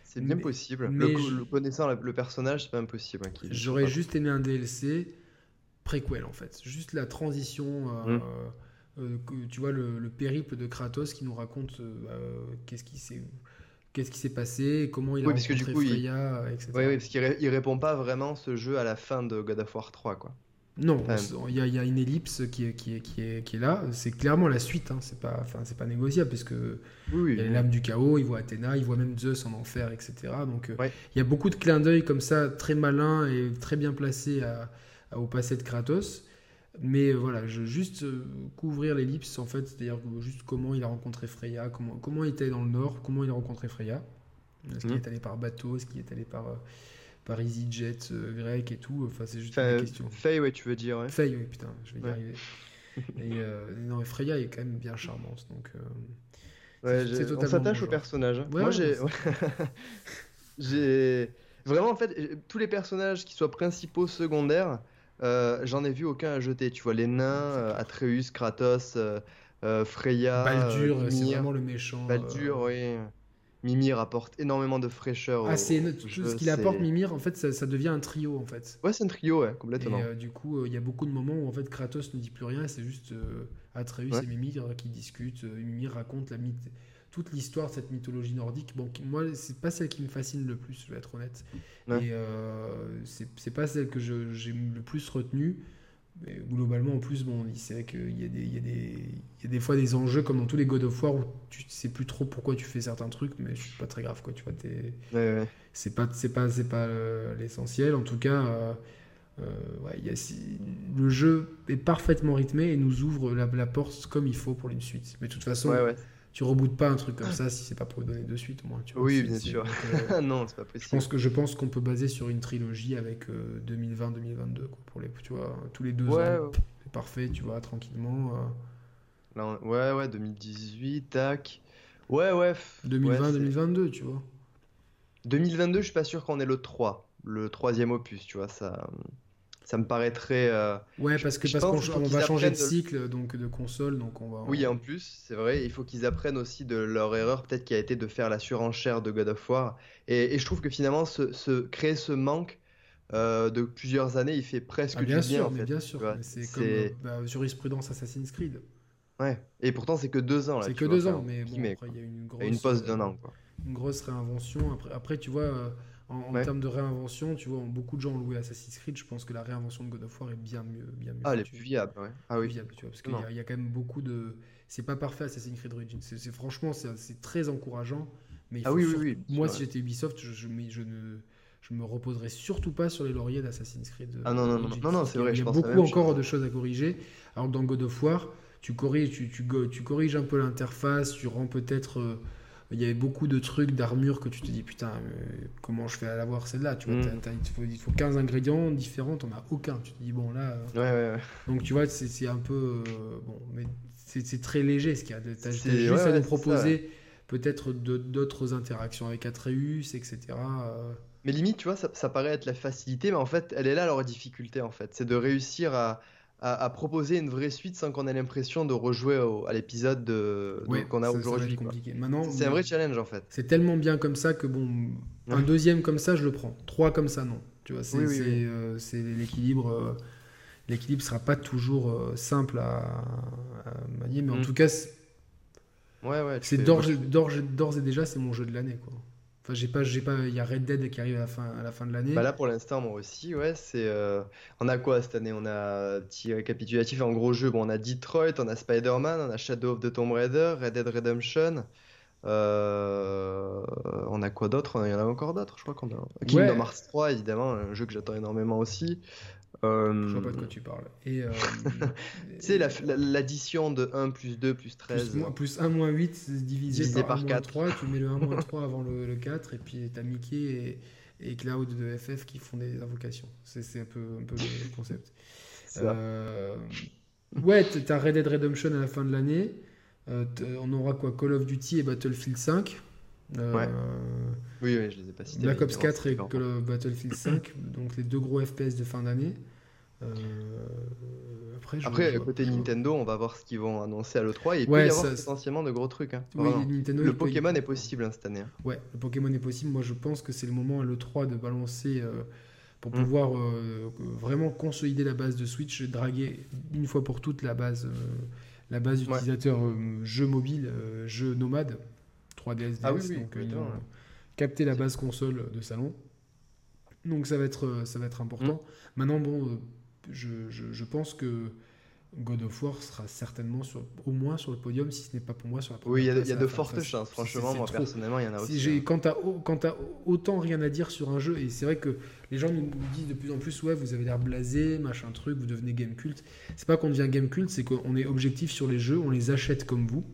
C'est bien possible. le, connaissant le personnage, c'est pas impossible. Hein, J'aurais juste aimé un DLC préquel en fait. Juste la transition. Euh, mm. euh, tu vois, le, périple de Kratos qui nous raconte euh, qu'est-ce qui s'est. Qu'est-ce qui s'est passé, comment il a rencontré Freya, etc. Oui, oui parce qu'il répond pas vraiment ce jeu à la fin de God of War 3, quoi. Non, il y, a une ellipse qui est, qui est, qui est, qui est là. C'est clairement la suite. Hein. C'est pas, enfin, c'est pas négociable parce que y a les lames du chaos. Il voit Athéna, il voit même Zeus en enfer, etc. Donc euh, il y a beaucoup de clins d'œil comme ça, très malins et très bien placés à, au passé de Kratos. Mais euh, voilà, je, juste euh, couvrir l'ellipse en fait, c'est-à-dire juste comment il a rencontré Freya, comment, comment il était dans le nord, comment il a rencontré Freya. Est-ce qu'il mmh. est allé par bateau, est-ce qu'il est allé par par EasyJet euh, grec et tout. Enfin, c'est juste une question. Faye, ouais, tu veux dire. Ouais. Faye, oui, putain, je vais y arriver. et, euh, non, Freya est quand même bien charmante. Donc, euh, ouais, on s'attache au personnage. Hein. Moi, j'ai. j'ai. Vraiment, en fait, tous les personnages qui soient principaux, secondaires, j'en ai vu aucun à jeter. Tu vois, les nains, Atreus, Kratos, Freya. Baldur, c'est vraiment le méchant. Baldur, oui. Mimir apporte énormément de fraîcheur. Ah, c'est ce qu'il apporte, Mimir, en fait, ça, devient un trio, en fait. Ouais, c'est un trio, ouais, complètement. Et euh, du coup, euh, il y a beaucoup de moments où, en fait, Kratos ne dit plus rien, c'est juste euh, Atreus et Mimir qui discutent. Mimir raconte la mythe, toute l'histoire de cette mythologie nordique. Bon, moi, c'est pas celle qui me fascine le plus, je vais être honnête. Et c'est pas celle que j'ai le plus retenue. Mais globalement, en plus, bon, c'est vrai qu'il y, a des, y, a des, y a des fois des enjeux comme dans tous les God of War où tu sais plus trop pourquoi tu fais certains trucs, mais c'est pas très grave, quoi. Tu vois, c'est pas, c'est pas, c'est pas euh, l'essentiel. En tout cas, euh, euh, ouais, y a, le jeu est parfaitement rythmé et nous ouvre la, la, porte comme il faut pour une suite. Mais de toute façon, tu rebootes pas un truc comme ça si c'est pas pour donner de suite au moins. Tu vois, oui, bien sûr. Euh, non, c'est pas possible. Je pense que je pense qu'on peut baser sur une trilogie avec 2020-2022 euh, pour les, tu vois, tous les deux ans. C'est parfait, tu vois, tranquillement. Euh. ouais, ouais, 2018, tac. Ouais, ouais. 2020-2022, tu vois. 2022, je suis pas sûr qu'on ait le 3, le troisième opus, tu vois, ça ça me paraîtrait. Euh, ouais, parce que parce qu'on va changer de cycle donc de console, donc on va. Oui, en plus, c'est vrai, il faut qu'ils apprennent aussi de leur erreur, peut-être qui a été de faire la surenchère de God of War. Et, je trouve que finalement, ce, créer ce manque euh, de plusieurs années, il fait presque ah, bien du sûr, bien. En mais fait, bien sûr, c'est comme euh, bah, jurisprudence Assassin's Creed. Ouais, et pourtant c'est que deux ans là. C'est que deux ans, mais bon, il y a une grosse. une pause d'un an, quoi. Une grosse réinvention. Après, après tu vois en, termes de réinvention, tu vois, beaucoup de gens ont loué Assassin's Creed. Je pense que la réinvention de God of War est bien mieux. Bien mieux ah, elle est plus viable, ouais. Ah oui. Viable, tu vois, parce qu'il y, y, a quand même beaucoup de. C'est pas parfait Assassin's Creed Origins. C'est franchement, c'est très encourageant. Mais il ah oui, oui, oui, Moi, si j'étais Ubisoft, je, je, je, ne je me reposerai surtout pas sur les lauriers d'Assassin's Creed. Ah non, non, non, non, non c'est vrai. Il y a beaucoup encore de choses à corriger. Alors que dans God of War, tu corriges, tu, tu, tu corriges un peu l'interface, tu rends peut-être. Euh, il y avait beaucoup de trucs d'armure que tu te dis putain comment je fais à l'avoir celle-là tu vois mm. il, faut, 15 ingrédients différents t'en as aucun tu te dis bon là euh, donc tu vois c'est un peu euh, bon mais c'est très léger ce qu'il y a t'as juste à nous proposer peut-être d'autres interactions avec Atreus etc euh. mais limite tu vois ça, ça paraît être la facilité mais en fait elle est là leur difficulté en fait c'est de réussir à à, proposer une vraie suite sans qu'on ait l'impression de rejouer à l'épisode de, qu'on a aujourd'hui. C'est un vrai challenge en fait. C'est tellement bien comme ça que bon, un deuxième comme ça, je le prends. Trois comme ça, non. Tu vois, c'est euh, l'équilibre. Euh, l'équilibre sera pas toujours euh, simple à, manier, mais en mm. tout cas, ouais, c'est d'ores et déjà, c'est mon jeu de l'année, quoi. Enfin, j'ai pas, j'ai pas. Il y a Red Dead qui arrive à la fin, à la fin de l'année. Bah là, pour l'instant, moi aussi, ouais. C'est. Euh, on a quoi cette année? On a petit récapitulatif en gros jeu. Bon, on a Detroit, on a Spider-Man, on a Shadow of the Tomb Raider, Red Dead Redemption. Euh, on a quoi d'autre? Il y en a encore d'autres, je crois qu'on a. Kingdom Hearts 3, évidemment, un jeu que j'attends énormément aussi. Euh... Je vois pas de quoi tu parles. Et, euh... tu sais, l'addition de 1 plus 2 plus 13. Plus, plus 1 moins 8 divisé, divisé par, 4. 3, tu mets le 1 moins 3 avant le, le 4, et puis t'as Mickey et, et, Cloud de FF qui font des invocations. C'est un peu, un peu le concept. Euh... Ouais, t'as Red Dead Redemption à la fin de l'année. Euh, on aura quoi? Call of Duty et Battlefield 5. Euh, ouais. Oui, oui, je les ai pas cités. Black Ops 4 et Call of Battlefield 5, donc les deux gros FPS de fin d'année. Euh, après, je, Après, côté je- Nintendo, on va voir ce qu'ils vont annoncer à l'E3. Et il Ouais, peut y avoir potentiellement de gros trucs. hein. Oui, Vraiment. Nintendo, Le peut- Pokémon est possible hein, cette année. hein. Ouais, le Pokémon est possible. Moi, je pense que c'est le moment à l'E3 de balancer euh, pour Mm. pouvoir euh, vraiment consolider la base de Switch, draguer une fois pour toutes la base, euh, la base Ouais. utilisateur euh, jeu mobile, jeu nomade, 3DS, Ah oui, DS, oui, donc capter la base console de salon. Donc ça va être, ça va être important. Mm. Maintenant, bon, je, je- je pense que God of War sera certainement sur, au moins sur le podium, si ce n'est pas pour moi sur la première Oui, il y a, place il y a à de fortes chances. Franchement, moi trop. personnellement, il y en a Si aussi. hein. quand quand t'as autant rien à dire sur un jeu, et c'est vrai que les gens nous disent de plus en plus, ouais, vous avez l'air blasé, machin truc, vous devenez game culte. C'est pas qu'on devient game culte, c'est qu'on est objectif sur les jeux, on les achète comme vous,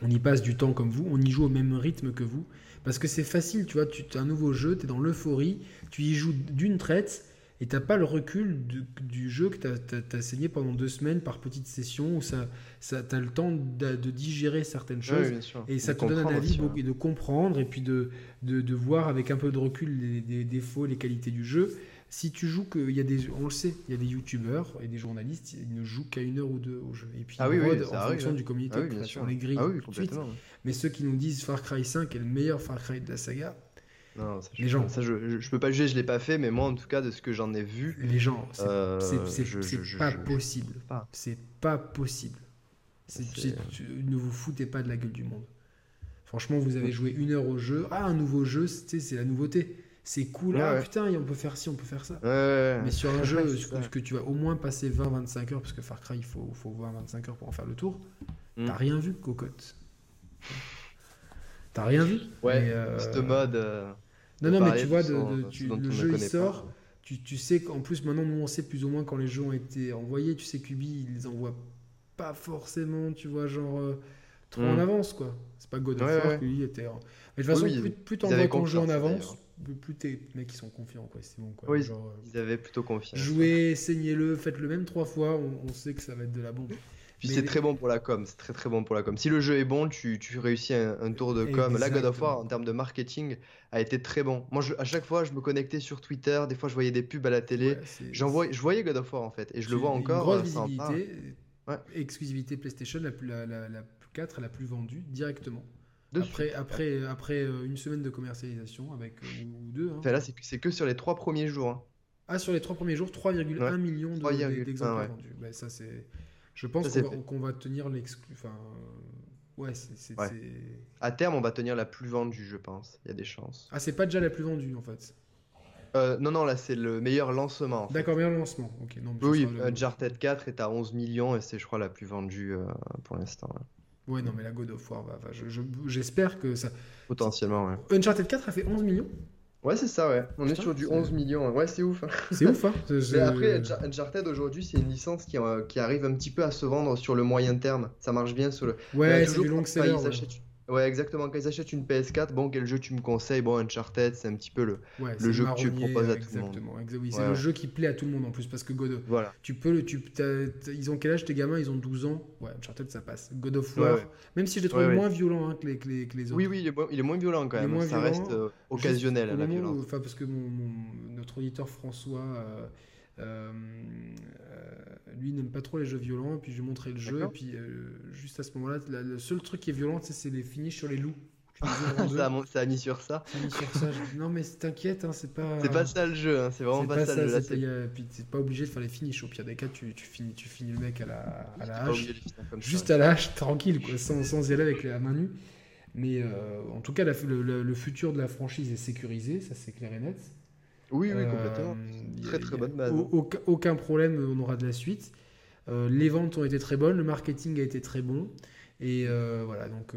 on y passe du temps comme vous, on y joue au même rythme que vous. Parce que c'est facile, tu vois, tu as un nouveau jeu, tu es dans l'euphorie, tu y joues d'une traite, et t'as pas le recul du, du jeu que tu as, saigné pendant deux semaines par petites sessions, où ça, ça, tu as le temps de, de digérer certaines choses. oui. Et ça De te donne un avis beaucoup- et de comprendre et puis de, de, de voir avec un peu de recul les, les défauts, les qualités du jeu. Si tu joues que, il y a des, on le sait, il y a des youtubeurs et des journalistes, ils ne jouent qu'à une heure ou deux au jeu. Et puis Ah ils oui, en arrive, fonction hein. du communiqué, Ah sûr. les grilles Ah tout de suite. Mais ceux qui nous disent Far Cry 5 est le meilleur Far Cry de la saga, Non, ça, je, Les gens. Ça, je, je, je peux pas juger, je l'ai pas fait, mais moi, en tout cas, de ce que j'en ai vu, les gens, c'est Euh, pas je- possible. pas. C'est pas possible. Ne vous foutez pas de la gueule du monde. Franchement, vous avez joué une heure au jeu. Ah, un nouveau jeu, c'est la nouveauté. C'est cool. Ouais, ah ouais. putain, on peut faire ci, on peut faire ça. Ouais, Mais sur un jeu que, que tu vas au moins passer 20-25 heures, parce que Far Cry, il faut, faut 20-25 heures pour en faire le tour, Mm. t'as rien vu, cocotte. T'as rien vu. Ouais, Mais, euh, ce mode. euh, Non, non, mais tu vois, de de- tu- le jeu il pas. sort. Tu, tu sais qu'en plus, maintenant, nous, on sait plus ou moins quand les jeux ont été envoyés. Tu sais qu'Ubi, ils les envoient pas forcément, tu vois, genre euh, trop en Mm. avance, quoi. C'est pas God of Ouais, War ouais. lui était. en- Mais de toute façon, plus, plus t'envoies ton jeu en avance, plus, tes mecs ils sont confiants, quoi. C'est bon, quoi. Oui, Genre, euh, Ils avaient plutôt confiance. jouez, saignez-le, faites-le même trois fois. On, on sait que ça va être de la bombe. Puis c'est très bon pour la com, c'est très très bon pour la com. Si le jeu est bon, tu, tu réussis un, un tour de com. Là, God of War, Exactement. en termes de marketing, a été très bon. Moi, je- à chaque fois, je me connectais sur Twitter, des fois, je voyais des pubs à la télé. Ouais, je voyais God of War en fait, et je le vois encore. grosse euh, visibilité. Ouais. Exclusivité PlayStation, la, plus- la, la, la 4, la plus vendue directement. De après, suite. après, après euh, une semaine de commercialisation, avec euh, ou, deux. hein. Enfin, là, c'est que, sur les trois premiers jours. hein. Ah, sur les trois premiers jours, 3,1 Ouais. millions de- 3,1, d'exemplaires ouais. vendus. Ouais, ça, c'est... Je pense qu'on va, tenir l'exclu. Enfin, euh, ouais, c'est. Ouais. À terme, on va tenir la plus vendue, je pense. Il y a des chances. Ah, c'est pas déjà la plus vendue en fait. Euh, non, non, là, c'est le meilleur lancement. D'accord, meilleur lancement. Ok, non, mais Oui, le- Uncharted 4 est à 11 millions et c'est, je crois, la plus vendue euh, pour l'instant. ouais. Non, mais la God of War, va, va, je- je- j'espère que ça. Potentiellement, ouais. Uncharted 4 a fait 11 millions? Ouais, c'est ça, ouais. On est sur du c'est- 11 millions. Ouais, c'est ouf. hein. C'est ouf, hein Mais après, Unchar- Uncharted aujourd'hui, c'est une licence qui, euh, qui arrive un petit peu à se vendre sur le moyen terme. Ça marche bien sur le. Ouais, c'est du long seller. ils Ouais, achètent- Ouais, exactement. Quand ils achètent une PS4, bon, quel jeu tu me conseilles? Bon, Uncharted, c'est un petit peu le. Ouais, le jeu que tu proposes à tout le monde. Exactement. oui, c'est Ouais, le jeu qui plaît à tout le monde en plus parce que God of Voilà. Tu peux le. Tu, ils ont quel âge tes gamins? Ils ont 12 ans. Ouais, Uncharted ça passe. God of War, ouais. même si je l'ai trouvé moins violent hein, que, les, que, les, que les autres. Oui, oui, il est, moins, il est moins violent quand même. moins ça violent, reste euh, occasionnel à la violence. Enfin, parce que mon, mon- notre auditeur François, euh, euh, lui n'aime pas trop les jeux violents. Et puis je lui ai montré le jeu. Et puis euh, juste à ce moment-là, le seul truc qui est violent, c'est les finishes sur les loups. Ça, a, ça a mis sur ça. ça mis sur ça. Non mais t'inquiète, hein, c'est pas. C'est pas ça le jeu, hein, c'est vraiment pas, pas ça le jeu. A- puis t'es pas obligé de faire les finishes. Au pire des cas, tu, tu finis, tu finis le mec à la, à la hache. ça. Juste à la hache, tranquille, quoi, sans, sans y aller avec la main nue. Mais euh, en tout cas, la- le, le- le futur de la franchise est sécurisé, ça c'est clair et net. Oui, oui, Euh, complètement. Très, très bonne base. au- Aucun, aucun problème, on aura de la suite. Euh, les ventes ont été très bonnes, le marketing a été très bon. Et euh, voilà, donc.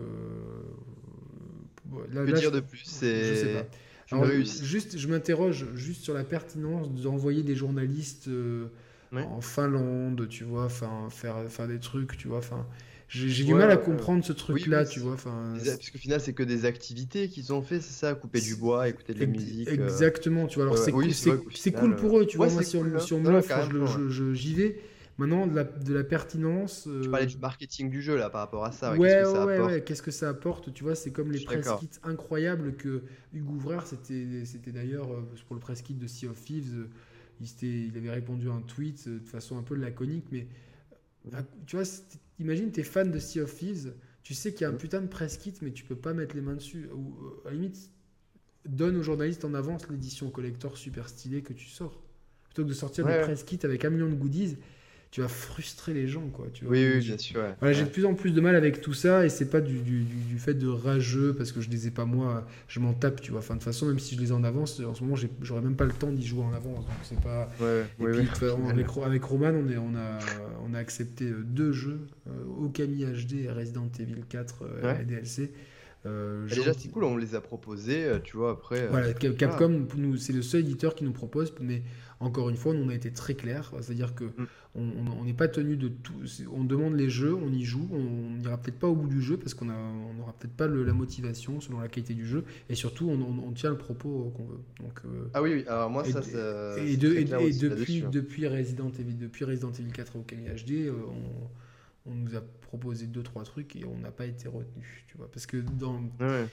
là- Que là, dire je- de plus? Je sais pas. Alors. Juste, je m'interroge juste sur la pertinence d'envoyer des journalistes euh, Ouais. en Finlande, tu vois, enfin faire, faire des trucs, tu vois, enfin. J'ai du mal à ouais, comprendre ce truc-là, oui, tu vois, enfin. Parce qu'au final, c'est que des activités qu'ils ont fait, c'est ça Couper du bois, écouter de la musique. euh, Exactement, tu vois. Alors c'est oui, cool, cool pour eux, tu vois. Moi, si on, hein. si on me l'offre, j'y vais. Maintenant, de la, de la pertinence. Euh, parlais du marketing du jeu là par rapport à ça. ouais, Ouais, Qu'est-ce que ça ouais, apporte? ouais, qu'est-ce que ça apporte Tu vois, c'est comme les press kits incroyables que Hugues Ouvrard, c'était, c'était d'ailleurs euh, pour le press kit de Sea of Thieves, euh, il, il avait répondu à un tweet de façon un peu laconique, mais tu vois, imagine, t'es fan de Sea of Thieves, tu sais qu'il y a un putain de press kit, mais tu peux pas mettre les mains dessus. Ou à la limite, donne aux journalistes en avance l'édition collector super stylée que tu sors. Plutôt que de sortir des press kits avec un million de goodies tu vas frustrer les gens, quoi. Tu oui, oui, bien sûr. J'ai de plus en plus de mal avec tout ça, et c'est pas du, du, du, fait de rageux, parce que je les ai pas moi, je m'en tape, tu vois. Enfin, de toute façon, même si je les ai en avance, en ce moment, j'aurais même pas le temps d'y jouer en avance, donc c'est pas. Ouais, et puis, avec, avec, Roman, on, est, on, a, on a accepté euh, deux jeux, euh, Okami HD et Resident Evil 4 euh, DLC. Euh, déjà, c'est cool, on les a proposés, euh, tu vois, après. Voilà, Capcom, c'est le seul éditeur qui nous propose, mais encore une fois, nous, on a été très clair, c'est-à-dire que mm. on n'est pas tenu de tout. On demande les jeux, on y joue, on n'ira peut-être pas au bout du jeu parce qu'on n'aura peut-être pas la motivation selon la qualité du jeu, et surtout, on, tient le propos qu'on veut. Donc, euh, ah oui, oui, alors moi, ça, ça. Et, depuis, depuis, Resident Evil, depuis Resident Evil 4 au Kami HD, on on nous a proposé deux trois trucs et on n'a pas été retenu tu vois. Parce que dans bah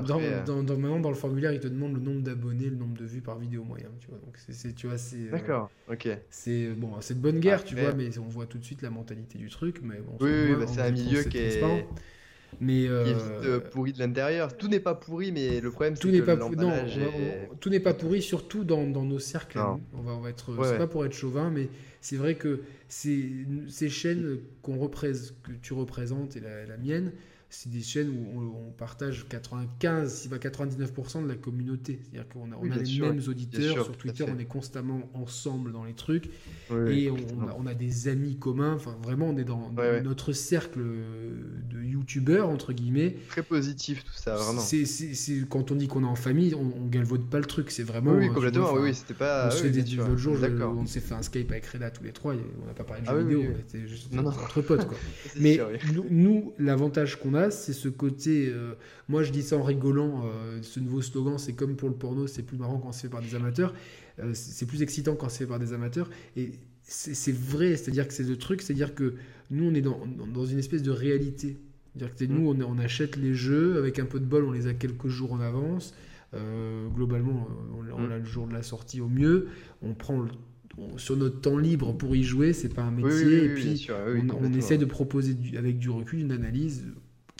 dans, euh. dans, dans, maintenant dans le formulaire il te demande le nombre d'abonnés le nombre de vues par vidéo moyen tu vois. Donc c'est tu vois c'est euh, d'accord ok. c'est bon c'est de bonne guerre tu vois mais on voit tout de suite la mentalité du truc mais bon oui, bah, c'est un milieu qui est mais euh, pourri de l'intérieur. Tout n'est pas pourri, mais le problème c'est que pas non, tout n'est pas pourri, surtout dans, dans nos cercles. On va, on va être, c'est pas pour être chauvin, mais c'est vrai que ces, ces chaînes qu'on représente, que tu représentes et la mienne, c'est des chaînes où on, partage 95, si pas 99% de la communauté. C'est-à-dire qu'on a, on a les mêmes auditeurs. sur Twitter, on est constamment ensemble dans les trucs. et on, a, des amis communs. Enfin, vraiment, on est dans, notre cercle de youtubeurs, entre guillemets. Très positif, tout ça, vraiment. C'est, quand on dit qu'on est en famille, on, on galvaude pas le truc. C'est vraiment. Oui, complètement. oui, c'était pas. On se fait des, l'autre jour, on s'est fait un Skype avec Reda tous les trois. on n'a pas parlé de ah jeux vidéo. On était juste entre potes, quoi. Mais nous, l'avantage qu'on a, c'est ce côté. Euh, moi, je dis ça en rigolant. Euh, ce nouveau slogan, c'est comme pour le porno, c'est plus marrant quand c'est fait par des amateurs. Euh, c'est plus excitant quand c'est fait par des amateurs. Et c'est vrai, c'est-à-dire que c'est le truc, c'est-à-dire que nous, on est dans, dans une espèce de réalité. C'est-à-dire que nous, on, on, achète les jeux, avec un peu de bol, on les a quelques jours en avance. globalement, on, on, a le jour de la sortie au mieux. On prend le sur notre temps libre pour y jouer, c'est pas un métier. et puis, on, essaie de proposer avec du recul une analyse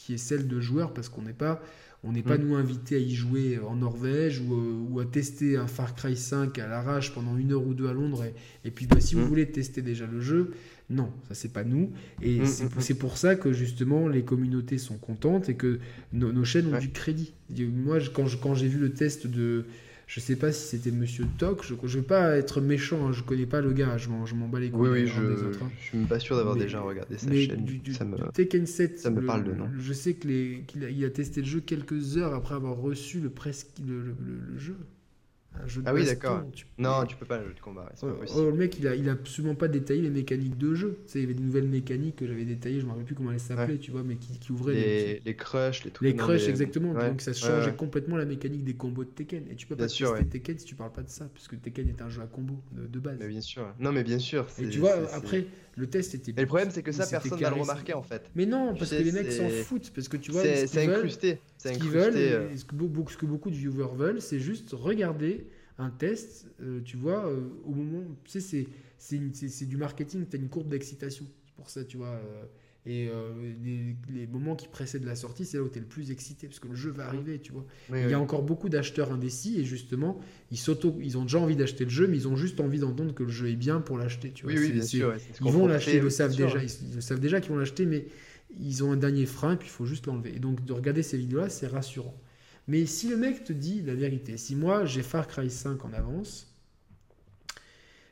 qui est celle de joueurs parce qu'on n'est pas on n'est pas mm. nous invités à y jouer en Norvège ou, euh, ou, à tester un Far Cry 5 à l'arrache pendant une heure ou deux à Londres et, puis bah, si vous mm. voulez tester déjà le jeu non ça c'est pas nous et mm, c'est pour ça que justement les communautés sont contentes et que nos, chaînes ont du crédit moi quand j'ai quand vu le test de je sais pas si c'était Monsieur Toc. Je ne veux pas être méchant, hein, je connais pas le gars, je m'en bats les couilles. Oui, oui, je, ne suis pas sûr d'avoir déjà regardé sa chaîne. Du, ça me, Tekken 7, ça me parle de nom. Je sais qu'il a, a, testé le jeu quelques heures après avoir reçu le, presque, le jeu ah oui, d'accord. Non, tu peux pas un jeu de combat. Oh, oh, le mec, il a, il a absolument pas détaillé les mécaniques de jeu. Tu sais, il y avait des nouvelles mécaniques que j'avais détaillées, je me rappelle plus comment elles s'appelaient, tu vois, mais qui, qui ouvraient les, les crushs, les trucs. Les crushs, exactement. Donc ça changeait complètement la mécanique des combos de Tekken. Et tu peux pas tester Tekken si tu parles pas de ça, puisque Tekken est un jeu à combo de, base. Mais bien sûr. Non, mais bien sûr. Et tu vois, après, le test était. Et le problème, c'est que ça, personne n'a le remarqué en fait. Mais non, parce que les mecs s'en foutent. Parce que tu vois, c'est incrusté. Ce qu'ils veulent, ce que beaucoup de viewers veulent, c'est juste regarder un test, euh, tu vois, euh, au moment, tu sais, c'est du marketing, tu as une courbe d'excitation. pour ça, tu vois. Euh, et les, moments qui précèdent la sortie, c'est là où tu es le plus excité, parce que le jeu va arriver, tu vois. il y a encore beaucoup d'acheteurs indécis, et justement, ils, ils ont déjà envie d'acheter le jeu, mais ils ont juste envie d'entendre que le jeu est bien pour l'acheter, tu vois. Oui, bien sûr, ils vont l'acheter, ils le savent déjà, ils, savent déjà qu'ils vont l'acheter, mais ils ont un dernier frein, et puis il faut juste l'enlever. Et donc, de regarder ces vidéos-là, c'est rassurant. Mais si le mec te dit la vérité, si moi j'ai Far Cry 5 en avance,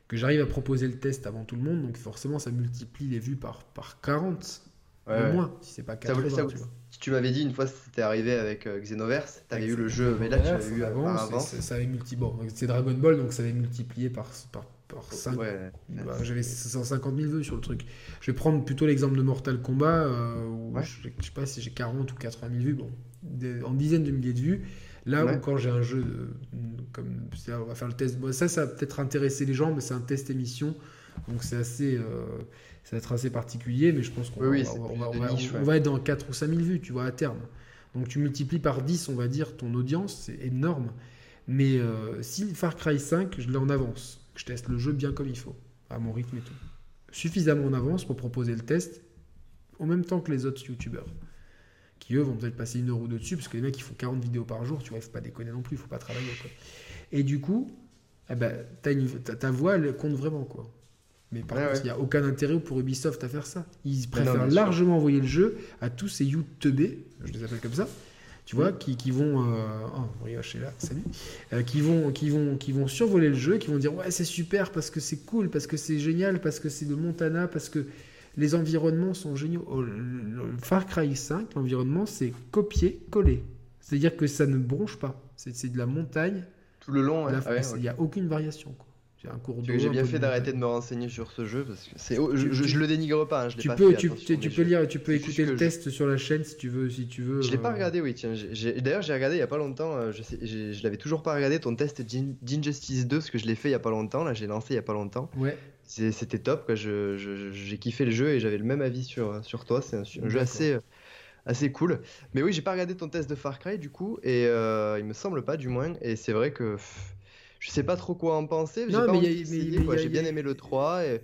que j'arrive à proposer le test avant tout le monde, donc forcément ça multiplie les vues par, par 40 au moins, si c'est pas 80. Ça, tu, tu m'avais dit une fois c'était arrivé avec euh, Xenoverse, tu avais eu le jeu, mais là tu l'avais eu avant. avant. Ça avait multiplié, bon, c'est Dragon Ball donc ça avait multiplié par, par, par 5. Bah, j'avais 150 000 vues sur le truc. Je vais prendre plutôt l'exemple de Mortal Kombat, euh, où je, je, sais pas si j'ai 40 ou 80 000 vues, bon, en dizaines de milliers de vues. Là où quand j'ai un jeu comme on va faire le test. ça, ça va peut-être intéresser les gens, mais c'est un test émission, donc c'est assez, euh, ça va être assez particulier. Mais je pense qu'on va, être dans 4 ou 5 000 vues, tu vois, à terme. Donc tu multiplies par 10, on va dire, ton audience, c'est énorme. Mais euh, si Far Cry 5, je l'ai en avance, que je teste le jeu bien comme il faut, à mon rythme et tout. Suffisamment en avance pour proposer le test en même temps que les autres youtubeurs. Qui eux vont peut-être passer une heure ou deux dessus, parce que les mecs ils font 40 vidéos par jour, tu vois, il faut pas déconner non plus, il faut pas travailler. Quoi. Et du coup, eh ben, ta voix elle compte vraiment quoi. Mais par contre, il n'y a aucun intérêt pour Ubisoft à faire ça. Ils préfèrent largement envoyer le jeu à tous ces YouTubers, je les appelle comme ça, tu vois, qui, qui, vont, euh, oh, est là, salut, euh, qui vont, qui vont, qui vont survoler le jeu, qui vont dire ouais c'est super parce que c'est cool, parce que c'est génial, parce que c'est de Montana, parce que les environnements sont géniaux. Oh, le Far Cry 5, l'environnement c'est copier-coller, c'est-à-dire que ça ne bronche pas, c'est de la montagne. Tout le long, il n'y a aucune variation. Quoi. J'ai bien fait d'arrêter de me renseigner sur ce jeu parce que c'est, je, je, le dénigre pas. Hein, je tu pas peux, tu, tu peux lire, tu peux écouter le test sur la chaîne si tu veux, si tu veux. Je l'ai pas euh. regardé, oui. Tiens, d'ailleurs j'ai regardé il y a pas longtemps. Euh, je, sais, je l'avais toujours pas regardé ton test d'Injustice 2 parce que je l'ai fait il y a pas longtemps. Là, j'ai lancé il y a pas longtemps. Ouais. C'était top. Quoi. j'ai kiffé le jeu et j'avais le même avis sur sur toi. C'est un, jeu assez assez cool. Mais oui, j'ai pas regardé ton test de Far Cry du coup, et euh, il me semble pas du moins. Et c'est vrai que je sais pas trop quoi en penser. J'ai bien aimé le 3. Et...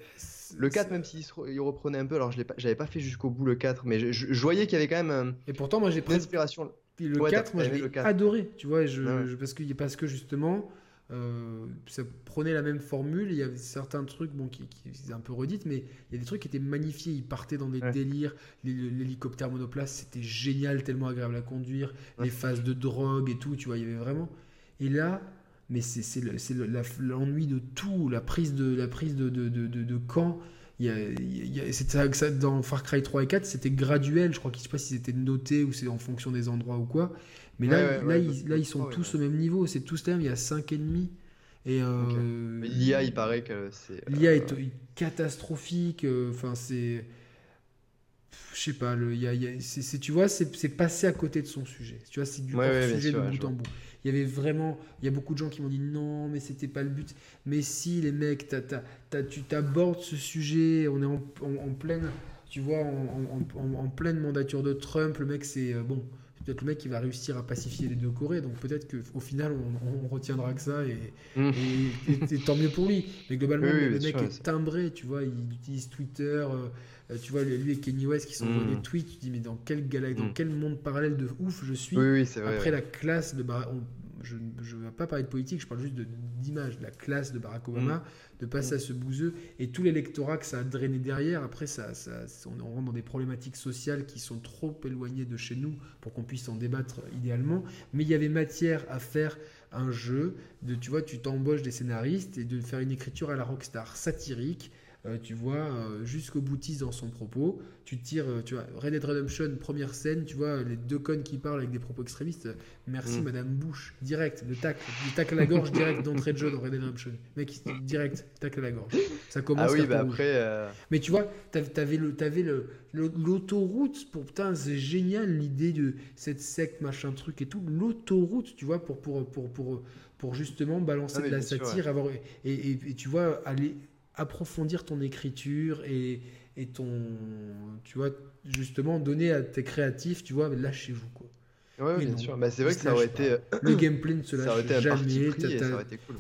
Le 4, même s'il il reprenait un peu, alors je j'avais pas fait jusqu'au bout le 4, mais je, voyais qu'il y avait quand même. et pourtant, moi j'ai pris l'inspiration. Le 4, moi j'ai adoré, tu vois, je, parce, que, parce que justement, euh, ça prenait la même formule. Il y avait certains trucs bon, qui, qui étaient un peu redites, mais il y a des trucs qui étaient magnifiés. Ils partaient dans des délires. L'hélicoptère monoplace, c'était génial, tellement agréable à conduire. Les phases de drogue et tout, tu vois, il y avait vraiment. Et là, mais c'est l'ennui de tout, la prise de, la prise de, de, de, de camp. Il y a, il y a, ça, dans Far Cry 3 et 4, c'était graduel. Je crois qu'ils ne sais pas si c'était noté ou c'est en fonction des endroits ou quoi. Mais là, là, ils, là, ils sont tous au même niveau. C'est tous les mêmes. Il y a 5 ennemis. Et euh, l'IA, il paraît que c'est. L'IA est, euh, catastrophique. Euh, enfin, c'est. Je sais pas. Le, y a, y a, tu vois, c'est passé à côté de son sujet. Tu vois, c'est du sujet de bout en bout. Il y avait vraiment, il y a beaucoup de gens qui m'ont dit non, mais c'était pas le but. Mais si, les mecs, tu t'abordes ce sujet, on est en, en, pleine, tu vois, en, en, pleine mandature de Trump. Le mec, c'est euh, bon, peut-être le mec qui va réussir à pacifier les deux Corées. Donc peut-être qu'au final, on, retiendra que ça et, et, tant mieux pour lui. Mais globalement, le mec est timbré, tu vois, il utilise Twitter. Euh, euh, tu vois, lui et Kenny West qui sont mmh. des tweets, tu dis, mais dans quel, galaxie, dans mm. quel monde parallèle de ouf je suis oui, oui, vrai, Après la classe de Barack je ne vais pas parler de politique, je parle juste d'image, de, la classe de Barack Obama, mm. de passer à ce bouseux et tout l'électorat que ça a drainé derrière. Après, ça, ça, on rentre dans des problématiques sociales qui sont trop éloignées de chez nous pour qu'on puisse en débattre idéalement. Mais il y avait matière à faire un jeu de, tu vois, tu t'embauches des scénaristes et de faire une écriture à la rockstar satirique euh, tu vois, euh, jusqu'au boutiste dans son propos. Tu tires, euh, tu vois, Red Dead Redemption, première scène, tu vois, les deux connes qui parlent avec des propos extrémistes. Merci mm. Madame Bush, direct, le tac, le tac à la gorge direct d'entrée de jeu dans Red Dead Redemption. Mec, direct, tac à la gorge. Ça commence. Ah oui, bah après. Mais tu vois, t'avais le, avais le, l'autoroute pour putain, c'est génial l'idée de cette secte machin truc et tout. L'autoroute, tu vois, pour pour pour pour pour justement balancer de la satire, avoir et, et, et, tu vois aller approfondir ton écriture et, et ton, tu vois, justement donner à tes créatifs, tu vois, lâchez-vous quoi. Ouais, bien sûr. Bah, c'est vrai que ça aurait été. Le gameplay ne se lâche jamais.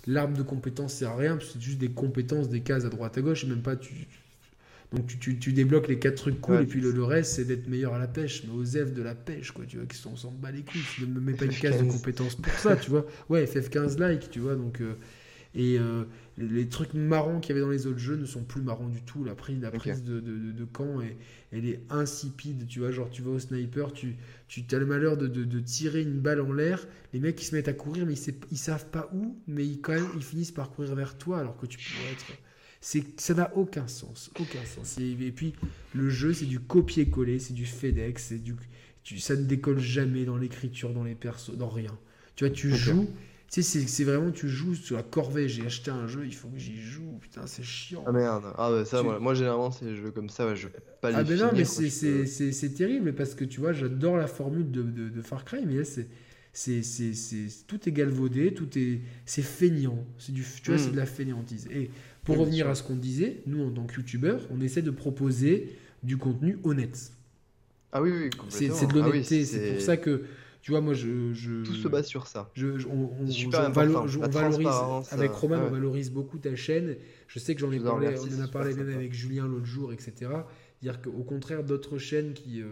L'arme de compétences c'est à rien, c'est juste des compétences, des cases à droite à gauche, et même pas tu. Donc tu, tu, débloques les quatre trucs cool, et puis le, reste c'est d'être meilleur à la pêche, mais aux F de la pêche, quoi, tu vois, qui sont, on s'en bat les couilles, ne me mets pas une case de compétences pour ça, tu vois. Ouais, FF15 like, tu vois, donc. Euh, et euh, les trucs marrons qu'il y avait dans les autres jeux ne sont plus marrons du tout. La prise, la prise de, de, de, camp, est, elle est insipide. Tu vois, genre, tu vas au sniper, tu, tu as le malheur de, tirer une balle en l'air. Les mecs, ils se mettent à courir, mais ils, ils savent pas où, mais ils, quand même, ils finissent par courir vers toi alors que tu pourrais être. C'est, ça n'a aucun sens. Aucun sens. Et, puis, le jeu, c'est du copier-coller, c'est du FedEx, c'est du, tu, ça ne décolle jamais dans l'écriture, dans les persos, dans rien. Tu vois, tu joues tu sais, c'est vraiment, tu joues sur la corvée. J'ai acheté un jeu, il faut que j'y joue. Putain, c'est chiant. Ah merde. Ah ouais, ça, moi, généralement, c'est des jeux comme ça, ouais, je pas les Ah ben non, mais c'est terrible parce que tu vois, j'adore la formule de, de, de, Far Cry, mais là, c'est. C'est, tout est galvaudé, tout est, c'est feignant, c'est du, tu vois, c'est de la feignantise. Et pour revenir à ce qu'on disait, nous en tant que youtubeurs, on essaie de proposer du contenu honnête. Ah oui, oui, C'est, de l'honnêteté, c'est pour ça que Tu vois, moi, je, je tout se base sur ça. Je, on, super valorise avec Roman, on valorise beaucoup ta chaîne. Je sais que j'en ai parlé, on en a parlé même avec Julien l'autre jour, etc. Dire qu'au contraire d'autres chaînes qui, euh,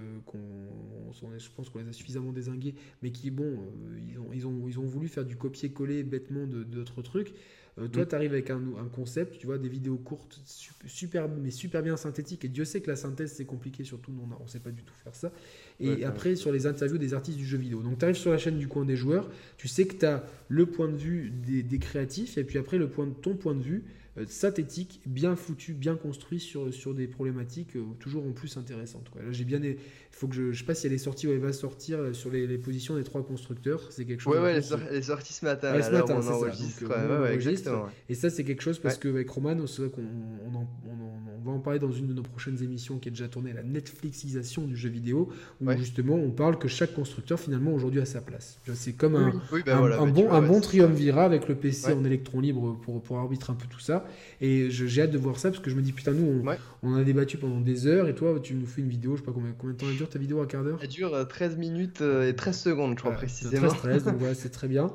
je pense qu'on les a suffisamment désinguées, mais qui, bon, euh, ils, ont, ils, ont, ils ont voulu faire du copier-coller bêtement d'autres trucs. Euh, toi, mm. tu arrives avec un, un, concept, tu vois, des vidéos courtes, super, mais super bien synthétiques. Et Dieu sait que la synthèse, c'est compliqué, surtout, on ne sait pas du tout faire ça. Et après, sur les interviews des artistes du jeu vidéo. Donc, tu arrives sur la chaîne du coin des joueurs, tu sais que tu as le point de vue des, des, créatifs, et puis après, le point de, ton point de vue synthétique, bien foutu, bien construit sur, sur des problématiques euh, toujours en plus intéressantes. Quoi. Là, j'ai bien. Il faut que je. Je sais pas si elle est sortie ou elle va sortir euh, sur les, positions des trois constructeurs. C'est quelque chose. Ouais, ouais, elle est sortie ce matin. Ouais, ce matin, on enregistre. Et ça, c'est quelque chose parce qu'avec Roman, c'est vrai qu'on on, on, va en parler dans une de nos prochaines émissions qui est déjà tournée, la Netflixisation du jeu vidéo, où justement on parle que chaque constructeur finalement aujourd'hui a sa place. C'est comme un, ben un, bon, un bon triumvirat avec le PC en électron libre pour, pour arbitrer un peu tout ça. Et j'ai hâte de voir ça parce que je me dis, putain, nous, on, a débattu pendant des heures et toi, tu nous fais une vidéo, je sais pas combien, combien de temps elle dure ta vidéo, un quart d'heure? Elle dure 13 euh, minutes euh, et 13 secondes, je crois, précisément. 13, 13, donc voilà, c'est très bien.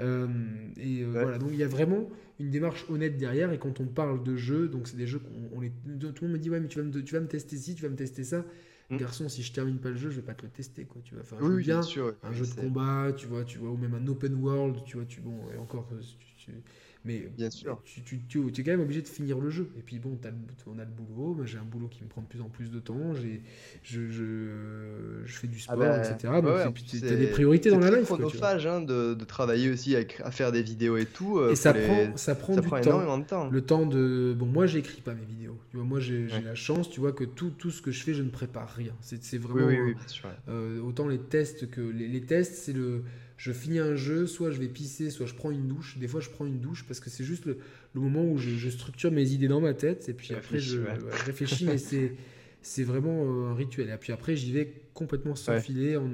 Euh, et voilà, donc il y a vraiment une démarche honnête derrière. Et quand on parle de jeux, donc c'est des jeux qu'on les, tout le monde me dit, ouais, mais tu vas me, tu vas me tester ci, tu vas me tester ça. Mm. Garçon, si je termine pas le jeu, je vais pas te le tester, quoi. Tu vas faire un bien, sûr, un jeu de combat, tu vois, tu vois, ou même un open world, tu vois, tu bon, et encore, tu, mais Bien sûr. Tu, tu, tu, es quand même obligé de finir le jeu. Et puis bon, as on a le boulot. J'ai un boulot qui me prend de plus en plus de temps. J'ai, je, je, je, fais du ah sport, bah, etc. Donc, tu as des priorités dans la life. C'est chronophage hein, de, de, travailler aussi à, faire des vidéos et tout. Euh, et ça, prend, ça prend, ça du prend temps, énormément de temps. Le temps de. Bon, moi, j'écris pas mes vidéos. Tu vois, moi, j'ai la chance, tu vois, que tout, tout ce que je fais, je ne prépare rien. C'est vraiment. Oui, oui, bien sûr, euh, autant les tests que. Les, les tests, c'est le je finis un jeu, soit je vais pisser, soit je prends une douche. Des fois, je prends une douche parce que c'est juste le, moment où je, structure mes idées dans ma tête. Et puis après, je, réfléchis, mais c'est, c'est vraiment euh, un rituel. Et puis après, j'y vais complètement sans filer, en,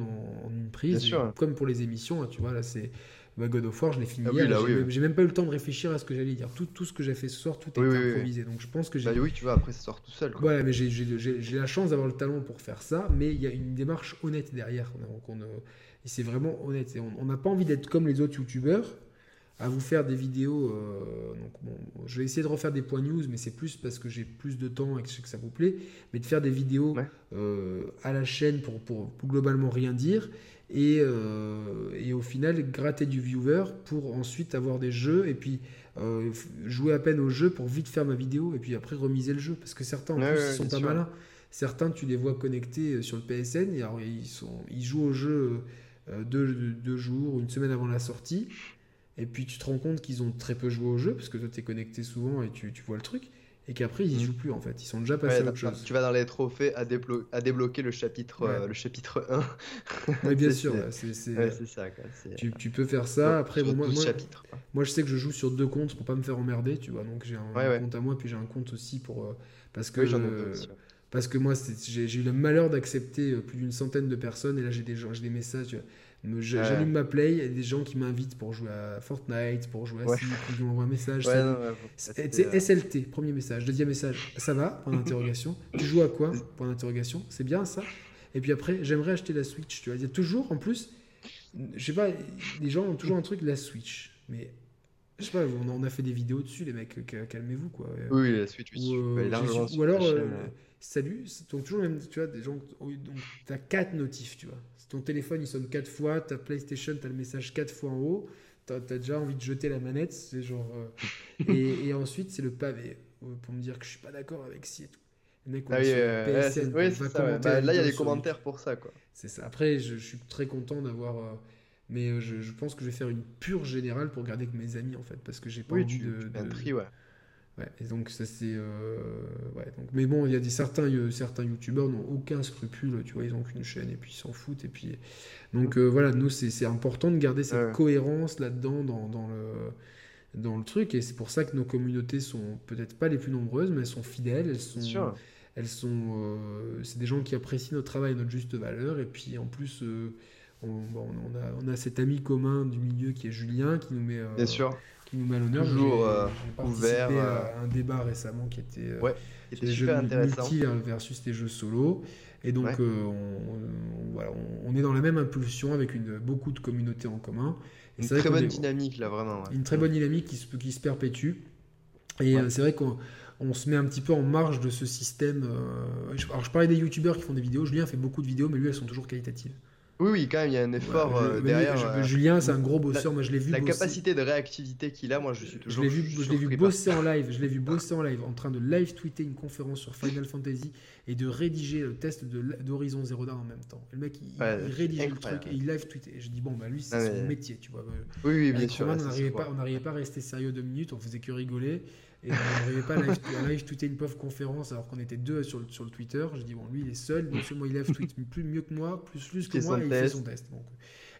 une prise. Comme pour les émissions, hein, tu vois, là, c'est. Bah, God of War, je l'ai fini ah j'ai, même, pas eu le temps de réfléchir à ce que j'allais dire. Tout, tout ce que j'ai fait ce soir, tout est improvisé. Donc je pense que j'ai. Bah oui, tu vois, après ça sort tout seul. Quoi. mais j'ai, la chance d'avoir le talent pour faire ça, mais il y a une démarche honnête derrière. On, et c'est vraiment honnête. On n'a pas envie d'être comme les autres youtubeurs à vous faire des vidéos. Euh, donc bon, je vais essayer de refaire des points news, mais c'est plus parce que j'ai plus de temps et que, que ça vous plaît. Mais de faire des vidéos euh, à la chaîne pour, pour, globalement rien dire. Et, euh, et, au final, gratter du viewer pour ensuite avoir des jeux et puis jouer à peine au jeu pour vite faire ma vidéo et puis après remiser le jeu. Parce que certains en plus, ils sont pas malins. Certains, tu les vois connectés sur le PSN, et alors, ils, sont, ils jouent au jeu deux, deux, jours, une semaine avant la sortie. Et puis tu te rends compte qu'ils ont très peu joué au jeu, parce que toi tu es connecté souvent et tu, tu vois le truc. Et qu'après ils mm. jouent plus en fait, ils sont déjà passés à autre chose. Tu vas dans les trophées à, à débloquer le chapitre, euh, le chapitre 1. Oui, bien sûr, c'est ça. Tu, tu, peux faire ça. Après, moi, moi, moi, je sais que je joue sur deux comptes pour pas me faire emmerder, tu vois. Donc j'ai un, compte à moi, puis j'ai un compte aussi pour. Euh, parce que. Parce que moi, j'ai eu le malheur d'accepter euh, plus d'une centaine de personnes et là j'ai des, gens, des messages. J'allume ma play, il y a des gens qui m'invitent pour jouer à Fortnite, pour jouer à ouais. qui m'envoient un message. c'est SLT, premier message. Deuxième message, ça va Point d'interrogation. tu joues à quoi Point d'interrogation? C'est bien ça Et puis après, j'aimerais acheter la Switch. Tu vois, il y a toujours, en plus, je sais pas, les gens ont toujours un truc, la Switch. Mais je sais pas, on a fait des vidéos dessus, les mecs, calmez-vous quoi. Oui, la Switch, oui. Ou, euh, ou alors, salut, donc toujours même, tu vois, des gens, donc as quatre notifs, tu vois. Ton téléphone il sonne quatre fois, ta PlayStation t'as le message quatre fois en haut, t'as as déjà envie de jeter la manette, c'est genre. Euh, et, ensuite c'est le pavé euh, pour me dire que je suis pas d'accord avec si et tout. Mecs, ah oui, PSN, oui, ça, bah, là il y a des commentaires pour ça quoi. C'est ça. Après, je, suis très content d'avoir. Euh, mais je, je, pense que je vais faire une pure générale pour garder avec mes amis en fait, parce que j'ai pas envie de. Un tri, ouais. Ouais, et donc ça c'est euh, ouais, donc mais bon il y a des certains euh, certains youtubeurs n'ont aucun scrupule tu vois ils ont qu'une chaîne et puis ils s'en foutent et puis donc euh, voilà nous c'est important de garder cette cohérence là-dedans dans, dans, le dans le truc et c'est pour ça que nos communautés sont peut-être pas les plus nombreuses mais elles sont fidèles elles sont elles sont c'est des gens qui apprécient notre travail notre juste valeur et puis en plus on, on, a, on a cet ami commun du milieu qui est Julien qui nous met Bien sûr qui nous met à l'honneur. Toujours euh, ouvert. à euh, un débat récemment qui était, euh, ouais, était super intéressant. Multi versus les jeux solo. Et donc, on, voilà, on, est dans la même impulsion avec une, beaucoup de communautés en commun. une très bonne dynamique, là, vraiment. Une très bonne dynamique qui se, qui se perpétue. Et c'est vrai qu'on on se met un petit peu en marge de ce système. Alors, je parlais des youtubeurs qui font des vidéos. Julien fait beaucoup de vidéos, mais lui, elles sont toujours qualitatives. Oui, oui, quand même, il y a un effort euh, derrière. Euh, Julien, c'est un gros bosseur. moi, je l'ai vu. La capacité de réactivité qu'il a, moi, je suis toujours. Je l'ai vu, vu bosser en live. Je l'ai vu bosser en live, en train de live tweeter une conférence sur Final Fantasy et de rédiger le test d'Horizon Zero Dawn en même temps. le mec, il, rédigeait le truc et il live tweetait. Et je dis bon, bah lui, c'est son métier, tu vois. Oui, oui, bien sûr. on n'arrivait pas, pas à rester sérieux deux minutes. On faisait que rigoler. Et on n'arrivait pas à live, à live tweeter une pauvre conférence alors qu'on était deux sur le, sur le Twitter. Je dis, bon, lui, il est seul. Non seulement il live tweet plus mieux que moi, plus, plus que moi, et il fait son test. Donc,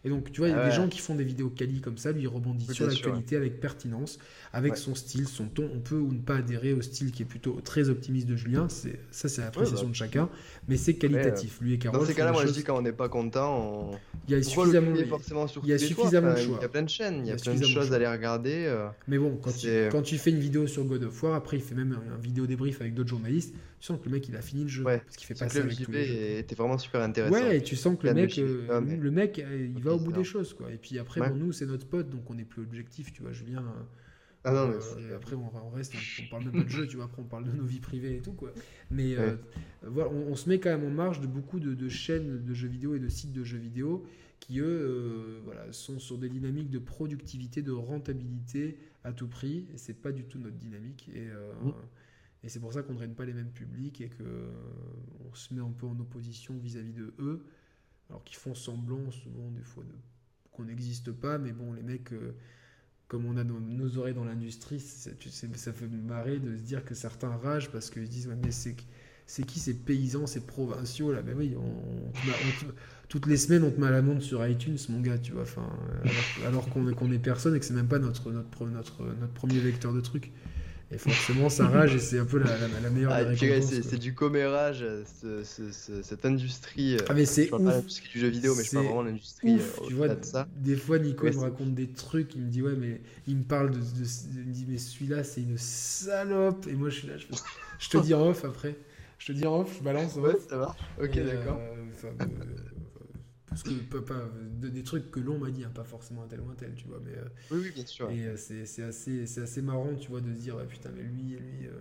et donc, tu vois, il y a des gens qui font des vidéos quali comme ça, lui, il rebondit sur l'actualité avec pertinence, avec son style, son ton. On peut ou ne pas adhérer au style qui est plutôt très optimiste de Julien, c'est ça, c'est l'appréciation bah. de chacun, mais c'est qualitatif. Lui et Carole. Dans ces cas-là, moi, je dis quand on n'est pas content, on. Il y a suffisamment, forcément sur il y a suffisamment de choix. Il y a plein de chaînes, il y a, plein de choses à aller regarder. Euh, mais bon, quand tu, quand tu fais une vidéo sur God of War, après, il fait même une vidéo débrief avec d'autres journalistes tu sens que le mec il a fini le jeu parce qu'il fait pas ça avec les était vraiment super intéressant ouais et tu sens que le mec euh, le mec euh, il va au bout des choses quoi. Et puis après bon nous c'est notre pote donc on est plus objectif tu vois Julien ah non, mais euh, après on, reste on, parle même pas de jeu tu vois après on parle de nos vies privées et tout quoi. Mais voilà on, se met quand même en marge de beaucoup de, chaînes de jeux vidéo et de sites de jeux vidéo qui eux voilà sont sur des dynamiques de productivité de rentabilité à tout prix. Et c'est pas du tout notre dynamique. Et mmh. Et c'est pour ça qu'on ne draine pas les mêmes publics et qu'on se met un peu en opposition vis-à-vis de eux, alors qu'ils font semblant souvent des fois qu'on n'existe pas, mais bon, les mecs, euh, comme on a nos, oreilles dans l'industrie, ça fait marrer de se dire que certains ragent parce qu'ils disent mais c'est qui ces paysans, ces provinciaux là? Mais oui, toutes les semaines on te met à la montre sur iTunes, mon gars, tu vois. Enfin, alors, qu'on est personne et que c'est même pas notre, notre, notre, notre premier vecteur de trucs. Et forcément, ça rage et c'est un peu la, la, meilleure ah, C'est du commérage, ce, cette industrie. Euh, ah, mais c'est ouf. Pas l'industrie du jeu vidéo, mais je parle vraiment l'industrie. Euh, tu vois, de ça. des fois, Nico me raconte des trucs, il me dit, ouais, mais il me parle de. il me dit, mais celui-là, c'est une salope. Et moi, je suis là, je, te dis en off après. Je te dis en off, je balance. Ouais, ça va. Ok, d'accord. Euh, parce que pas, des trucs que l'on m'a dit, hein, pas forcément un tel ou un tel, tu vois. Mais, euh, oui, oui, bien sûr. Et euh, c'est assez, assez marrant, tu vois, de se dire, putain, mais lui, lui. Euh,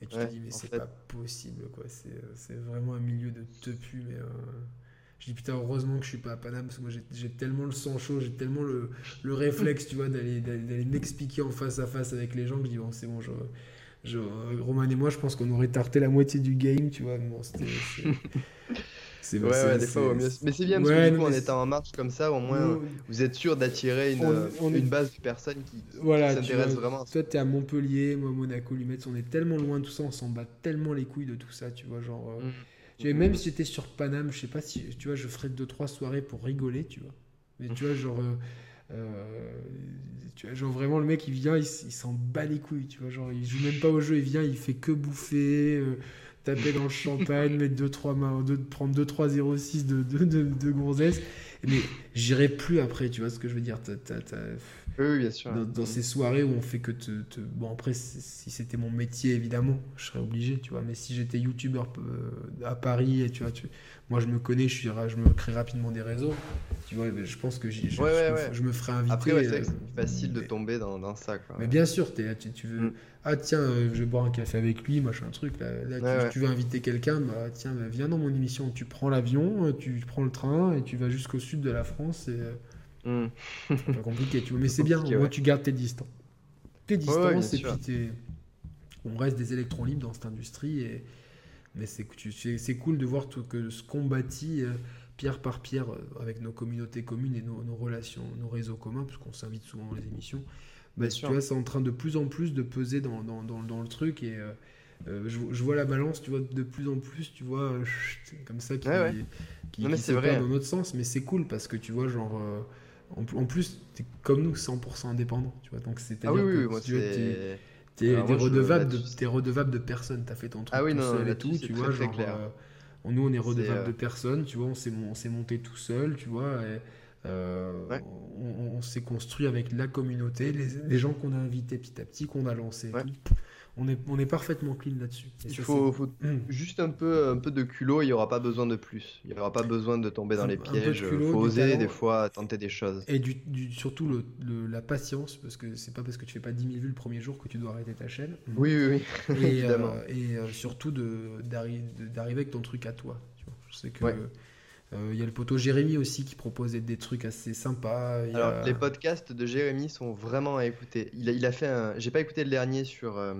et tu te dis, mais c'est pas possible, quoi. C'est vraiment un milieu de tepu, mais. Je dis putain, heureusement que je suis pas à Paname parce que moi j'ai tellement le sang chaud, j'ai tellement le, le, réflexe, tu vois, d'aller m'expliquer en face à face avec les gens que je dis bon, c'est bon, je, je, Roman et moi, je pense qu'on aurait tarté la moitié du game, tu vois. Bon, c'était. C'est ouais, ouais, des fois, mieux. Mais c'est bien parce que du coup, en étant en marche comme ça, au moins, vous êtes sûr d'attirer une, une base de personnes qui, voilà, s'intéressent vraiment. Toi, t'es à Montpellier, moi, Monaco, Lumetz, on est tellement loin de tout ça, on s'en bat tellement les couilles de tout ça, tu vois, genre. Euh, mm. tu vois, même si j'étais sur Paname, je sais pas si, tu vois, je ferais deux trois soirées pour rigoler, tu vois. Mais tu vois, genre. Euh, euh, tu vois, genre vraiment le mec il vient, il, s'en bat les couilles, tu vois, genre il joue même pas au jeu, il vient, il fait que bouffer, taper dans le champagne, mettre 2 3 deux, prendre 2 3 0 6 de de, de, de mais j'irai plus après, tu vois ce que je veux dire Oui, bien sûr. Dans, ces soirées où on fait que te, bon après si c'était mon métier évidemment, je serais obligé, tu vois, mais si j'étais youtubeur euh, à Paris et tu vois tu moi, je me connais, je, suis, je me crée rapidement des réseaux. Tu vois, je pense que je, je, me ferai inviter. Après, c'est euh, facile de tomber dans, dans ça. Quoi. Mais bien sûr, es, tu, tu, veux. Mm. Ah, tiens, euh, je vais boire un café avec lui, machin, truc. Là, là tu, veux inviter quelqu'un, bah, tiens, bah, viens dans mon émission. Tu prends l'avion, euh, tu prends le train et tu vas jusqu'au sud de la France. Et, mm. c'est compliqué, tu vois. Mais c'est bien, au moins, tu gardes tes distances. Tes distances, et puis on reste des électrons libres dans cette industrie. Et mais c'est cool de voir tout, que ce qu'on bâtit euh, pierre par pierre euh, avec nos communautés communes et nos, relations, nos réseaux communs, puisqu'on s'invite souvent dans les émissions. Bah, tu vois, c'est en train de plus en plus de peser dans, dans, dans, le truc et euh, je, je, vois la balance, tu vois, de plus en plus, tu vois, comme ça qui, qui, qui vrai. dans notre sens, mais c'est cool parce que tu vois, genre, en, plus, es comme nous, 100% indépendant, tu vois, donc c'est ah, oui, oui, moi, T'es redevable, de, es redevable de personne, t'as fait ton truc ah oui, tout seul et tout, tu vois, genre, clair. Euh, nous on est redevable euh, de personne, tu vois, on s'est monté tout seul, tu vois, et, euh, on, s'est construit avec la communauté, les, les gens qu'on a invités petit à petit, qu'on a lancé. On est, on est parfaitement clean là-dessus. Il faut, hmm. juste un peu, un peu de culot, il n'y aura pas besoin de plus. Il n'y aura pas besoin de tomber dans les pièges. Il faut oser des fois tenter des choses. Et du, surtout le, la patience, parce que c'est pas parce que tu fais pas 10 000 vues le premier jour que tu dois arrêter ta chaîne. Oui, oui, oui. Et, Évidemment. et surtout d'arriver avec ton truc à toi. Je sais que. Euh, il y a le poteau Jérémy aussi qui proposait des trucs assez sympas. Alors, les podcasts de Jérémy sont vraiment à écouter. Il a, il a fait un. J'ai pas écouté le dernier sur. Euh,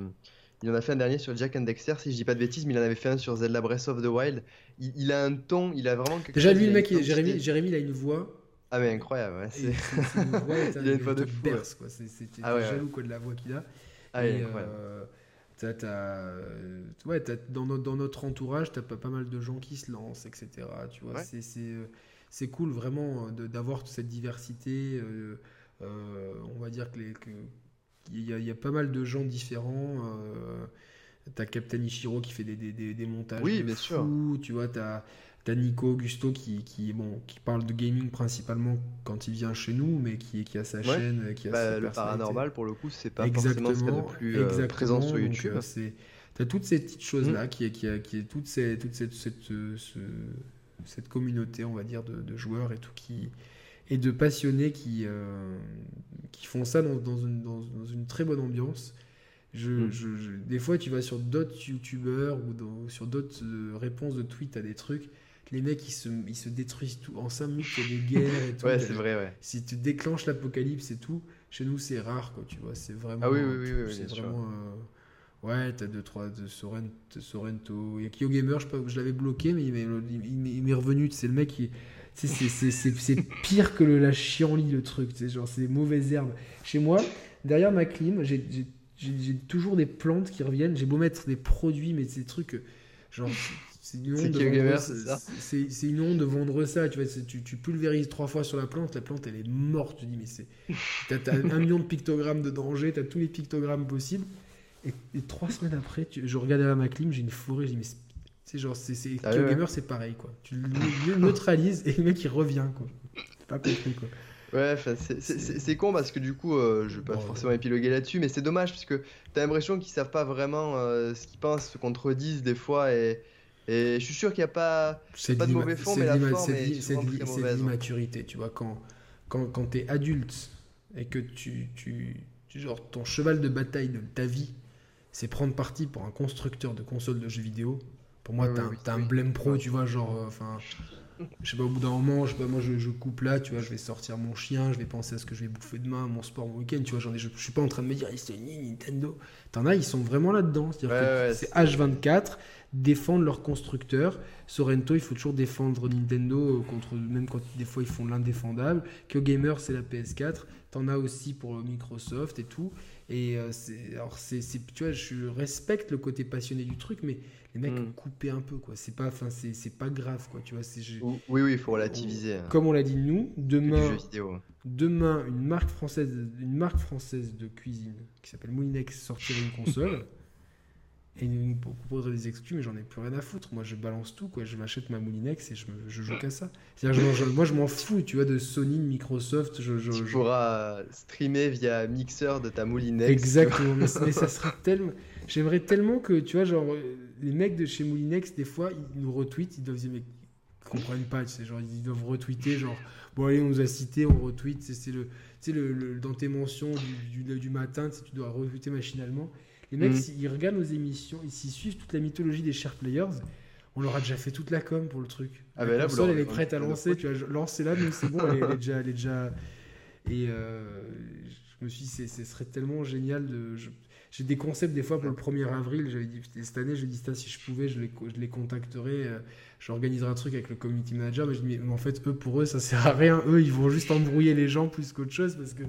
il en a fait un dernier sur Jack and Dexter, si je dis pas de bêtises, mais il en avait fait un sur Zelda Breath of the Wild. Il, a un ton, il a vraiment. Déjà, lui, le mec, Jérémy, Jérémy, il a une voix. Ah, mais incroyable, ouais. C'est une voix, il a une voix de fou. Berce, quoi. C'est ah, ouais, jaloux quoi, de la voix qu'il a. Ah, et, incroyable. Euh, euh, ouais, dans, notre, dans, notre entourage, tu as pas, pas, mal de gens qui se lancent, etc. Tu vois, euh, c'est cool vraiment euh, d'avoir toute cette diversité. on va dire que il y, a, pas mal de gens différents. tu as Captain Ichiro qui fait des, des, des, montages oui, bien sûr. tu vois, as T'as Nico Augusto qui, qui, bon, qui parle de gaming principalement quand il vient chez nous, mais qui, qui a sa chaîne. Qui a bah, le paranormal, pour le coup, c'est pas forcément ce qu'il y a de plus euh, présent sur YouTube. T'as toutes ces petites choses-là, mm. qui, qui, qui est toute, ces, toute cette, cette, ce, cette communauté, on va dire, de, de, joueurs et tout, qui, et de passionnés qui, euh, qui font ça dans, dans, une, dans, une, très bonne ambiance. Je, mm. je, des fois, tu vas sur d'autres youtubeurs ou sur d'autres euh, réponses de tweets à des trucs les mecs ils se, ils se détruisent tout en 5 minutes il y a des guerres et tout. Ouais c'est vrai ouais. Si tu déclenches l'apocalypse et tout chez nous c'est rare quoi tu vois c'est vraiment ah oui oui oui, oui, c'est vraiment euh, ouais t'as deux trois de Sorrento, Sorrento il y a KyoGamer je, je l'avais bloqué mais il m'est revenu c'est le mec qui c'est pire que le, la chienlit le truc c'est genre c'est mauvaises herbes. Chez moi derrière ma clim j'ai toujours des plantes qui reviennent j'ai beau mettre des produits mais ces trucs genre c'est une, honte de vendre ça. Tu, vois, tu, tu, pulvérises trois fois sur la plante, la plante elle est morte. Tu dis, mais c'est. T'as as un million de pictogrammes de danger, t'as tous les pictogrammes possibles. Et, trois semaines après, je regarde à ma clim, j'ai une forêt, je dis, mais c'est genre, c'est ah Gamer, c'est pareil quoi. Tu le neutralises et le mec il revient quoi. Pas compris quoi. Ouais, c'est con parce que du coup, euh, je vais pas forcément épiloguer là-dessus, mais c'est dommage parce que t'as l'impression qu'ils savent pas vraiment euh, ce qu'ils pensent, ce qu'on te redise des fois et et je suis sûr qu'il n'y a pas, pas de mauvais fond, mais la forme est, c'est de l'immaturité, tu vois. Quand, quand, quand tu es adulte et que tu, tu, genre, ton cheval de bataille de ta vie, c'est prendre parti pour un constructeur de consoles de jeux vidéo, pour moi, t'as un, blême pro, tu vois, genre, euh, enfin, je sais pas, au bout d'un moment, je sais pas, moi, je, je, coupe là, tu vois, je vais sortir mon chien, je vais penser à ce que je vais bouffer demain, mon sport, mon week-end, tu vois, genre, je, je suis pas en train de me dire, Sony, Nintendo. T'en as, ils sont vraiment là-dedans. C'est-à-dire que c'est H24, défendre leur constructeur. Sorrento, il faut toujours défendre Nintendo, contre, même quand des fois ils font l'indéfendable. Que Gamer, c'est la PS4. T'en as aussi pour Microsoft et tout. Et euh, c'est, alors c'est, tu vois, je respecte le côté passionné du truc, mais les mecs ont coupé un peu, quoi. C'est pas, enfin, c'est, c'est pas grave, quoi. Tu vois, c'est, oui, oui, il faut relativiser. Hein. Comme on l'a dit nous, demain, demain, une marque française, une marque française de cuisine qui s'appelle Moulinex sortira une console. Et il nous propose des exclus, mais j'en ai plus rien à foutre. Moi, je balance tout, quoi. Je m'achète ma Moulinex et je, je joue qu'à ça. C'est-à-dire, moi, je m'en fous, tu vois, de Sony, de Microsoft. Je, je, tu pourras streamer via Mixer de ta Moulinex. Exactement, mais, ça serait tellement. J'aimerais tellement que, tu vois, genre, les mecs de chez Moulinex, des fois, ils nous retweetent, ils doivent dire, mais ils comprennent pas, tu sais, genre, ils doivent retweeter, genre, bon, allez, on nous a cité, on retweet, c'est le, tu sais, le, dans tes mentions du, du, du matin, tu dois retweeter machinalement. Les mecs, mm. ils regardent nos émissions, ils s'y suivent toute la mythologie des Share Players. On leur a déjà fait toute la com pour le truc. Ah ben là, console, elle est prête à lancer. Tu vois, lancer là, mais c'est bon, elle, est déjà, elle est déjà. Et euh, je me suis dit, ce serait tellement génial de. J'ai des concepts des fois pour le 1er avril. J'avais dit cette année, je dit si je pouvais, je les, je les contacterais. Euh, j'organiserai un truc avec le community manager. Mais je dis mais en fait eux pour eux ça sert à rien. Eux ils vont juste embrouiller les gens plus qu'autre chose parce que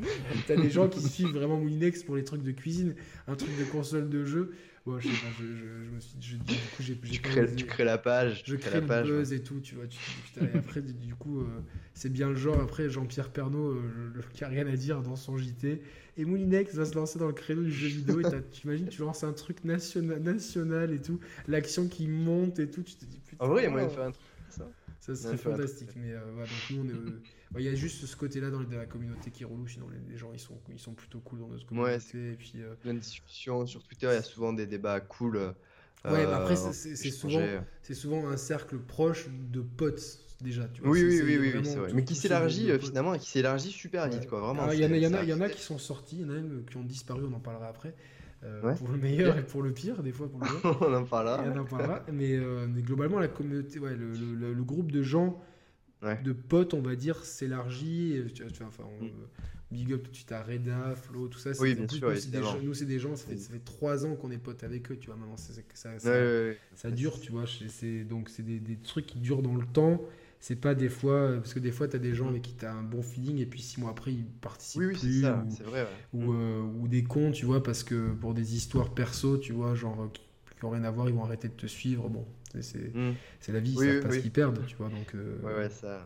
t'as des gens qui suivent vraiment Moulinex pour les trucs de cuisine, un truc de console de jeu. Bon, je, sais pas, je, je, me suis dit, du coup, j'ai, tu, crées, tu crées la page. Je crée la page, buzz et tout, tu vois. Tu, putain, et après, du coup, euh, c'est bien le genre. Après, Jean-Pierre Pernaud, euh, qui a rien à dire dans son JT. Et Moulinex va se lancer dans le créneau du jeu vidéo. Et tu imagines, tu lances un truc national, national et tout. L'action qui monte et tout. Tu te dis, putain. En vrai, il y a moyen de faire un truc ça. Ça serait fantastique. Mais euh, voilà, donc nous, on est Il y a juste ce côté-là dans la communauté qui est relou, sinon les, gens ils sont, ils sont plutôt cool dans notre communauté. Ouais, et puis, euh... plein de discussions sur Twitter, il y a souvent des débats cool. ouais, bah après c'est souvent, souvent un cercle proche de potes déjà. Tu vois, oui, oui, oui, oui, c'est vrai. Mais qui s'élargit finalement, qui s'élargit super vite, quoi. Vraiment. Il y, en a, y, en a, y en a qui sont sortis, il y en a même qui ont disparu, on en parlera après. Euh, pour le meilleur et pour le pire, des fois pour le meilleur. on en parlera. on en parlera. Mais, euh, mais, globalement, la communauté, ouais, le, le, le, groupe de gens, de potes, on va dire, s'élargit. Tu, tu, enfin, on, mm. Big up tout de suite à Reda, Flo, tout ça. Oui, bien sûr. Nous, c'est des gens, ça fait, ça fait trois ans qu'on est potes avec eux, tu vois. Maintenant, ça, ça, ça, ça dure, tu vois. Donc, c'est des, des, trucs qui durent dans le temps c'est pas des fois parce que des fois tu as des gens avec qui tu as un bon feeling et puis six mois après ils participent oui, oui, plus ça, ou, vrai, ou, mm. euh, ou, des cons tu vois parce que pour des histoires perso tu vois genre qui, n'ont rien à voir ils vont arrêter de te suivre bon c'est mm. la vie oui, parce qu'ils perdent tu vois donc euh, ouais ouais ça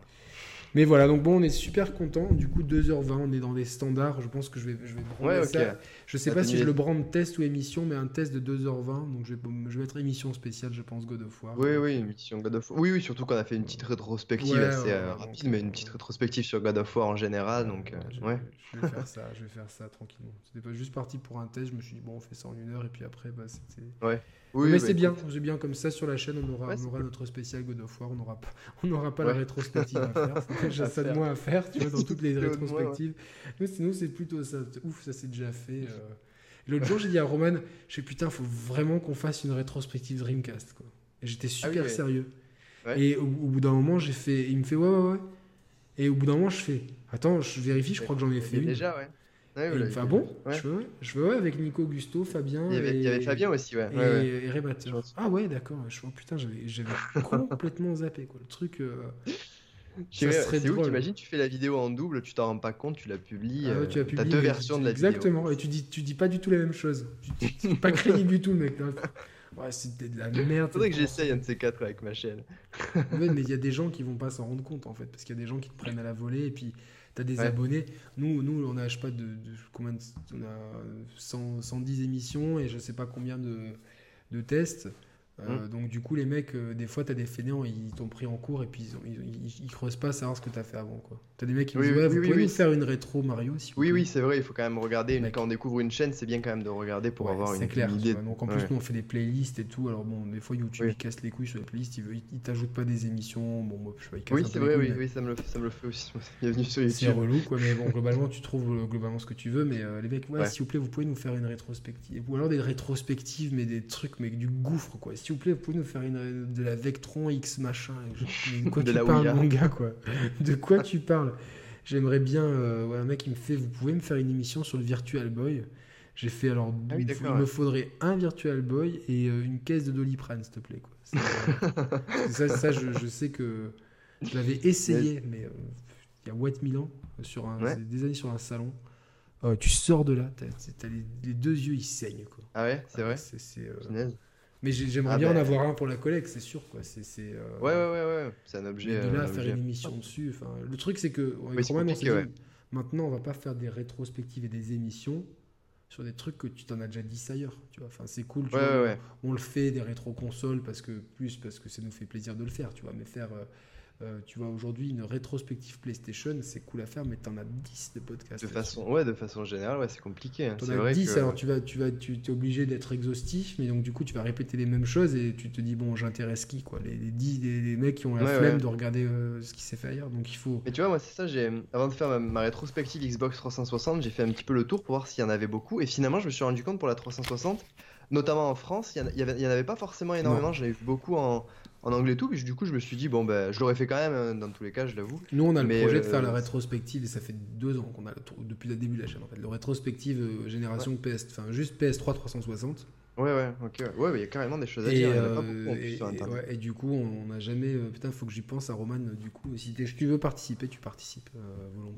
mais voilà, donc bon, on est super content. Du coup, 2h20, on est dans des standards. Je pense que je vais, je vais ça. Je sais pas si je le brande test ou émission, mais un test de 2h20. Donc je vais, je vais mettre émission spéciale, je pense, God of War. Oui, oui, émission God of War. Oui, oui, surtout qu'on a fait une petite rétrospective assez euh, rapide, mais une petite rétrospective sur God of War en général. Donc, euh, ouais. Je vais faire ça, je vais faire ça tranquillement. C'était pas juste parti pour un test. Je me suis dit, bon, on fait ça en une heure, et puis après, bah, c'était. Ouais. Oui, mais c'est bien, c'est bien comme ça sur la chaîne, on aura, on aura notre spécial God of War, on n'aura pas, on n'aura pas la rétrospective à faire, c'est déjà ça de moins à faire, tu vois, dans toutes les rétrospectives. Nous, c'est plutôt ça, ouf, ça c'est déjà fait. Euh. L'autre jour, j'ai dit à Roman, je sais putain, faut vraiment qu'on fasse une rétrospective Dreamcast, quoi. Et j'étais ah super sérieux. Et au, bout d'un moment, j'ai fait, il me fait ouais, ouais, ouais. Et au bout d'un moment, je fais, attends, je vérifie, je crois que j'en ai fait une. Déjà, ouais. Ouais, fait, ah bon Je veux, je veux avec Nico, Gusto, Fabien. Il y avait, et, il y avait Fabien aussi, ouais. Et, et Ah ouais, d'accord. Je oh, putain, j'avais complètement zappé, quoi. Le truc. Euh, ça serait où T'imagines, tu fais la vidéo en double, tu t'en rends pas compte, tu la publies. Ah, tu as, euh, deux versions de la vidéo. Exactement, et tu dis, tu dis pas du tout la même chose. Tu, tu, pas crédible du tout, mec. Ouais, c'était de la merde. Faudrait que j'essaye un de ces quatre avec ma chaîne. mais il y a des gens qui vont pas s'en rendre compte en fait, parce qu'il y a des gens qui te prennent à la volée et puis tu as des abonnés. Nous, nous, on a, pas, de, combien on a 110 émissions et je sais pas combien de, de tests. Euh, mmh. Donc du coup les mecs, euh, des fois tu as des fainéants, ils t'ont pris en cours et puis ils, ils, creusent pas à savoir ce que tu as fait avant. quoi. Tu as des mecs qui disent ouais, vous pouvez nous faire une rétro Mario si Oui oui c'est vrai, il faut quand même regarder, une... quand on découvre une chaîne c'est bien quand même de regarder pour avoir une, clair, idée. Donc en plus nous on fait des playlists et tout, alors bon des fois YouTube il casse les couilles sur les playlists, il, veut, il t'ajoute pas des émissions, bon moi je sais pas, Oui c'est vrai, oui, oui ça, me le, ça me le fait aussi, bienvenue sur YouTube. C'est relou quoi, mais bon globalement tu trouves euh, globalement ce que tu veux, mais les mecs s'il vous plaît vous pouvez nous faire une rétrospective, ou alors des rétrospectives mais des trucs mais du gouffre quoi, s'il vous plaît vous pouvez nous faire de la Vectron X machin. De quoi tu parles, mon gars, quoi De quoi tu parles J'aimerais bien. Euh, un mec, il me fait Vous pouvez me faire une émission sur le Virtual Boy? J'ai fait alors. Ah il, me faudrait un Virtual Boy et euh, une caisse de Doliprane, s'il te plaît. Quoi. ça, ça je, sais que je l'avais essayé, mais euh, il y a What Milan, sur un, des années sur un salon. tu sors de là, t'as, les, les, deux yeux ils saignent. Quoi. Ah ouais, c'est vrai? c'est, mais j'aimerais ah bien en ben. avoir un pour la collecte, c'est sûr. Quoi. C'est, euh... Ouais, ouais, ouais, ouais. C'est un objet. de là à faire une émission dessus. Enfin, le truc, c'est que maintenant, on va pas faire des rétrospectives et des émissions sur des trucs que tu t'en as déjà dit ailleurs. Tu vois. Enfin, c'est cool. Tu vois, On le fait des rétro-consoles parce que, plus parce que ça nous fait plaisir de le faire. Tu vois. Mais faire. Euh, euh, tu vois, aujourd'hui, une rétrospective PlayStation, c'est cool à faire, mais t'en as 10 de podcasts. De façon, ouais, de façon générale, ouais, c'est compliqué. Hein. T'en as 10, alors tu vas, tu vas, tu es obligé d'être exhaustif, mais donc du coup, tu vas répéter les mêmes choses et tu te dis, bon, j'intéresse qui, quoi? Les, les 10 les, mecs qui ont la flemme de regarder euh, ce qui s'est fait ailleurs, donc il faut. Mais tu vois, moi, c'est ça, j'ai, avant de faire ma, rétrospective Xbox 360, j'ai fait un petit peu le tour pour voir s'il y en avait beaucoup, et finalement, je me suis rendu compte pour la 360, notamment en France, il n'y en, avait pas forcément énormément, j'en ai vu beaucoup en, en anglais et tout. Puis du coup, je me suis dit, bon, ben, je l'aurais fait quand même, hein, dans tous les cas, je l'avoue. Nous, on a le projet de faire la euh, rétrospective, et ça fait deux ans qu'on a, depuis le début de la chaîne, en fait. La rétrospective euh, génération PS, enfin, juste PS3 360. Ouais, ouais, ok. Ouais, il y a carrément des choses à dire. et, du coup, on n'a jamais. Euh, putain, faut que j'y pense à Roman. Du coup, si tu veux participer, tu participes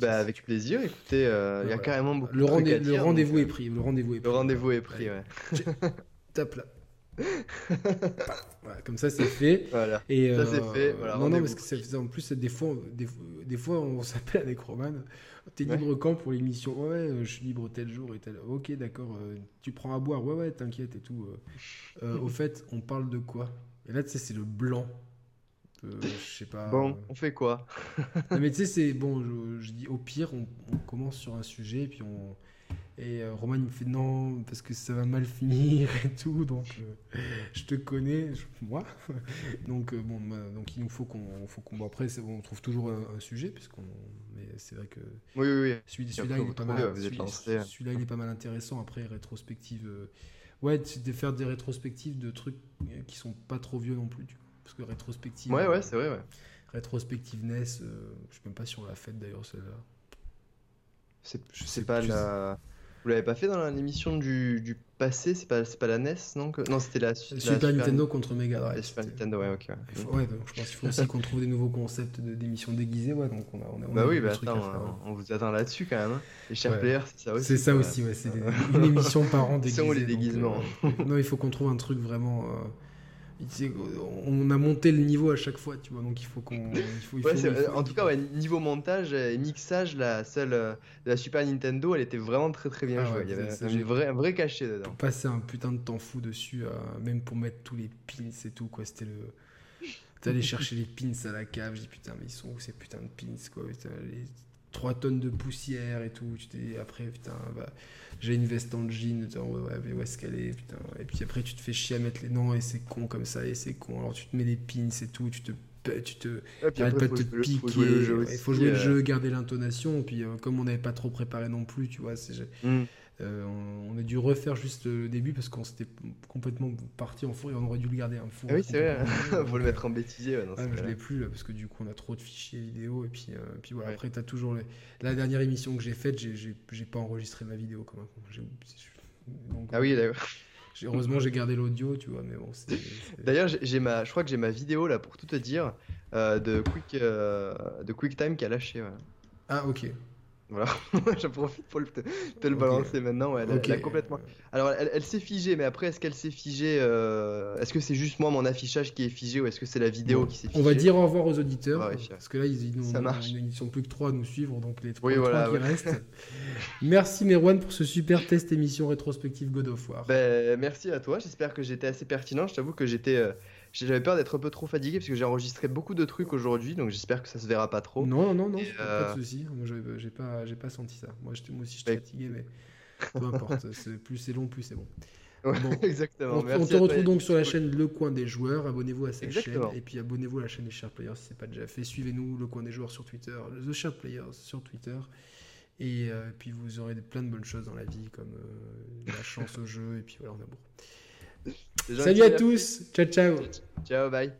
Bah, avec plaisir. Écoutez, il y a carrément beaucoup le de Le rendez-vous est pris. Le rendez-vous est pris. Le rendez-vous est pris, ouais. Tape là. comme ça c'est fait. Voilà. Et, ça c'est fait. non, non, parce que ça, en plus, des fois, des, des fois on s'appelle avec Roman. T'es libre quand pour l'émission? Ouais, euh, je suis libre tel jour et tel. Ok, d'accord. Euh, tu prends à boire Ouais, ouais, t'inquiète et tout. Euh, au fait, on parle de quoi? Et là, tu sais, c'est le blanc. Euh, je sais pas. Bon, on fait quoi? Non, mais tu sais, c'est bon, je, je dis au pire, on, on commence sur un sujet, et puis on. Et euh, Roman il me fait non, parce que ça va mal finir et tout, donc euh, je te connais, je- moi. donc, euh, bon, bah, donc il nous faut qu'on. Faut qu'on bon, après, bon, on trouve toujours un, un sujet, puisqu'on. Mais c'est vrai que Oui, oui, oui. celui, celui-là, il est pas mal. celui-. Celui-là, il est pas mal intéressant. Après, rétrospective. euh, Ouais, c'est de faire des rétrospectives de trucs qui sont pas trop vieux non plus. Parce que rétrospective. Ouais, ouais, c'est vrai, ouais. Rétrospective NES, je sais même pas si on l'a faite d'ailleurs celle-là. C'est Je sais pas la. Vous l'avez pas fait dans l'émission du, du passé C'est pas, c'est pas la NES, non que- Non, c'était la, la Super, Nintendo contre Mega Drive. la Super Nintendo, ouais, ok. ouais. Il faut- ouais, donc je pense qu'il faut aussi qu'on trouve des nouveaux concepts d'émissions déguisées. Ouais, donc on a, on a, on Bah a oui, bah attends, faire, on, vous attend là-dessus quand même. hein. Les chers Ouais. players, c'est ça aussi. C'est ça quoi. aussi, ouais. C'est une émission par an déguisée. sont les donc, déguisements. euh, non, il faut qu'on trouve un truc vraiment. euh, on a monté le niveau à chaque fois, tu vois. Donc il faut qu'on. Ouais, en tout cas, ouais, niveau montage et mixage, la seule euh, de la Super Nintendo, elle était vraiment très très bien Ah jouée. ouais, Il y avait un j'ai- vrai, un vrai cachet dedans. passer un putain de temps fou dessus, euh, même pour mettre tous les pins et tout, quoi. C'était le. T'allais chercher les pins à la cave, je dis putain, mais ils sont où ces putains de pins, quoi? Putain, les 3 tonnes de poussière et tout. Tu t'es après, putain, bah, j'ai une veste en jean, putain, ouais, mais où est-ce qu'elle est, putain. Et puis après, tu te fais chier à mettre les noms et c'est con comme ça, et c'est con. Alors tu te mets les pins et tout, tu te. Tu te Et puis Arrête après, pas de faut te piquer. faut jouer le jeu ouais, aussi. Il faut jouer le euh, jeu, garder l'intonation. Puis euh, comme on n'avait pas trop préparé non plus, tu vois, c'est, hmm. Euh, on, on a dû refaire juste le début parce qu'on s'était complètement parti en fou et on aurait dû le garder un fou. Ah oui, c'est vrai. Faut le mettre en bêtisier. ouais, Ouais, mais je l'ai plus là parce que du coup on a trop de fichiers vidéo et puis, euh, puis voilà. Ouais. Après, t'as toujours les- la dernière émission que j'ai faite, j'ai, pas enregistré ma vidéo donc, Ah oui, j'ai- heureusement j'ai gardé l'audio, tu vois, mais bon, D'ailleurs, j'ai j'ai ma, je crois que j'ai ma vidéo là pour tout te dire euh, de Quick, euh, de QuickTime qui a lâché. ouais. Ah, ok. Voilà, j'en profite pour le- te, te le balancer maintenant. ouais, elle, a- Ok. elle a complètement. Alors, elle, elle s'est figée, mais après, est-ce qu'elle s'est figée euh, Est-ce que c'est juste moi mon affichage qui est figé ou est-ce que c'est la vidéo Bon, qui s'est figée On va dire au revoir aux auditeurs, Ouais, parce que là, ils, ils, sont plus que trois à nous suivre, donc les trois, Oui, voilà, qui ouais. restent. Merci Merwan pour ce super test émission rétrospective God of War. Ben, merci à toi. J'espère que j'étais assez pertinent. Je t'avoue que j'étais, euh, j'avais peur d'être un peu trop fatigué parce que j'ai enregistré beaucoup de trucs aujourd'hui, donc j'espère que ça se verra pas trop. non, non, non, pas euh, de souci. Moi, j'ai- pas, j'ai pas senti ça. Moi, moi aussi, j'étais Ouais. fatigué, mais peu importe. plus c'est long, plus c'est bon. Ouais, Bon. Exactement. On, Merci on te retrouve donc sur la chaîne Le Coin des Joueurs. Abonnez-vous à cette Exactement. chaîne et puis abonnez-vous à la chaîne des Sharp Players si c'est pas déjà fait. Suivez-nous Le Coin des Joueurs sur Twitter, The Sharp Players sur Twitter. Et euh, puis vous aurez plein de bonnes choses dans la vie comme euh, la chance au jeu et puis voilà, amour. C'est gentil, Salut à tous, ciao ciao. Ciao, bye.